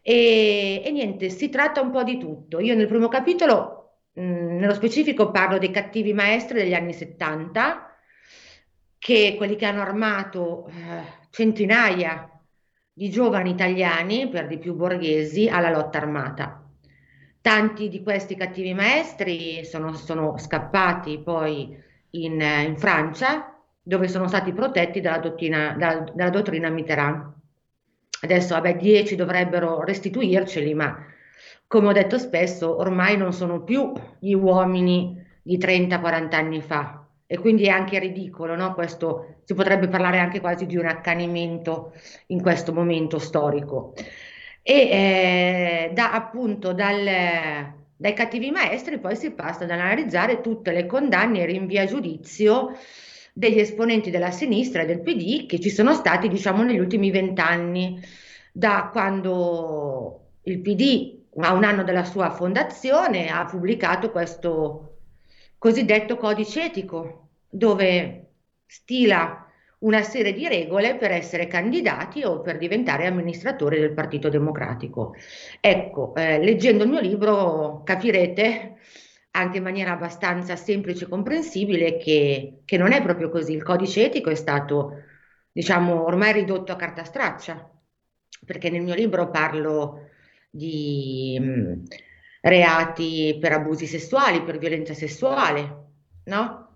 E, e niente, si tratta un po' di tutto. Io nel primo capitolo, mh, nello specifico, parlo dei cattivi maestri degli anni 70, che quelli che hanno armato eh, centinaia di giovani italiani, per di più borghesi, alla lotta armata. Tanti di questi cattivi maestri sono, sono scappati poi in, in, Francia, dove sono stati protetti dalla dottrina, dalla, dalla dottrina Mitterrand. Adesso, vabbè, dieci dovrebbero restituirceli, ma come ho detto spesso, ormai non sono più gli uomini di 30-40 anni fa, e quindi è anche ridicolo, no? Questo si potrebbe parlare anche quasi di un accanimento in questo momento storico. E eh, da, appunto dal, dai cattivi maestri poi si passa ad analizzare tutte le condanne e rinvii a giudizio degli esponenti della sinistra e del PD che ci sono stati, diciamo, negli ultimi vent'anni, da quando il PD, a un anno della sua fondazione, ha pubblicato questo cosiddetto codice etico, dove stila una serie di regole per essere candidati o per diventare amministratori del Partito Democratico. Ecco, eh, leggendo il mio libro capirete anche in maniera abbastanza semplice e comprensibile che, che non è proprio così. Il codice etico è stato, diciamo, ormai ridotto a carta straccia, perché nel mio libro parlo di... Mh, reati per abusi sessuali, per violenza sessuale, no?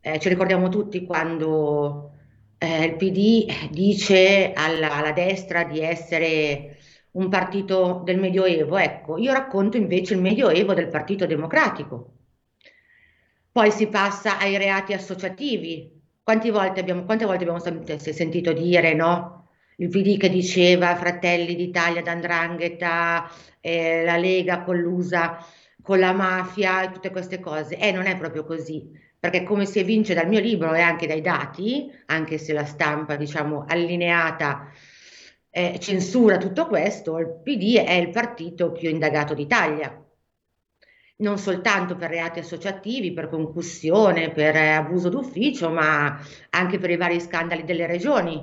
Eh, ci ricordiamo tutti quando eh, il PD dice alla, alla, destra di essere un partito del Medioevo. Ecco, io racconto invece il Medioevo del Partito Democratico. Poi si passa ai reati associativi. Quante volte abbiamo, quante volte abbiamo sentito dire, no? il PD che diceva Fratelli d'Italia d'Andrangheta, eh, la Lega collusa con la mafia e tutte queste cose. E eh, non è proprio così, perché come si evince dal mio libro e anche dai dati, anche se la stampa, diciamo, allineata eh, censura tutto questo, il PD è il partito più indagato d'Italia. Non soltanto per reati associativi, per concussione, per abuso d'ufficio, ma anche per i vari scandali delle regioni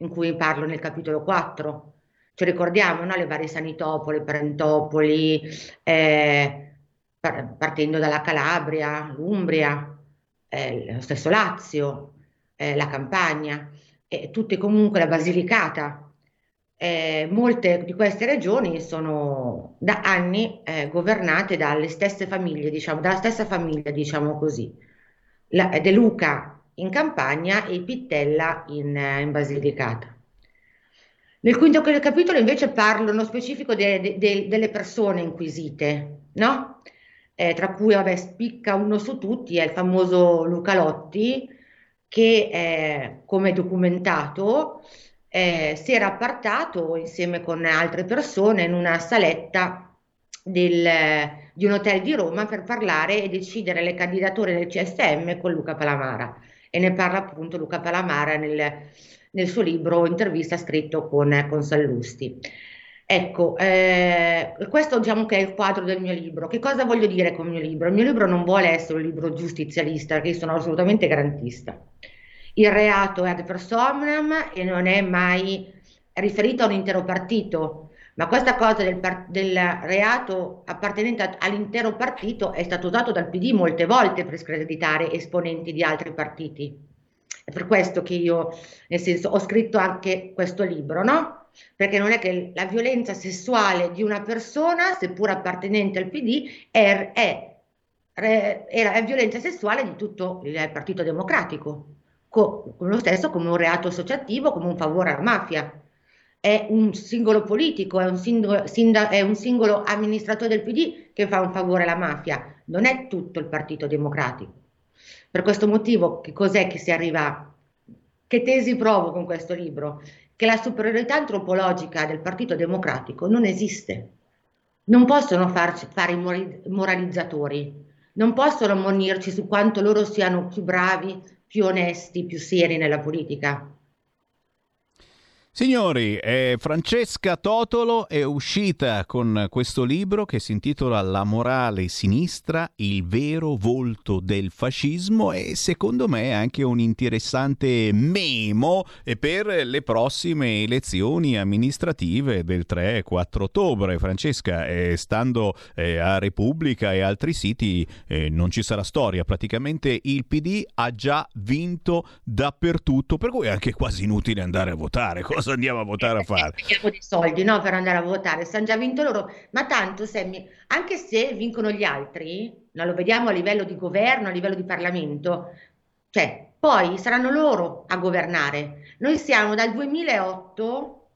in cui parlo nel capitolo 4. Ci ricordiamo no? le varie Sanitopoli, Parentopoli, eh, partendo dalla Calabria, l'Umbria, eh, lo stesso Lazio, eh, la Campania, tutte comunque la Basilicata. Eh, molte di queste regioni sono da anni eh, governate dalle stesse famiglie, diciamo, dalla stessa famiglia, diciamo così. La, De Luca in Campania e Pittella in, eh, in Basilicata. Nel quinto capitolo invece parlo nello specifico de, de, delle persone inquisite, no? eh, tra cui vabbè, spicca uno su tutti è il famoso Luca Lotti che eh, come documentato eh, si era appartato insieme con altre persone in una saletta del, di un hotel di Roma per parlare e decidere le candidature del CSM con Luca Palamara e ne parla appunto Luca Palamara nel, nel suo libro Intervista scritto con, con Sallusti. Ecco, eh, questo diciamo che è il quadro del mio libro. Che cosa voglio dire con il mio libro? Il mio libro non vuole essere un libro giustizialista, perché io sono assolutamente garantista. Il reato è ad personam e non è mai riferito a un intero partito, ma questa cosa del, del reato appartenente all'intero partito è stato usato dal PD molte volte per screditare esponenti di altri partiti. È per questo che io, nel senso, ho scritto anche questo libro, no? Perché non è che la violenza sessuale di una persona, seppur appartenente al PD, è, è, è, è violenza sessuale di tutto il Partito Democratico. co- lo stesso come un reato associativo, come un favore alla mafia. È un singolo politico, è un singolo, sinda- è un singolo amministratore del PD che fa un favore alla mafia, non è tutto il Partito Democratico. Per questo motivo, che cos'è che si arriva? Che tesi provo con questo libro? Che la superiorità antropologica del Partito Democratico non esiste. Non possono farci, fare i moralizzatori, non possono ammonirci su quanto loro siano più bravi, più onesti, più seri nella politica. Signori, eh, Francesca Totolo è uscita con questo libro che si intitola La morale sinistra, il vero volto del fascismo e secondo me è anche un interessante memo per le prossime elezioni amministrative del 3 e 4 ottobre. Francesca, eh, stando eh, a Repubblica e altri siti eh, non ci sarà storia, praticamente il PD ha già vinto dappertutto, per cui è anche quasi inutile andare a votare. Cosa andiamo a votare a fare? Prendiamo dei soldi no, per andare a votare, stanno già vinto loro, ma tanto Sammy, anche se vincono gli altri, no, lo vediamo a livello di governo, a livello di Parlamento, cioè poi saranno loro a governare. Noi siamo dal 2008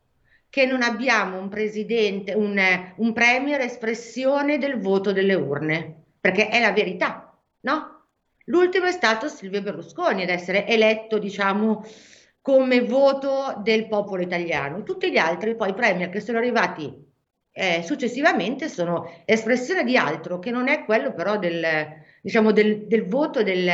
che non abbiamo un presidente, un, un premier espressione del voto delle urne, perché è la verità, no? L'ultimo è stato Silvio Berlusconi ad essere eletto, diciamo, come voto del popolo italiano. Tutti gli altri, poi, premier che sono arrivati eh, successivamente, sono espressione di altro che non è quello però del, diciamo, del, del voto del,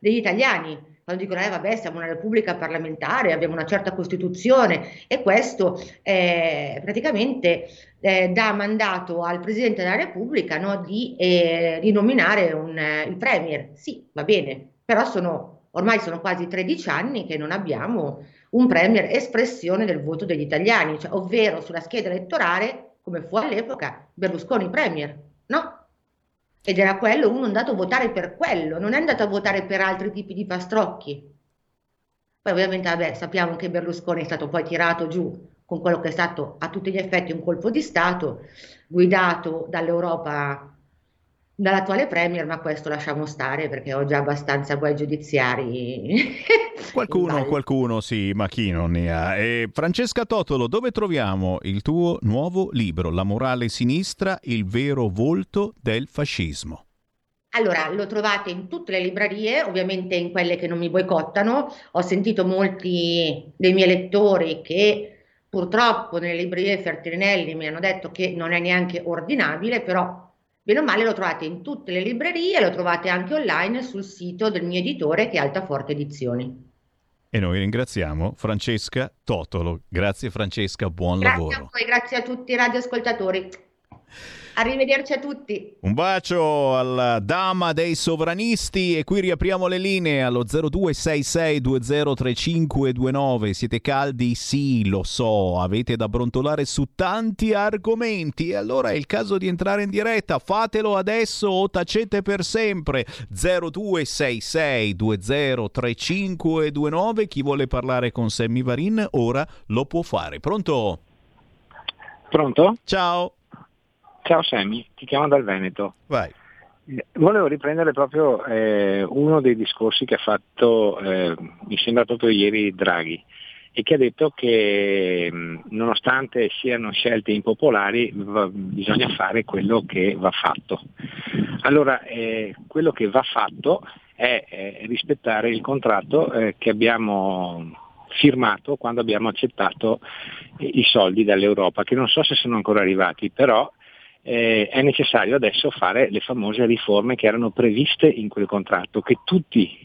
degli italiani. Quando dicono, eh, vabbè, siamo una repubblica parlamentare, abbiamo una certa Costituzione e questo eh, praticamente eh, dà mandato al Presidente della Repubblica no, di, eh, nominare un, il Premier. Sì, va bene, però sono Ormai sono quasi 13 anni che non abbiamo un premier espressione del voto degli italiani, cioè, ovvero sulla scheda elettorale, come fu all'epoca, Berlusconi premier, no? Ed era quello, uno è andato a votare per quello, non è andato a votare per altri tipi di pastrocchi. Poi ovviamente vabbè, sappiamo che Berlusconi è stato poi tirato giù con quello che è stato a tutti gli effetti un colpo di Stato, guidato dall'Europa dall'attuale Premier, ma questo lasciamo stare perché ho già abbastanza guai giudiziari. qualcuno, qualcuno sì, ma chi non ne ha? E Francesca Totolo, dove troviamo il tuo nuovo libro, La morale sinistra, il vero volto del fascismo? Allora, lo trovate in tutte le librerie, ovviamente in quelle che non mi boicottano. Ho sentito molti dei miei lettori che purtroppo nelle librerie Fertinelli mi hanno detto che non è neanche ordinabile, però Bene o male lo trovate in tutte le librerie, lo trovate anche online sul sito del mio editore che è Altaforte Edizioni. E noi ringraziamo Francesca Totolo. Grazie Francesca, buon grazie lavoro. Grazie a voi, grazie a tutti i radioascoltatori. Arrivederci a tutti. Un bacio alla dama dei sovranisti e qui riapriamo le linee allo 0266203529. Siete caldi? Sì, lo so, avete da brontolare su tanti argomenti e allora è il caso di entrare in diretta. Fatelo adesso o tacete per sempre. 0266203529. Chi vuole parlare con Sammy Varin ora lo può fare. Pronto? Pronto? Ciao. Ciao Sammy, ti chiamo dal Veneto. Vai. Volevo riprendere proprio eh, uno dei discorsi che ha fatto, eh, mi sembra proprio ieri Draghi, e che ha detto che mh, nonostante siano scelte impopolari va, bisogna fare quello che va fatto. Allora, eh, quello che va fatto è, è rispettare il contratto eh, che abbiamo firmato quando abbiamo accettato i soldi dall'Europa, che non so se sono ancora arrivati, però eh, è necessario adesso fare le famose riforme che erano previste in quel contratto, che tutti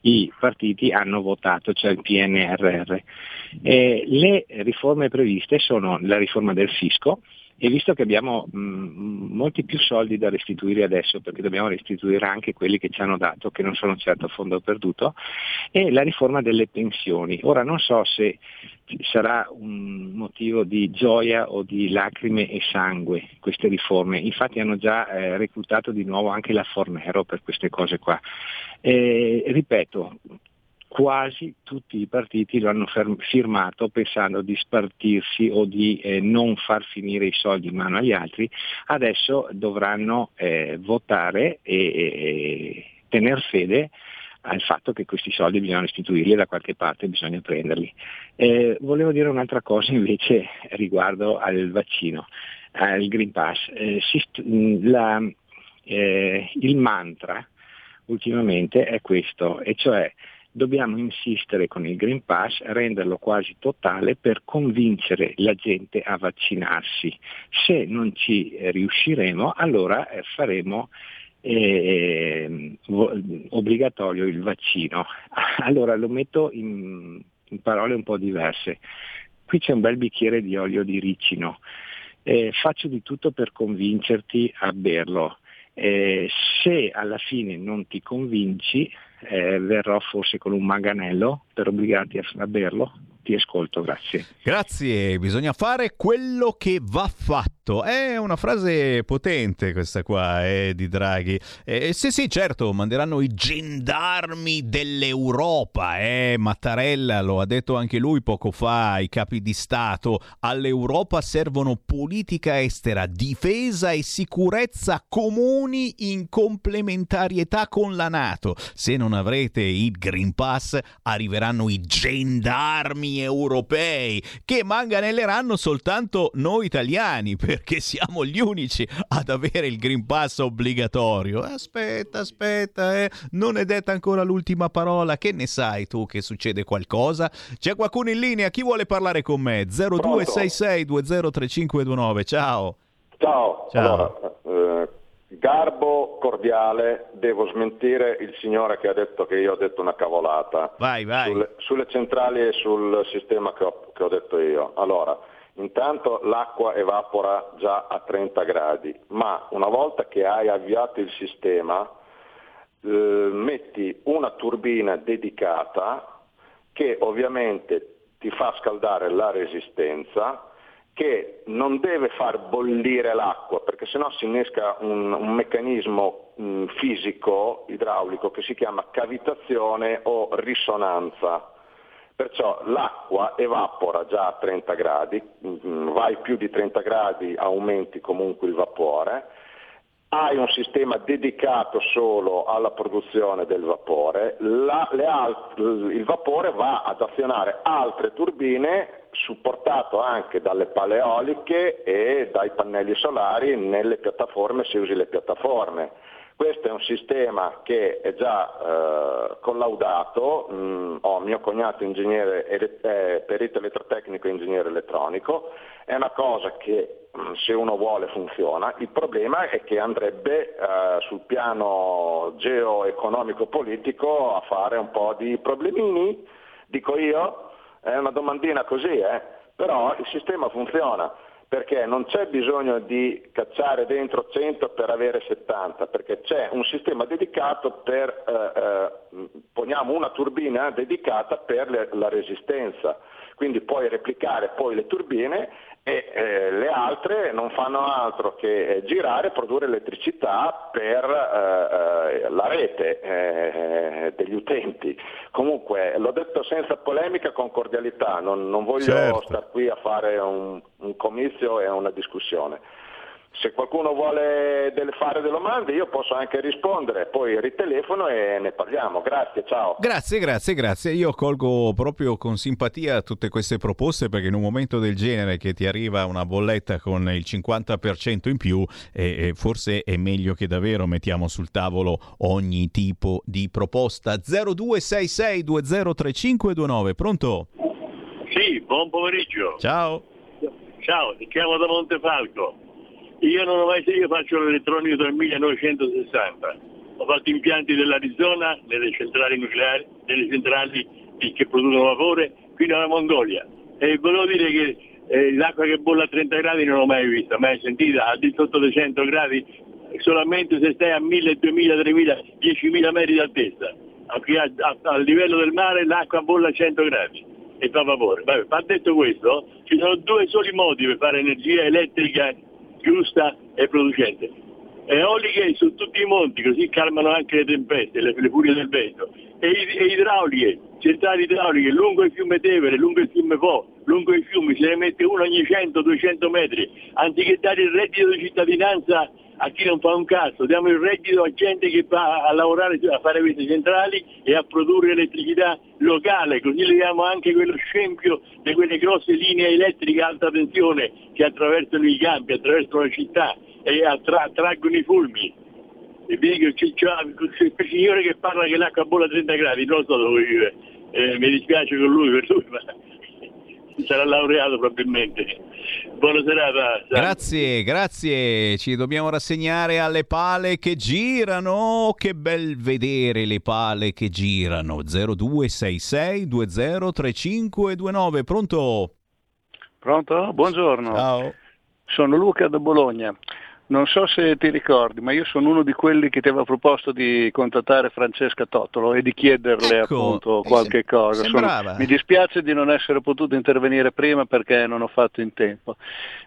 i partiti hanno votato, cioè il PNRR. Eh, le riforme previste sono la riforma del fisco, e visto che abbiamo mh, molti più soldi da restituire adesso, perché dobbiamo restituire anche quelli che ci hanno dato, che non sono certo fondo perduto, e la riforma delle pensioni. Ora non so se sarà un motivo di gioia o di lacrime e sangue queste riforme, infatti hanno già eh, reclutato di nuovo anche la Fornero per queste cose qua. Eh, ripeto, quasi tutti i partiti lo hanno firmato pensando di spartirsi o di eh, non far finire i soldi in mano agli altri, adesso dovranno eh, votare e, e tener fede al fatto che questi soldi bisogna restituirli da qualche parte, bisogna prenderli. Eh, volevo dire un'altra cosa invece riguardo al vaccino, al Green Pass. Eh, si, la, eh, il mantra ultimamente è questo, e cioè dobbiamo insistere con il Green Pass, renderlo quasi totale per convincere la gente a vaccinarsi. Se non ci riusciremo, allora eh, faremo eh, obbligatorio il vaccino. Allora lo metto in, in, parole un po' diverse. Qui c'è un bel bicchiere di olio di ricino. Eh, faccio di tutto per convincerti a berlo. Eh, se alla fine non ti convinci, eh, verrò forse con un manganello per obbligarti a, berlo ti ascolto, grazie. Grazie, bisogna fare quello che va fatto. È una frase potente questa qua eh, di Draghi. Eh, sì, sì, certo, manderanno i gendarmi dell'Europa. Eh. Mattarella lo ha detto anche lui poco fa ai capi di Stato. All'Europa servono politica estera, difesa e sicurezza comuni in complementarietà con la Nato. Se non avrete il Green Pass, arriveranno i gendarmi europei che manganelleranno soltanto noi italiani perché siamo gli unici ad avere il Green Pass obbligatorio. Aspetta, aspetta, eh. non è detta ancora l'ultima parola. Che ne sai tu che succede qualcosa? C'è qualcuno in linea? Chi vuole parlare con me? 0266 203529. Ciao. Ciao. Ciao. Allora, eh, Garbo cordiale, devo smentire il signore che ha detto che io ho detto una cavolata. Vai, vai. Sulle, sulle centrali e sul sistema che ho, che ho detto io. Allora, intanto l'acqua evapora già a 30 gradi, ma una volta che hai avviato il sistema, eh, metti una turbina dedicata che ovviamente ti fa scaldare la resistenza che non deve far bollire l'acqua perché sennò si innesca un, un meccanismo mh, fisico idraulico che si chiama cavitazione o risonanza. Perciò l'acqua evapora già a 30 gradi, mh, vai più di 30 gradi aumenti comunque il vapore, hai un sistema dedicato solo alla produzione del vapore, la, alt- il vapore va ad azionare altre turbine supportato anche dalle pale eoliche e dai pannelli solari nelle piattaforme se usi le piattaforme. Questo è un sistema che è già eh, collaudato, mm, ho mio cognato ingegnere, eh, perito elettrotecnico e ingegnere elettronico, è una cosa che mm, se uno vuole funziona, il problema è che andrebbe eh, sul piano geo-economico-politico a fare un po' di problemini, dico io, è una domandina così, eh? però il sistema funziona perché non c'è bisogno di cacciare dentro 100 per avere 70, perché c'è un sistema dedicato per, eh, eh, poniamo una turbina dedicata per le, la resistenza, quindi puoi replicare poi le turbine e eh, le altre non fanno altro che girare e produrre elettricità per eh, eh, la rete eh, degli utenti. Comunque l'ho detto senza polemica, con cordialità, non, non voglio Certo. star qui a fare un, un comizio e una discussione. Se qualcuno vuole fare delle domande io posso anche rispondere, poi ritelefono e ne parliamo. Grazie, ciao. Grazie, grazie, grazie. Io colgo proprio con simpatia tutte queste proposte perché in un momento del genere che ti arriva una bolletta con il 50% in più, eh, forse è meglio che davvero mettiamo sul tavolo ogni tipo di proposta. 0266203529, pronto? Sì, buon pomeriggio. Ciao. Ciao, ti chiamo da Montefalco. Io non ho mai io faccio l'elettronico dal 1960. Ho fatto impianti dell'Arizona, nelle centrali nucleari, nelle centrali che producono vapore, fino alla Mongolia. E volevo dire che eh, l'acqua che bolle a 30 gradi non l'ho mai vista, mai sentita, al di sotto dei 100 gradi, solamente se stai a 1000, 2000, 3000, 10.000 metri d'altezza. A, a, a livello del mare l'acqua bolle a 100 gradi e fa vapore. Vabbè, detto questo, ci sono due soli modi per fare energia elettrica giusta e producente. Eoliche su tutti i monti, così calmano anche le tempeste, le, le furie del vento. E, e idrauliche, centrali idrauliche lungo il fiume Tevere, lungo il fiume Po, lungo i fiumi, se ne mette uno ogni 100-200 metri, anziché dare il reddito di cittadinanza a chi non fa un cazzo, diamo il reddito a gente che va a lavorare, a fare queste centrali e a produrre elettricità locale, così leviamo anche quello scempio di quelle grosse linee elettriche a alta tensione che attraversano i campi, attraversano la città e attra- attraggono i fulmini. E vi dico, c'è, c'è quel signore che parla che l'acqua bolla a 30 gradi, non so dove vive, eh, mi dispiace con lui per lui, ma sarà laureato probabilmente. Buona serata. Grazie, grazie. Ci dobbiamo rassegnare alle pale che girano. Che bel vedere le pale che girano. 0266 203529. Pronto? Pronto? Buongiorno. Ciao. Sono Luca da Bologna. Non so se ti ricordi, ma io sono uno di quelli che ti aveva proposto di contattare Francesca Totolo e di chiederle Ecco, appunto eh, qualche sem- cosa. Sono- mi dispiace di non essere potuto intervenire prima perché non ho fatto in tempo.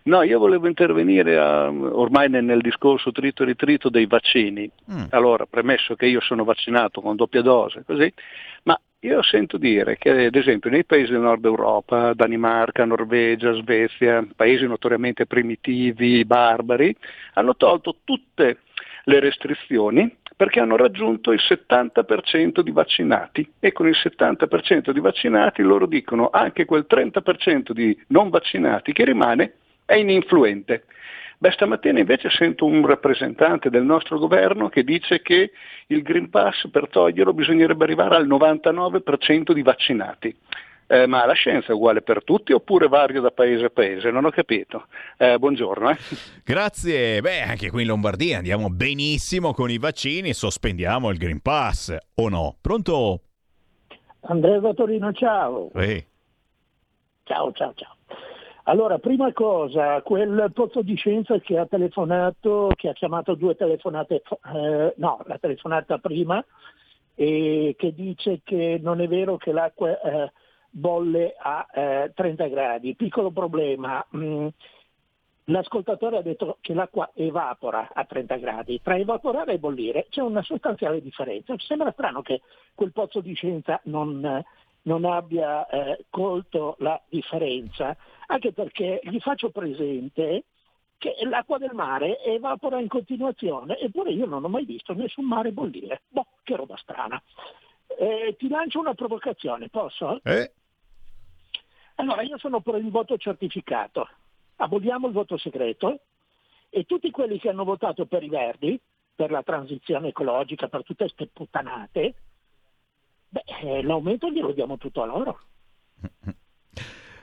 No, io volevo intervenire a- ormai nel, nel discorso trito e ritrito dei vaccini. Mm. Allora, premesso che io sono vaccinato con doppia dose, così, ma io sento dire che ad esempio nei paesi del nord Europa, Danimarca, Norvegia, Svezia, paesi notoriamente primitivi, barbari, hanno tolto tutte le restrizioni perché hanno raggiunto il 70% di vaccinati e con il 70% di vaccinati loro dicono anche quel 30% di non vaccinati che rimane è ininfluente. Beh, stamattina invece sento un rappresentante del nostro governo che dice che il Green Pass per toglierlo bisognerebbe arrivare al 99% di vaccinati. Eh, ma la scienza è uguale per tutti oppure varia da paese a paese? Non ho capito. Eh, buongiorno. Eh. Grazie. Beh, anche qui in Lombardia andiamo benissimo con i vaccini. Sospendiamo il Green Pass. O no? Pronto? Andrea da Torino, ciao. Eh. Ciao, ciao, ciao. Allora, prima cosa, quel pozzo di scienza che ha telefonato, che ha chiamato due telefonate, eh, no, la telefonata prima, e che dice che non è vero che l'acqua eh, bolle a eh, 30 gradi. Piccolo problema, mh, l'ascoltatore ha detto che l'acqua evapora a 30 gradi. Tra evaporare e bollire c'è una sostanziale differenza. Sembra strano che quel pozzo di scienza non, non abbia eh, colto la differenza, anche perché gli faccio presente che l'acqua del mare evapora in continuazione, eppure io non ho mai visto nessun mare bollire. Boh, che roba strana. Eh, ti lancio una provocazione, posso? Eh? Allora, io sono per il voto certificato. Aboliamo il voto segreto e tutti quelli che hanno votato per i Verdi, per la transizione ecologica, per tutte queste puttanate, beh, eh, l'aumento glielo diamo tutto a loro.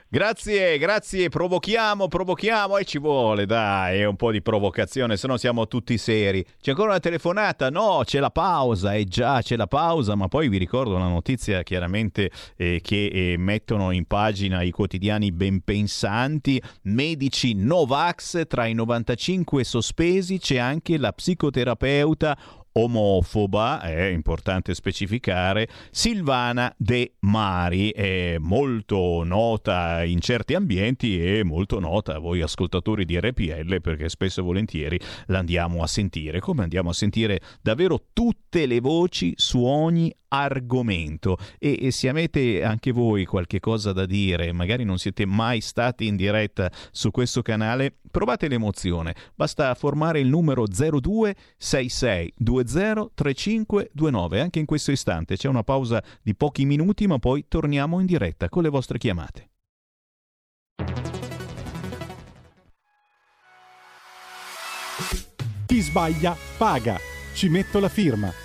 Grazie, grazie, provochiamo, provochiamo e ci vuole, dai, un po' di provocazione, se no siamo tutti seri. C'è ancora una telefonata? No, c'è la pausa, e già c'è la pausa, ma poi vi ricordo una notizia chiaramente eh, che eh, mettono in pagina i quotidiani ben pensanti, medici Novax, tra i 95 sospesi c'è anche la psicoterapeuta omofoba, è importante specificare, Silvana De Mari, è molto nota in certi ambienti e molto nota a voi ascoltatori di RPL perché spesso e volentieri l'andiamo a sentire, come andiamo a sentire davvero tutte le voci su ogni argomento e, e se avete anche voi qualche cosa da dire, magari non siete mai stati in diretta su questo canale, provate l'emozione, basta formare il numero 0266203529. Anche in questo istante c'è una pausa di pochi minuti, ma poi torniamo in diretta con le vostre chiamate. Chi sbaglia paga. Ci metto la firma.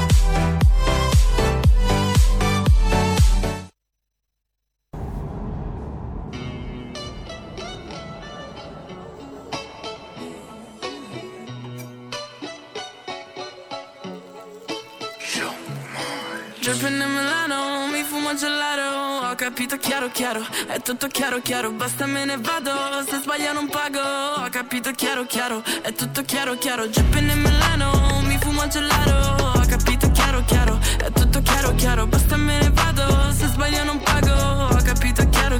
Capito chiaro chiaro, è tutto chiaro chiaro. Basta me ne vado, se sbaglio non pago. Ho capito chiaro chiaro, è tutto chiaro chiaro. Dripping in Milano, mi fumo gelato. Ho capito chiaro chiaro, è tutto chiaro chiaro. Basta me ne vado, se sbaglio non pago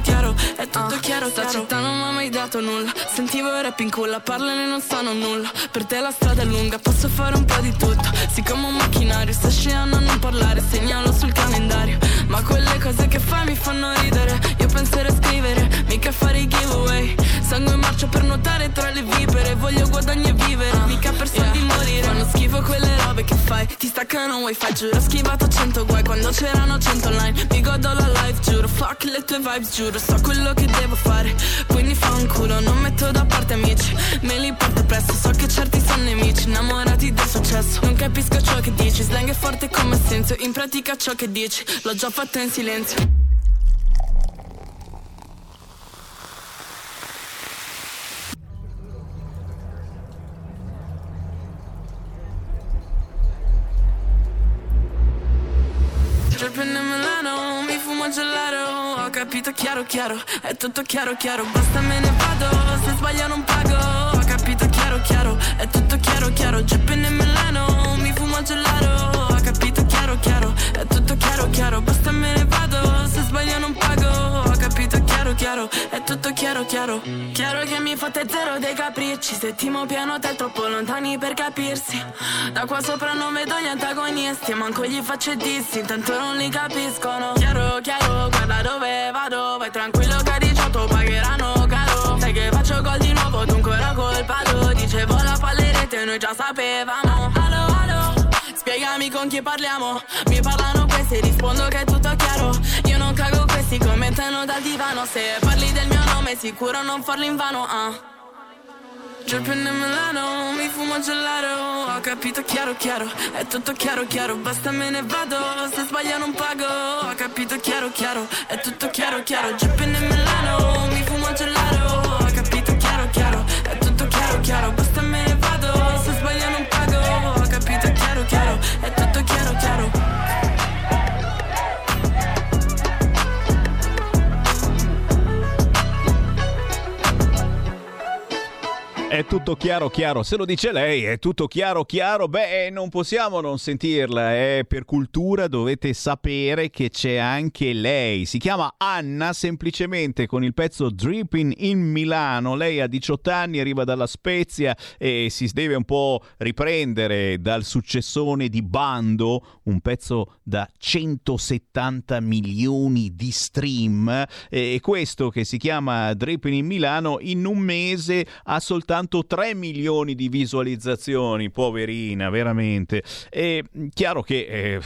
chiaro chiaro, è tutto chiaro Sta città non mi ha mai dato nulla. Sentivo il rap in culla, parlane non sanno nulla. Per te la strada è lunga, posso fare un po' di tutto. Siccome un macchinario, sta scegliendo a non parlare Segnalo sul calendario. Ma quelle cose che fai mi fanno ridere. Io penserei a scrivere, mica fare i giveaway. Sangue in marcia per nuotare tra le vipere. Voglio guadagni e vivere, mica per soldi morire Fanno schifo quelle robe che fai. Ti staccano wifi, giuro. Ho schivato 100 guai quando c'erano 100 online. Mi godo la life, giuro. Fuck le tue vibes, giuro. So quello che devo fare. Quindi fa un culo, non metto da parte amici. Me li porto presto, so che certi sono nemici. Innamorati del successo. Non capisco ciò che dici. Slang è forte come senso. In pratica ciò che dici. L'ho già fatto in silenzio Dripping in Milano, mi fumo gelato. Ho capito chiaro chiaro, è tutto chiaro chiaro. Basta me ne vado, se sbaglio non pago. Ho capito chiaro chiaro, è tutto chiaro chiaro. Dripping in Milano, mi fumo gelato. Ho capito chiaro chiaro, è tutto chiaro chiaro. Basta me ne vado, chiaro è tutto chiaro chiaro. Chiaro che mi fate zero dei capricci. Settimo piano te troppo lontani per capirsi. Da qua sopra non vedo gli antagonisti Manco gli faccio i dissi, intanto non li capiscono. Chiaro chiaro, guarda dove vado Vai tranquillo che a 18 pagheranno caro. Sai che faccio gol di nuovo, tu ancora colpato Dicevo la pallerete, noi già sapevamo. Allo, allo, spiegami con chi parliamo. Mi parlano questi, rispondo che è tutto chiaro Questi, commentano dal divano. Se parli del mio nome, sicuro non farlo in vano, ah. Dripping in Milano, mi fumo gelato. Ho capito chiaro chiaro, è tutto chiaro chiaro. Basta me ne vado, se sbaglio non pago. Ho capito chiaro chiaro, è tutto chiaro chiaro. Dripping in Milano, È tutto chiaro, chiaro. Se lo dice lei, è tutto chiaro, chiaro. Beh, non possiamo non sentirla. È per cultura, dovete sapere che c'è anche lei. Si chiama Anna, semplicemente con il pezzo Dripping in Milano. Lei ha 18 anni, arriva dalla Spezia e si deve un po' riprendere dal successone di Bando, un pezzo da 170 milioni di stream. E questo che si chiama Dripping in Milano, in un mese ha soltanto soltanto 3 milioni di visualizzazioni, poverina, veramente. È chiaro che eh,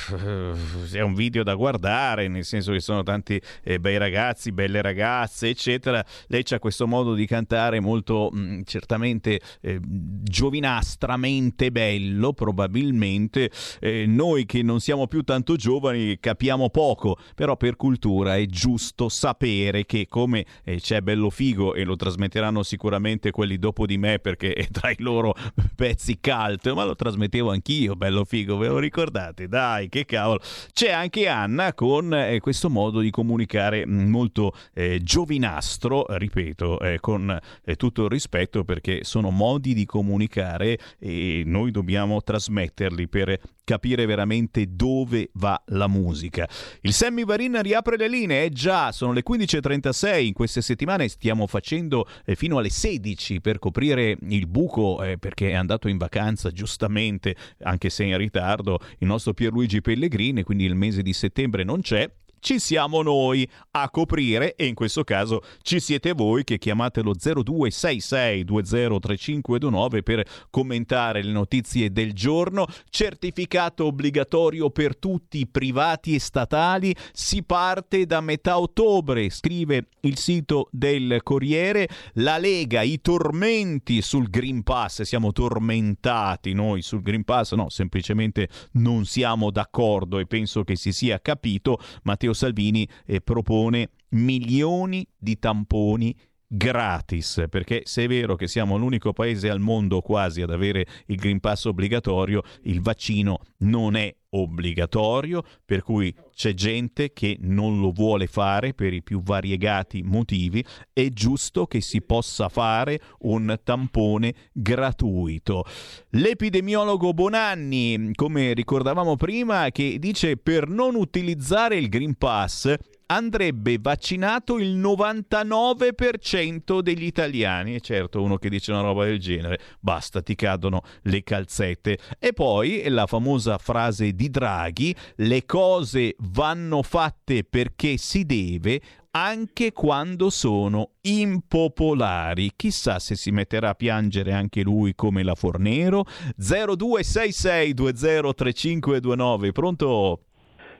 è un video da guardare, nel senso che sono tanti eh, bei ragazzi, belle ragazze, eccetera. Lei ha questo modo di cantare molto mh, certamente eh, giovinastramente bello, probabilmente. Eh, noi che non siamo più tanto giovani capiamo poco, però per cultura è giusto sapere che come eh, c'è bello figo e lo trasmetteranno sicuramente quelli dopo di me perché è tra i loro pezzi cult, ma lo trasmettevo anch'io, bello figo, ve lo ricordate? Dai, che cavolo. C'è anche Anna con eh, questo modo di comunicare mm, molto eh, giovinastro, ripeto, eh, con eh, tutto il rispetto perché sono modi di comunicare e noi dobbiamo trasmetterli per capire veramente dove va la musica. Il Sammy Varin riapre le linee, eh già, sono le 15.36, in queste settimane stiamo facendo eh, fino alle 16 per coprire il buco eh, perché è andato in vacanza giustamente, anche se in ritardo, il nostro Pierluigi Pellegrini, quindi il mese di settembre non c'è ci siamo noi a coprire e in questo caso ci siete voi che chiamate lo 0266203529 per commentare le notizie del giorno. Certificato obbligatorio per tutti, privati e statali. Si parte da metà ottobre, scrive il sito del Corriere. La Lega, i tormenti sul Green Pass. Siamo tormentati noi sul Green Pass? No, semplicemente non siamo d'accordo e penso che si sia capito. Matteo Salvini eh, propone milioni di tamponi gratis, perché se è vero che siamo l'unico paese al mondo quasi ad avere il Green Pass obbligatorio, il vaccino non è obbligatorio, per cui c'è gente che non lo vuole fare per i più variegati motivi, è giusto che si possa fare un tampone gratuito. L'epidemiologo Bonanni, come ricordavamo prima, che dice per non utilizzare il Green Pass andrebbe vaccinato il 99% degli italiani. E certo, uno che dice una roba del genere, basta, ti cadono le calzette. E poi la famosa frase di Draghi, le cose vanno fatte perché si deve, anche quando sono impopolari. Chissà se si metterà a piangere anche lui come la Fornero. 0266203529, pronto?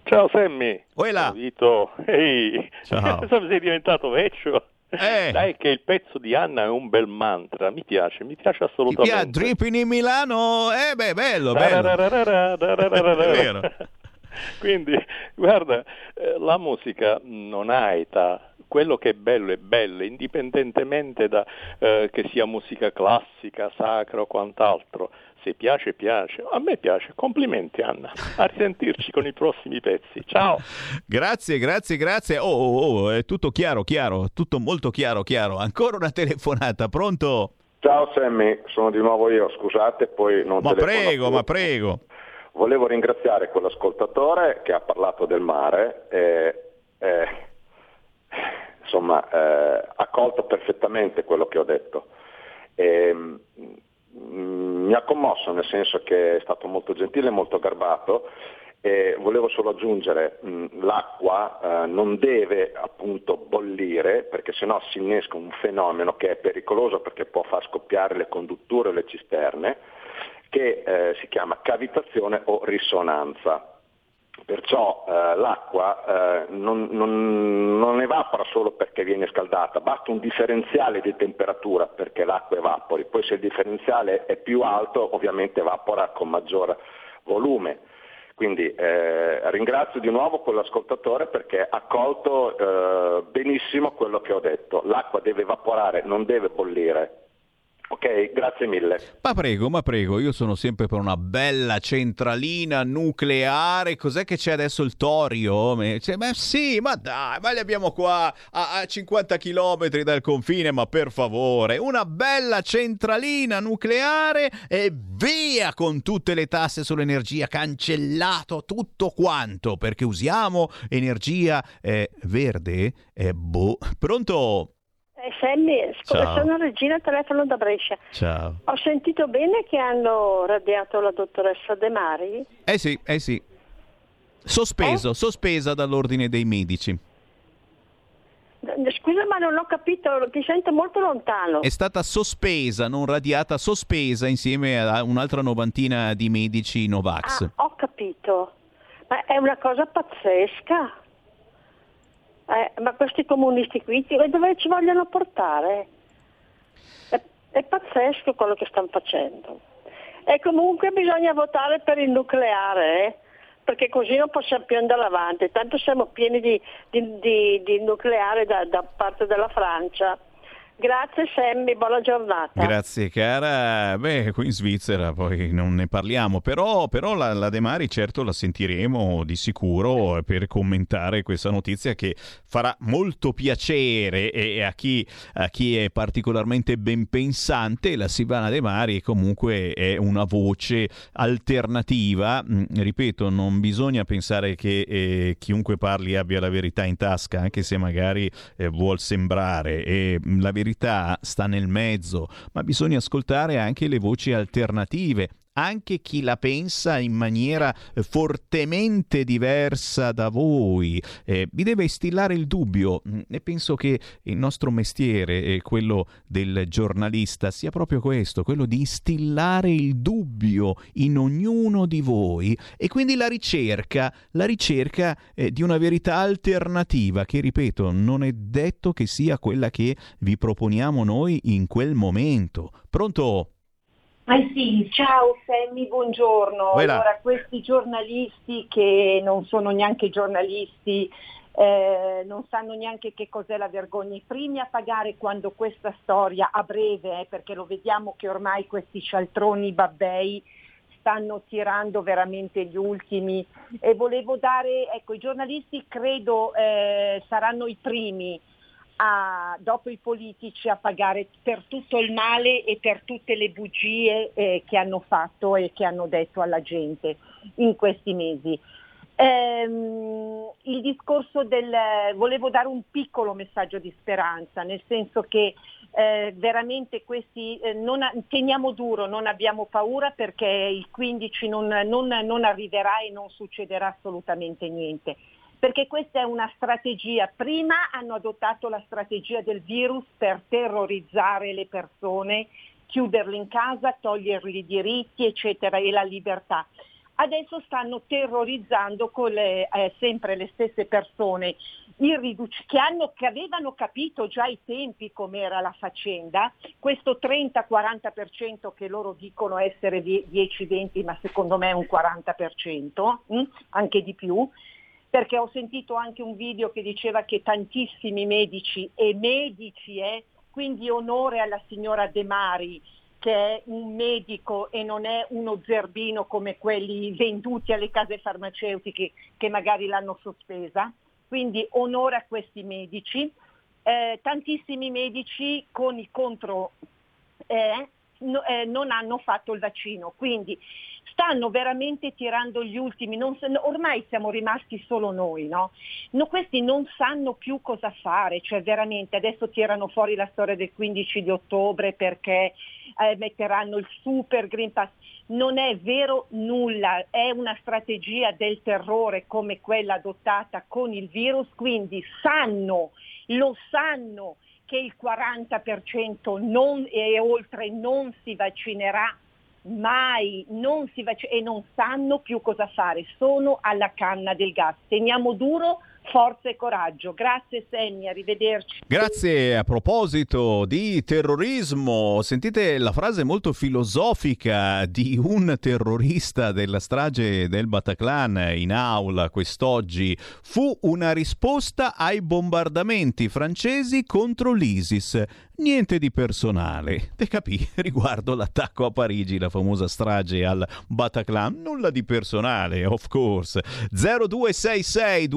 Ciao Sammy. Uela. Vito. Ehi. Ciao. sei diventato vecchio. Eh. Dai che il pezzo di Anna è un bel mantra, mi piace, mi piace Ti assolutamente. piace Dripping in Milano? Eh beh, bello, bello. Quindi, guarda, la musica non ha età. Quello che è bello è bello, indipendentemente da eh, che sia musica classica, sacra o quant'altro. Se piace, piace. A me piace. Complimenti Anna. A risentirci con i prossimi pezzi. Ciao. Grazie, grazie, grazie. Oh, oh, oh, è tutto chiaro, chiaro, tutto molto chiaro, chiaro. Ancora una telefonata, pronto? Ciao Sammy, sono di nuovo io, scusate, poi non Ma telefono prego, più. ma prego. Volevo ringraziare quell'ascoltatore che ha parlato del mare e, e, insomma eh, ha colto perfettamente quello che ho detto. E, mm, mi ha commosso nel senso che è stato molto gentile e molto garbato e volevo solo aggiungere mh, l'acqua eh, non deve appunto bollire perché sennò si innesca un fenomeno che è pericoloso perché può far scoppiare le condutture o le cisterne che eh, si chiama cavitazione o risonanza. Perciò eh, l'acqua eh, non, non- non evapora solo perché viene scaldata, basta un differenziale di temperatura perché l'acqua evapori, poi se il differenziale è più alto ovviamente evapora con maggior volume. Quindi eh, ringrazio di nuovo quell'ascoltatore perché ha colto eh, benissimo quello che ho detto. L'acqua deve evaporare, non deve bollire. Ok, grazie mille. Ma prego, ma prego, io sono sempre per una bella centralina nucleare. Cos'è che c'è adesso il torio? Cioè, ma sì, ma dai, ma li abbiamo qua a, a 50 km dal confine, ma per favore, una bella centralina nucleare e via con tutte le tasse sull'energia, cancellato tutto quanto, perché usiamo energia eh, verde. Eh, boh. Pronto? Eh, Sammy, scusa, Ciao. sono Regina, telefono da Brescia. Ciao. Ho sentito bene che hanno radiato la dottoressa De Mari? Eh sì, eh sì. Sospeso, sospesa dall'ordine dei medici. Eh, scusa, ma non ho capito, ti sento molto lontano. È stata sospesa, non radiata, sospesa insieme a un'altra novantina di medici Novax. Ah, ho capito. Ma è una cosa pazzesca. Eh, ma questi comunisti qui dove ci vogliono portare? È, è pazzesco quello che stanno facendo. E comunque bisogna votare per il nucleare, eh? perché così non possiamo più andare avanti. Tanto siamo pieni di, di, di, di nucleare da, da parte della Francia. Grazie Sammy, buona giornata. Grazie cara. Beh, qui in Svizzera poi non ne parliamo, però, però la, la, De Mari certo la sentiremo di sicuro per commentare questa notizia che farà molto piacere e a chi, a chi è particolarmente ben pensante. La Silvana De Mari comunque è una voce alternativa. Mm, ripeto, non bisogna pensare che eh, chiunque parli abbia la verità in tasca, anche se magari eh, vuol sembrare. E mm, la verità verità sta nel mezzo, ma bisogna ascoltare anche le voci alternative anche chi la pensa in maniera eh, fortemente diversa da voi. Eh, vi deve instillare il dubbio mm, e penso che il nostro mestiere, quello del giornalista, sia proprio questo, quello di instillare il dubbio in ognuno di voi e quindi la ricerca, la ricerca eh, di una verità alternativa che, ripeto, non è detto che sia quella che vi proponiamo noi in quel momento. Pronto? Ah sì, ciao Sammy, buongiorno. Là. Allora, questi giornalisti che non sono neanche giornalisti, eh, non sanno neanche che cos'è la vergogna, i primi a pagare quando questa storia a breve, eh, perché lo vediamo che ormai questi cialtroni babbei stanno tirando veramente gli ultimi e volevo dare, ecco, i giornalisti credo eh, saranno i primi a, dopo i politici a pagare per tutto il male e per tutte le bugie eh, che hanno fatto e che hanno detto alla gente in questi mesi. Ehm, il discorso del volevo dare un piccolo messaggio di speranza, nel senso che eh, veramente questi eh, non, teniamo duro, non abbiamo paura perché il 15 non, non, non arriverà e non succederà assolutamente niente perché questa è una strategia. Prima hanno adottato la strategia del virus per terrorizzare le persone, chiuderle in casa, togliergli i diritti, eccetera, e la libertà. Adesso stanno terrorizzando le, eh, sempre le stesse persone che, hanno, che, avevano capito già ai tempi com'era la faccenda, questo 30-40% che loro dicono essere 10-20, ma secondo me è un 40%, mh? Mm, anche di più, perché ho sentito anche un video che diceva che tantissimi medici e medici, eh, quindi onore alla signora De Mari, che è un medico e non è uno zerbino come quelli venduti alle case farmaceutiche che magari l'hanno sospesa. Quindi onore a questi medici. Eh, tantissimi medici con i contro eh, no, eh, non hanno fatto il vaccino, quindi stanno veramente tirando gli ultimi, non, ormai siamo rimasti solo noi, no? no? Questi non sanno più cosa fare, cioè veramente adesso tirano fuori la storia del 15 di ottobre perché eh, metteranno il super Green Pass. Non è vero nulla, è una strategia del terrore come quella adottata con il virus, quindi sanno, lo sanno che il 40% non, e oltre non si vaccinerà mai, non si vac- e non sanno più cosa fare, sono alla canna del gas. Teniamo duro forza e coraggio. Grazie Senni, arrivederci. Grazie, a proposito di terrorismo, sentite la frase molto filosofica di un terrorista della strage del Bataclan in aula quest'oggi. Fu una risposta ai bombardamenti francesi contro l'ISIS. Niente di personale. Te capì? Riguardo l'attacco a Parigi, la famosa strage al Bataclan, nulla di personale, of course. 0266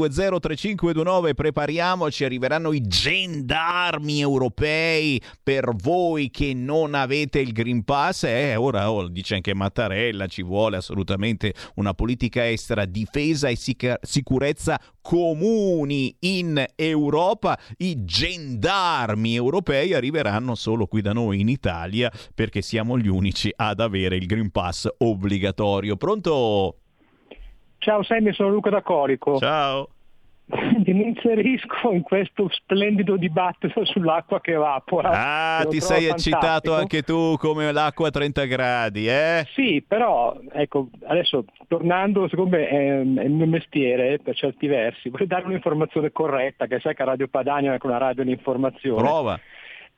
203529, prepariamoci, arriveranno i gendarmi europei per voi che non avete il Green Pass. Eh, ora oh, dice anche Mattarella, ci vuole assolutamente una politica estera, difesa e sic- sicurezza comuni in Europa. I gendarmi europei arriveranno arriveranno solo qui da noi in Italia perché siamo gli unici ad avere il Green Pass obbligatorio. Pronto? Ciao Sammy, sono Luca da Corico. Ciao. mi inserisco in questo splendido dibattito sull'acqua che evapora. Ah, lo ti sei eccitato fantastico. anche tu come l'acqua a 30 gradi, eh? Sì, però ecco, adesso tornando, secondo me è, è il mio mestiere per certi versi, vorrei dare un'informazione corretta, che sai che Radio Padania è anche una radio di informazione. Prova.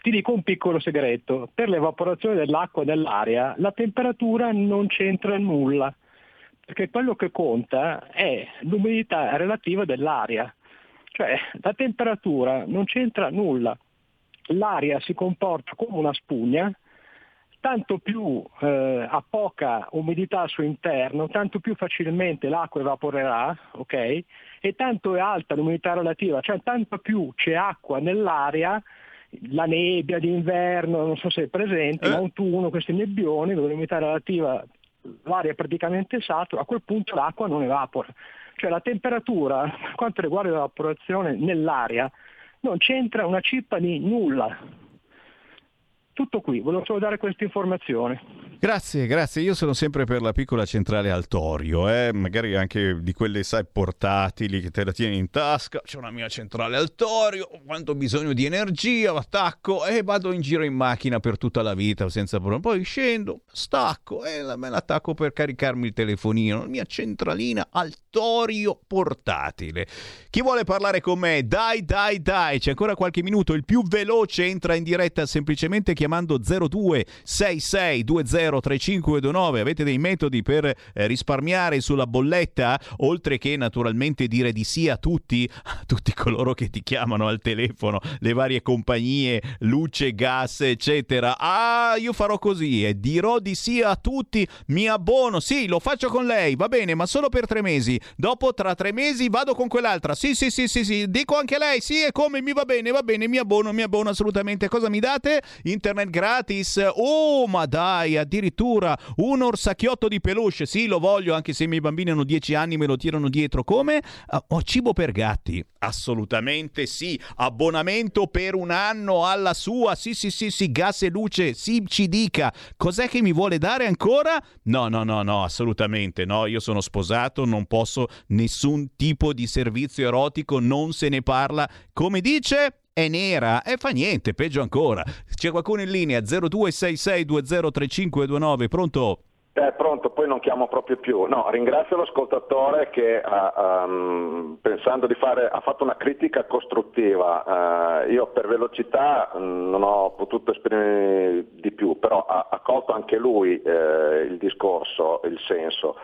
Ti dico un piccolo segreto, per l'evaporazione dell'acqua nell'aria la temperatura non c'entra nulla, perché quello che conta è l'umidità relativa dell'aria, cioè la temperatura non c'entra nulla, l'aria si comporta come una spugna, tanto più eh, ha poca umidità al suo interno, tanto più facilmente l'acqua evaporerà, ok? E tanto è alta l'umidità relativa, cioè tanto più c'è acqua nell'aria, la nebbia d'inverno, non so se è presente, l'autunno, questi nebbioni dove l'umidità relativa, l'aria è praticamente satura, a quel punto l'acqua non evapora. Cioè la temperatura, per quanto riguarda l'evaporazione nell'aria, non c'entra una cippa di nulla. Tutto qui, volevo solo dare questa informazione. Grazie, grazie. Io sono sempre per la piccola centrale al torio, eh? magari anche di quelle, sai, portatili che te la tieni in tasca. C'è una mia centrale al torio, quanto ho bisogno di energia, attacco e vado in giro in macchina per tutta la vita senza problema. Poi scendo, stacco e me l'attacco per caricarmi il telefonino. La mia centralina al torio portatile. Chi vuole parlare con me? Dai, dai, dai, c'è ancora qualche minuto. Il più veloce entra in diretta semplicemente chiamando 0266203529. Avete dei metodi per eh, risparmiare sulla bolletta? Oltre che naturalmente dire di sì a tutti, a tutti coloro che ti chiamano al telefono, le varie compagnie, luce, gas, eccetera. Ah, io farò così e dirò di sì a tutti, mi abbono. Sì, lo faccio con lei, va bene, ma solo per tre mesi. Dopo, tra tre mesi, vado con quell'altra. Sì, sì, sì, sì, sì. Dico anche lei, sì, e come mi va bene, va bene, mi abbono, mi abbono assolutamente. Cosa mi date? Internet gratis. Oh, ma dai, addirittura un orsacchiotto di peluche. Sì, lo voglio, anche se i miei bambini hanno dieci anni, me lo tirano dietro. Come? Ah, Ho cibo per gatti. Assolutamente sì. Abbonamento per un anno alla sua. Sì, sì, sì, sì. Gas e luce. Sì, ci dica. Cos'è che mi vuole dare ancora? No, no, no, no, assolutamente no. Io sono sposato, non posso nessun tipo di servizio erotico, non se ne parla. Come dice? È nera e fa niente, peggio ancora. C'è qualcuno in linea 0266203529, pronto? Eh, pronto, poi non chiamo proprio più. No, ringrazio l'ascoltatore che ha, ehm, pensando di fare, ha fatto una critica costruttiva. Eh, io per velocità mh, non ho potuto esprimere di più, però ha, ha colto anche lui eh, il discorso, il senso.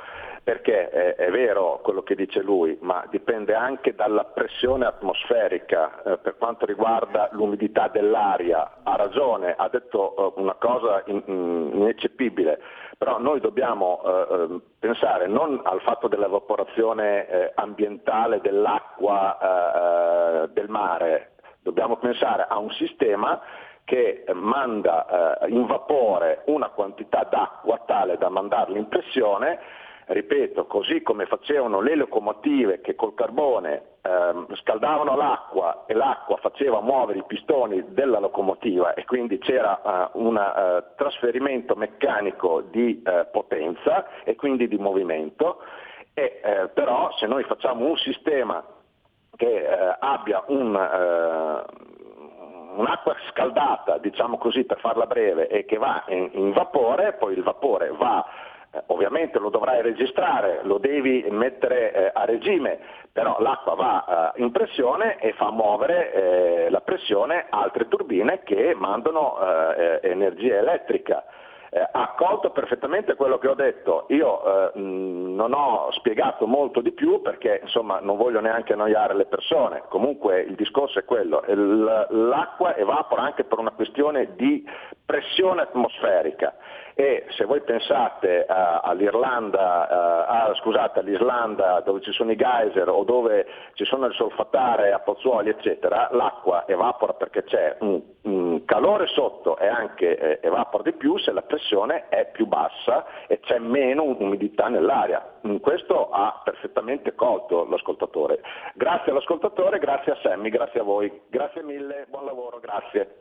Perché è, è vero quello che dice lui, ma dipende anche dalla pressione atmosferica eh, per quanto riguarda l'umidità dell'aria. Ha ragione, ha detto eh, una cosa in- in- ineccepibile, però noi dobbiamo eh, eh, pensare non al fatto dell'evaporazione eh, ambientale dell'acqua eh, eh, del mare, dobbiamo pensare a un sistema che manda in vapore una quantità d'acqua tale da mandarla in pressione, ripeto, così come facevano le locomotive che col carbone ehm, scaldavano l'acqua e l'acqua faceva muovere i pistoni della locomotiva e quindi c'era eh, un eh, trasferimento meccanico di eh, potenza e quindi di movimento, e, eh, però se noi facciamo un sistema che eh, abbia un, eh, un'acqua scaldata, diciamo così per farla breve, e che va in, in vapore, poi il vapore va, ovviamente lo dovrai registrare, lo devi mettere eh, a regime, però l'acqua va eh, in pressione e fa muovere eh, la pressione altre turbine che mandano eh, eh, energia elettrica. Eh, ha colto perfettamente quello che ho detto. Io eh, mh, non ho spiegato molto di più perché insomma non voglio neanche annoiare le persone. Comunque il discorso è quello. L'acqua evapora anche per una questione di pressione atmosferica e se voi pensate eh, all'Irlanda, eh, ah, scusate, all'Islanda dove ci sono i geyser o dove ci sono il solfatare a Pozzuoli eccetera, l'acqua evapora perché c'è un, un calore sotto e anche eh, evapora di più se la pressione è più bassa e c'è meno umidità nell'aria. Mm, Questo ha perfettamente colto l'ascoltatore. Grazie all'ascoltatore, grazie a Sammy, grazie a voi, grazie mille, buon lavoro, grazie.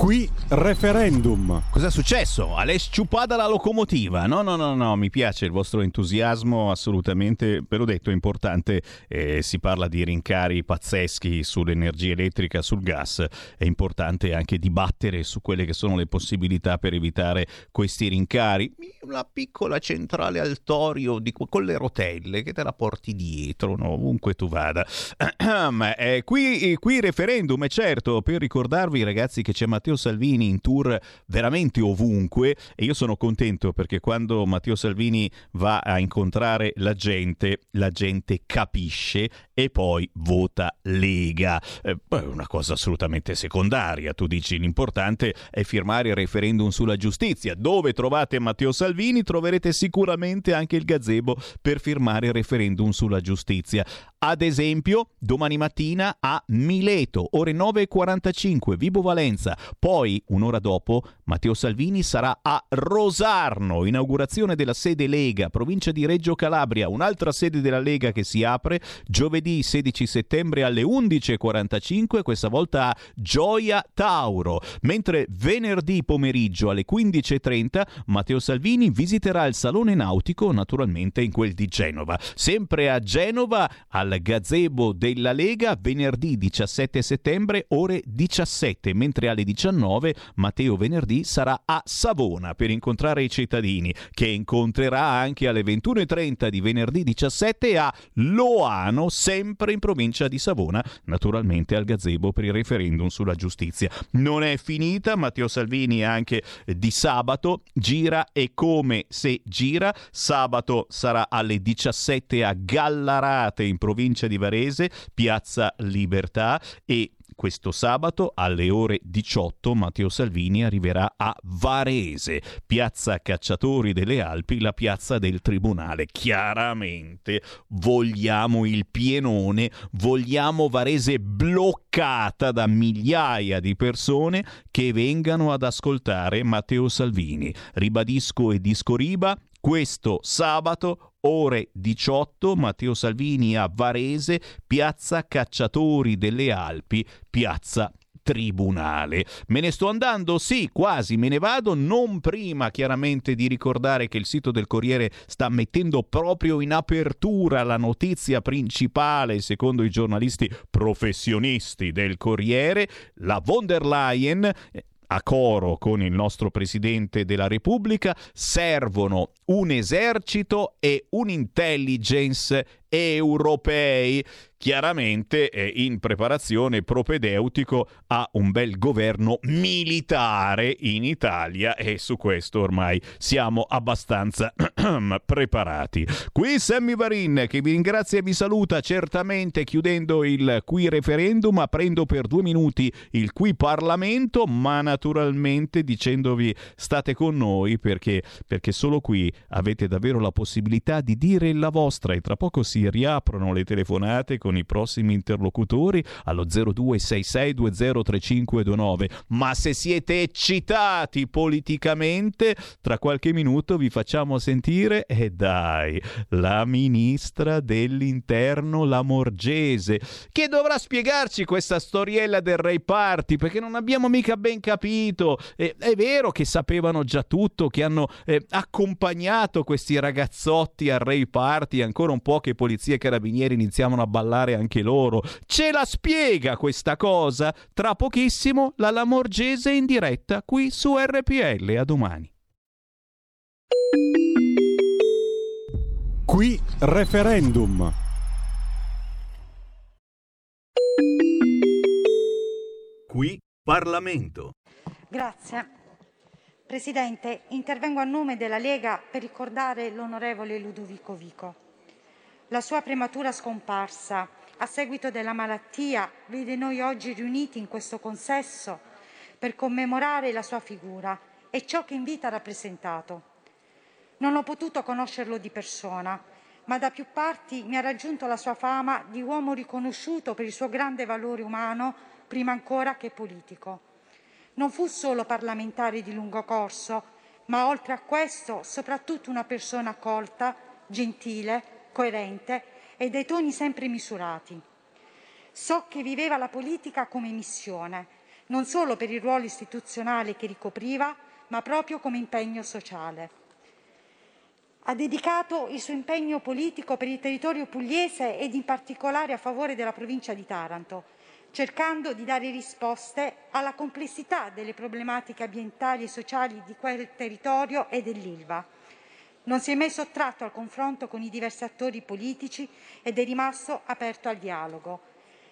Qui referendum. Cos'è successo? Alle sciupata la locomotiva? No, no, no, no, mi piace il vostro entusiasmo, assolutamente, ve l'ho detto, è importante, eh, si parla di rincari pazzeschi sull'energia elettrica, sul gas, è importante anche dibattere su quelle che sono le possibilità per evitare questi rincari. Una piccola centrale al torio di, con le rotelle che te la porti dietro, no? ovunque tu vada. eh, qui, qui referendum, è certo, per ricordarvi ragazzi che c'è Matteo Salvini in tour veramente ovunque e io sono contento perché quando Matteo Salvini va a incontrare la gente, la gente capisce e poi vota Lega. Eh, è una cosa assolutamente secondaria, tu dici l'importante è firmare il referendum sulla giustizia. Dove trovate Matteo Salvini troverete sicuramente anche il gazebo per firmare il referendum sulla giustizia. Ad esempio, domani mattina a Mileto, ore 9.45, Vibo Valenza. Poi, un'ora dopo, Matteo Salvini sarà a Rosarno, inaugurazione della sede Lega, provincia di Reggio Calabria, un'altra sede della Lega che si apre giovedì 16 settembre alle 11.45, questa volta a Gioia Tauro. Mentre venerdì pomeriggio alle 15.30 Matteo Salvini visiterà il Salone Nautico, naturalmente in quel di Genova. Sempre a Genova, al gazebo della Lega, venerdì 17 settembre, ore 17, mentre alle 19 Matteo venerdì sarà a Savona per incontrare i cittadini, che incontrerà anche alle 21.30 di venerdì 17 a Loano, sempre in provincia di Savona, naturalmente al gazebo per il referendum sulla giustizia. Non è finita, Matteo Salvini anche di sabato gira e come se gira. Sabato sarà alle 17 a Gallarate in provincia di Varese, Piazza Libertà e questo sabato alle ore 18 Matteo Salvini arriverà a Varese, piazza Cacciatori delle Alpi, la piazza del Tribunale. Chiaramente vogliamo il pienone, vogliamo Varese bloccata da migliaia di persone che vengano ad ascoltare Matteo Salvini. Ribadisco e discoriba questo sabato ore 18 Matteo Salvini a Varese, piazza Cacciatori delle Alpi, piazza tribunale. Me ne sto andando? Sì, quasi me ne vado, non prima chiaramente di ricordare che il sito del Corriere sta mettendo proprio in apertura la notizia principale, secondo i giornalisti professionisti del Corriere, la von der Leyen a coro con il nostro Presidente della Repubblica, servono un esercito e un'intelligence europei chiaramente è in preparazione propedeutico a un bel governo militare in Italia e su questo ormai siamo abbastanza preparati. Qui Sammy Varin che vi ringrazia e vi saluta certamente chiudendo il qui referendum, aprendo per due minuti il qui Parlamento, ma naturalmente dicendovi state con noi perché, perché solo qui avete davvero la possibilità di dire la vostra e tra poco si riaprono le telefonate con i prossimi interlocutori allo 0266203529. Ma se siete eccitati politicamente, tra qualche minuto vi facciamo sentire, e eh dai, la ministra dell'interno Lamorgese, che dovrà spiegarci questa storiella del Ray Party, perché non abbiamo mica ben capito. Eh, è vero che sapevano già tutto, che hanno eh, accompagnato questi ragazzotti al Ray Party, ancora un po' che polizia e carabinieri iniziavano a ballare anche loro. Ce la spiega questa cosa? Tra pochissimo la Lamorgese in diretta qui su RPL. A domani. Qui referendum. Qui Parlamento. Grazie. Presidente, intervengo a nome della Lega per ricordare l'onorevole Ludovico Vico. La sua prematura scomparsa a seguito della malattia vede noi oggi riuniti in questo consesso per commemorare la sua figura e ciò che in vita ha rappresentato. Non ho potuto conoscerlo di persona, ma da più parti mi ha raggiunto la sua fama di uomo riconosciuto per il suo grande valore umano, prima ancora che politico. Non fu solo parlamentare di lungo corso, ma oltre a questo soprattutto una persona colta, gentile, coerente e dai toni sempre misurati. So che viveva la politica come missione, non solo per il ruolo istituzionale che ricopriva, ma proprio come impegno sociale. Ha dedicato il suo impegno politico per il territorio pugliese ed in particolare a favore della provincia di Taranto, cercando di dare risposte alla complessità delle problematiche ambientali e sociali di quel territorio e dell'Ilva. Non si è mai sottratto al confronto con i diversi attori politici ed è rimasto aperto al dialogo.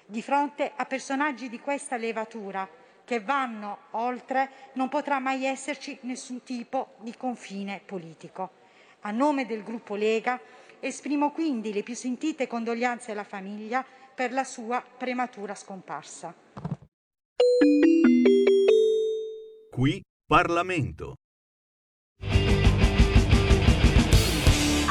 Di fronte a personaggi di questa levatura che vanno oltre, non potrà mai esserci nessun tipo di confine politico. A nome del gruppo Lega esprimo quindi le più sentite condoglianze alla famiglia per la sua prematura scomparsa. Qui Parlamento.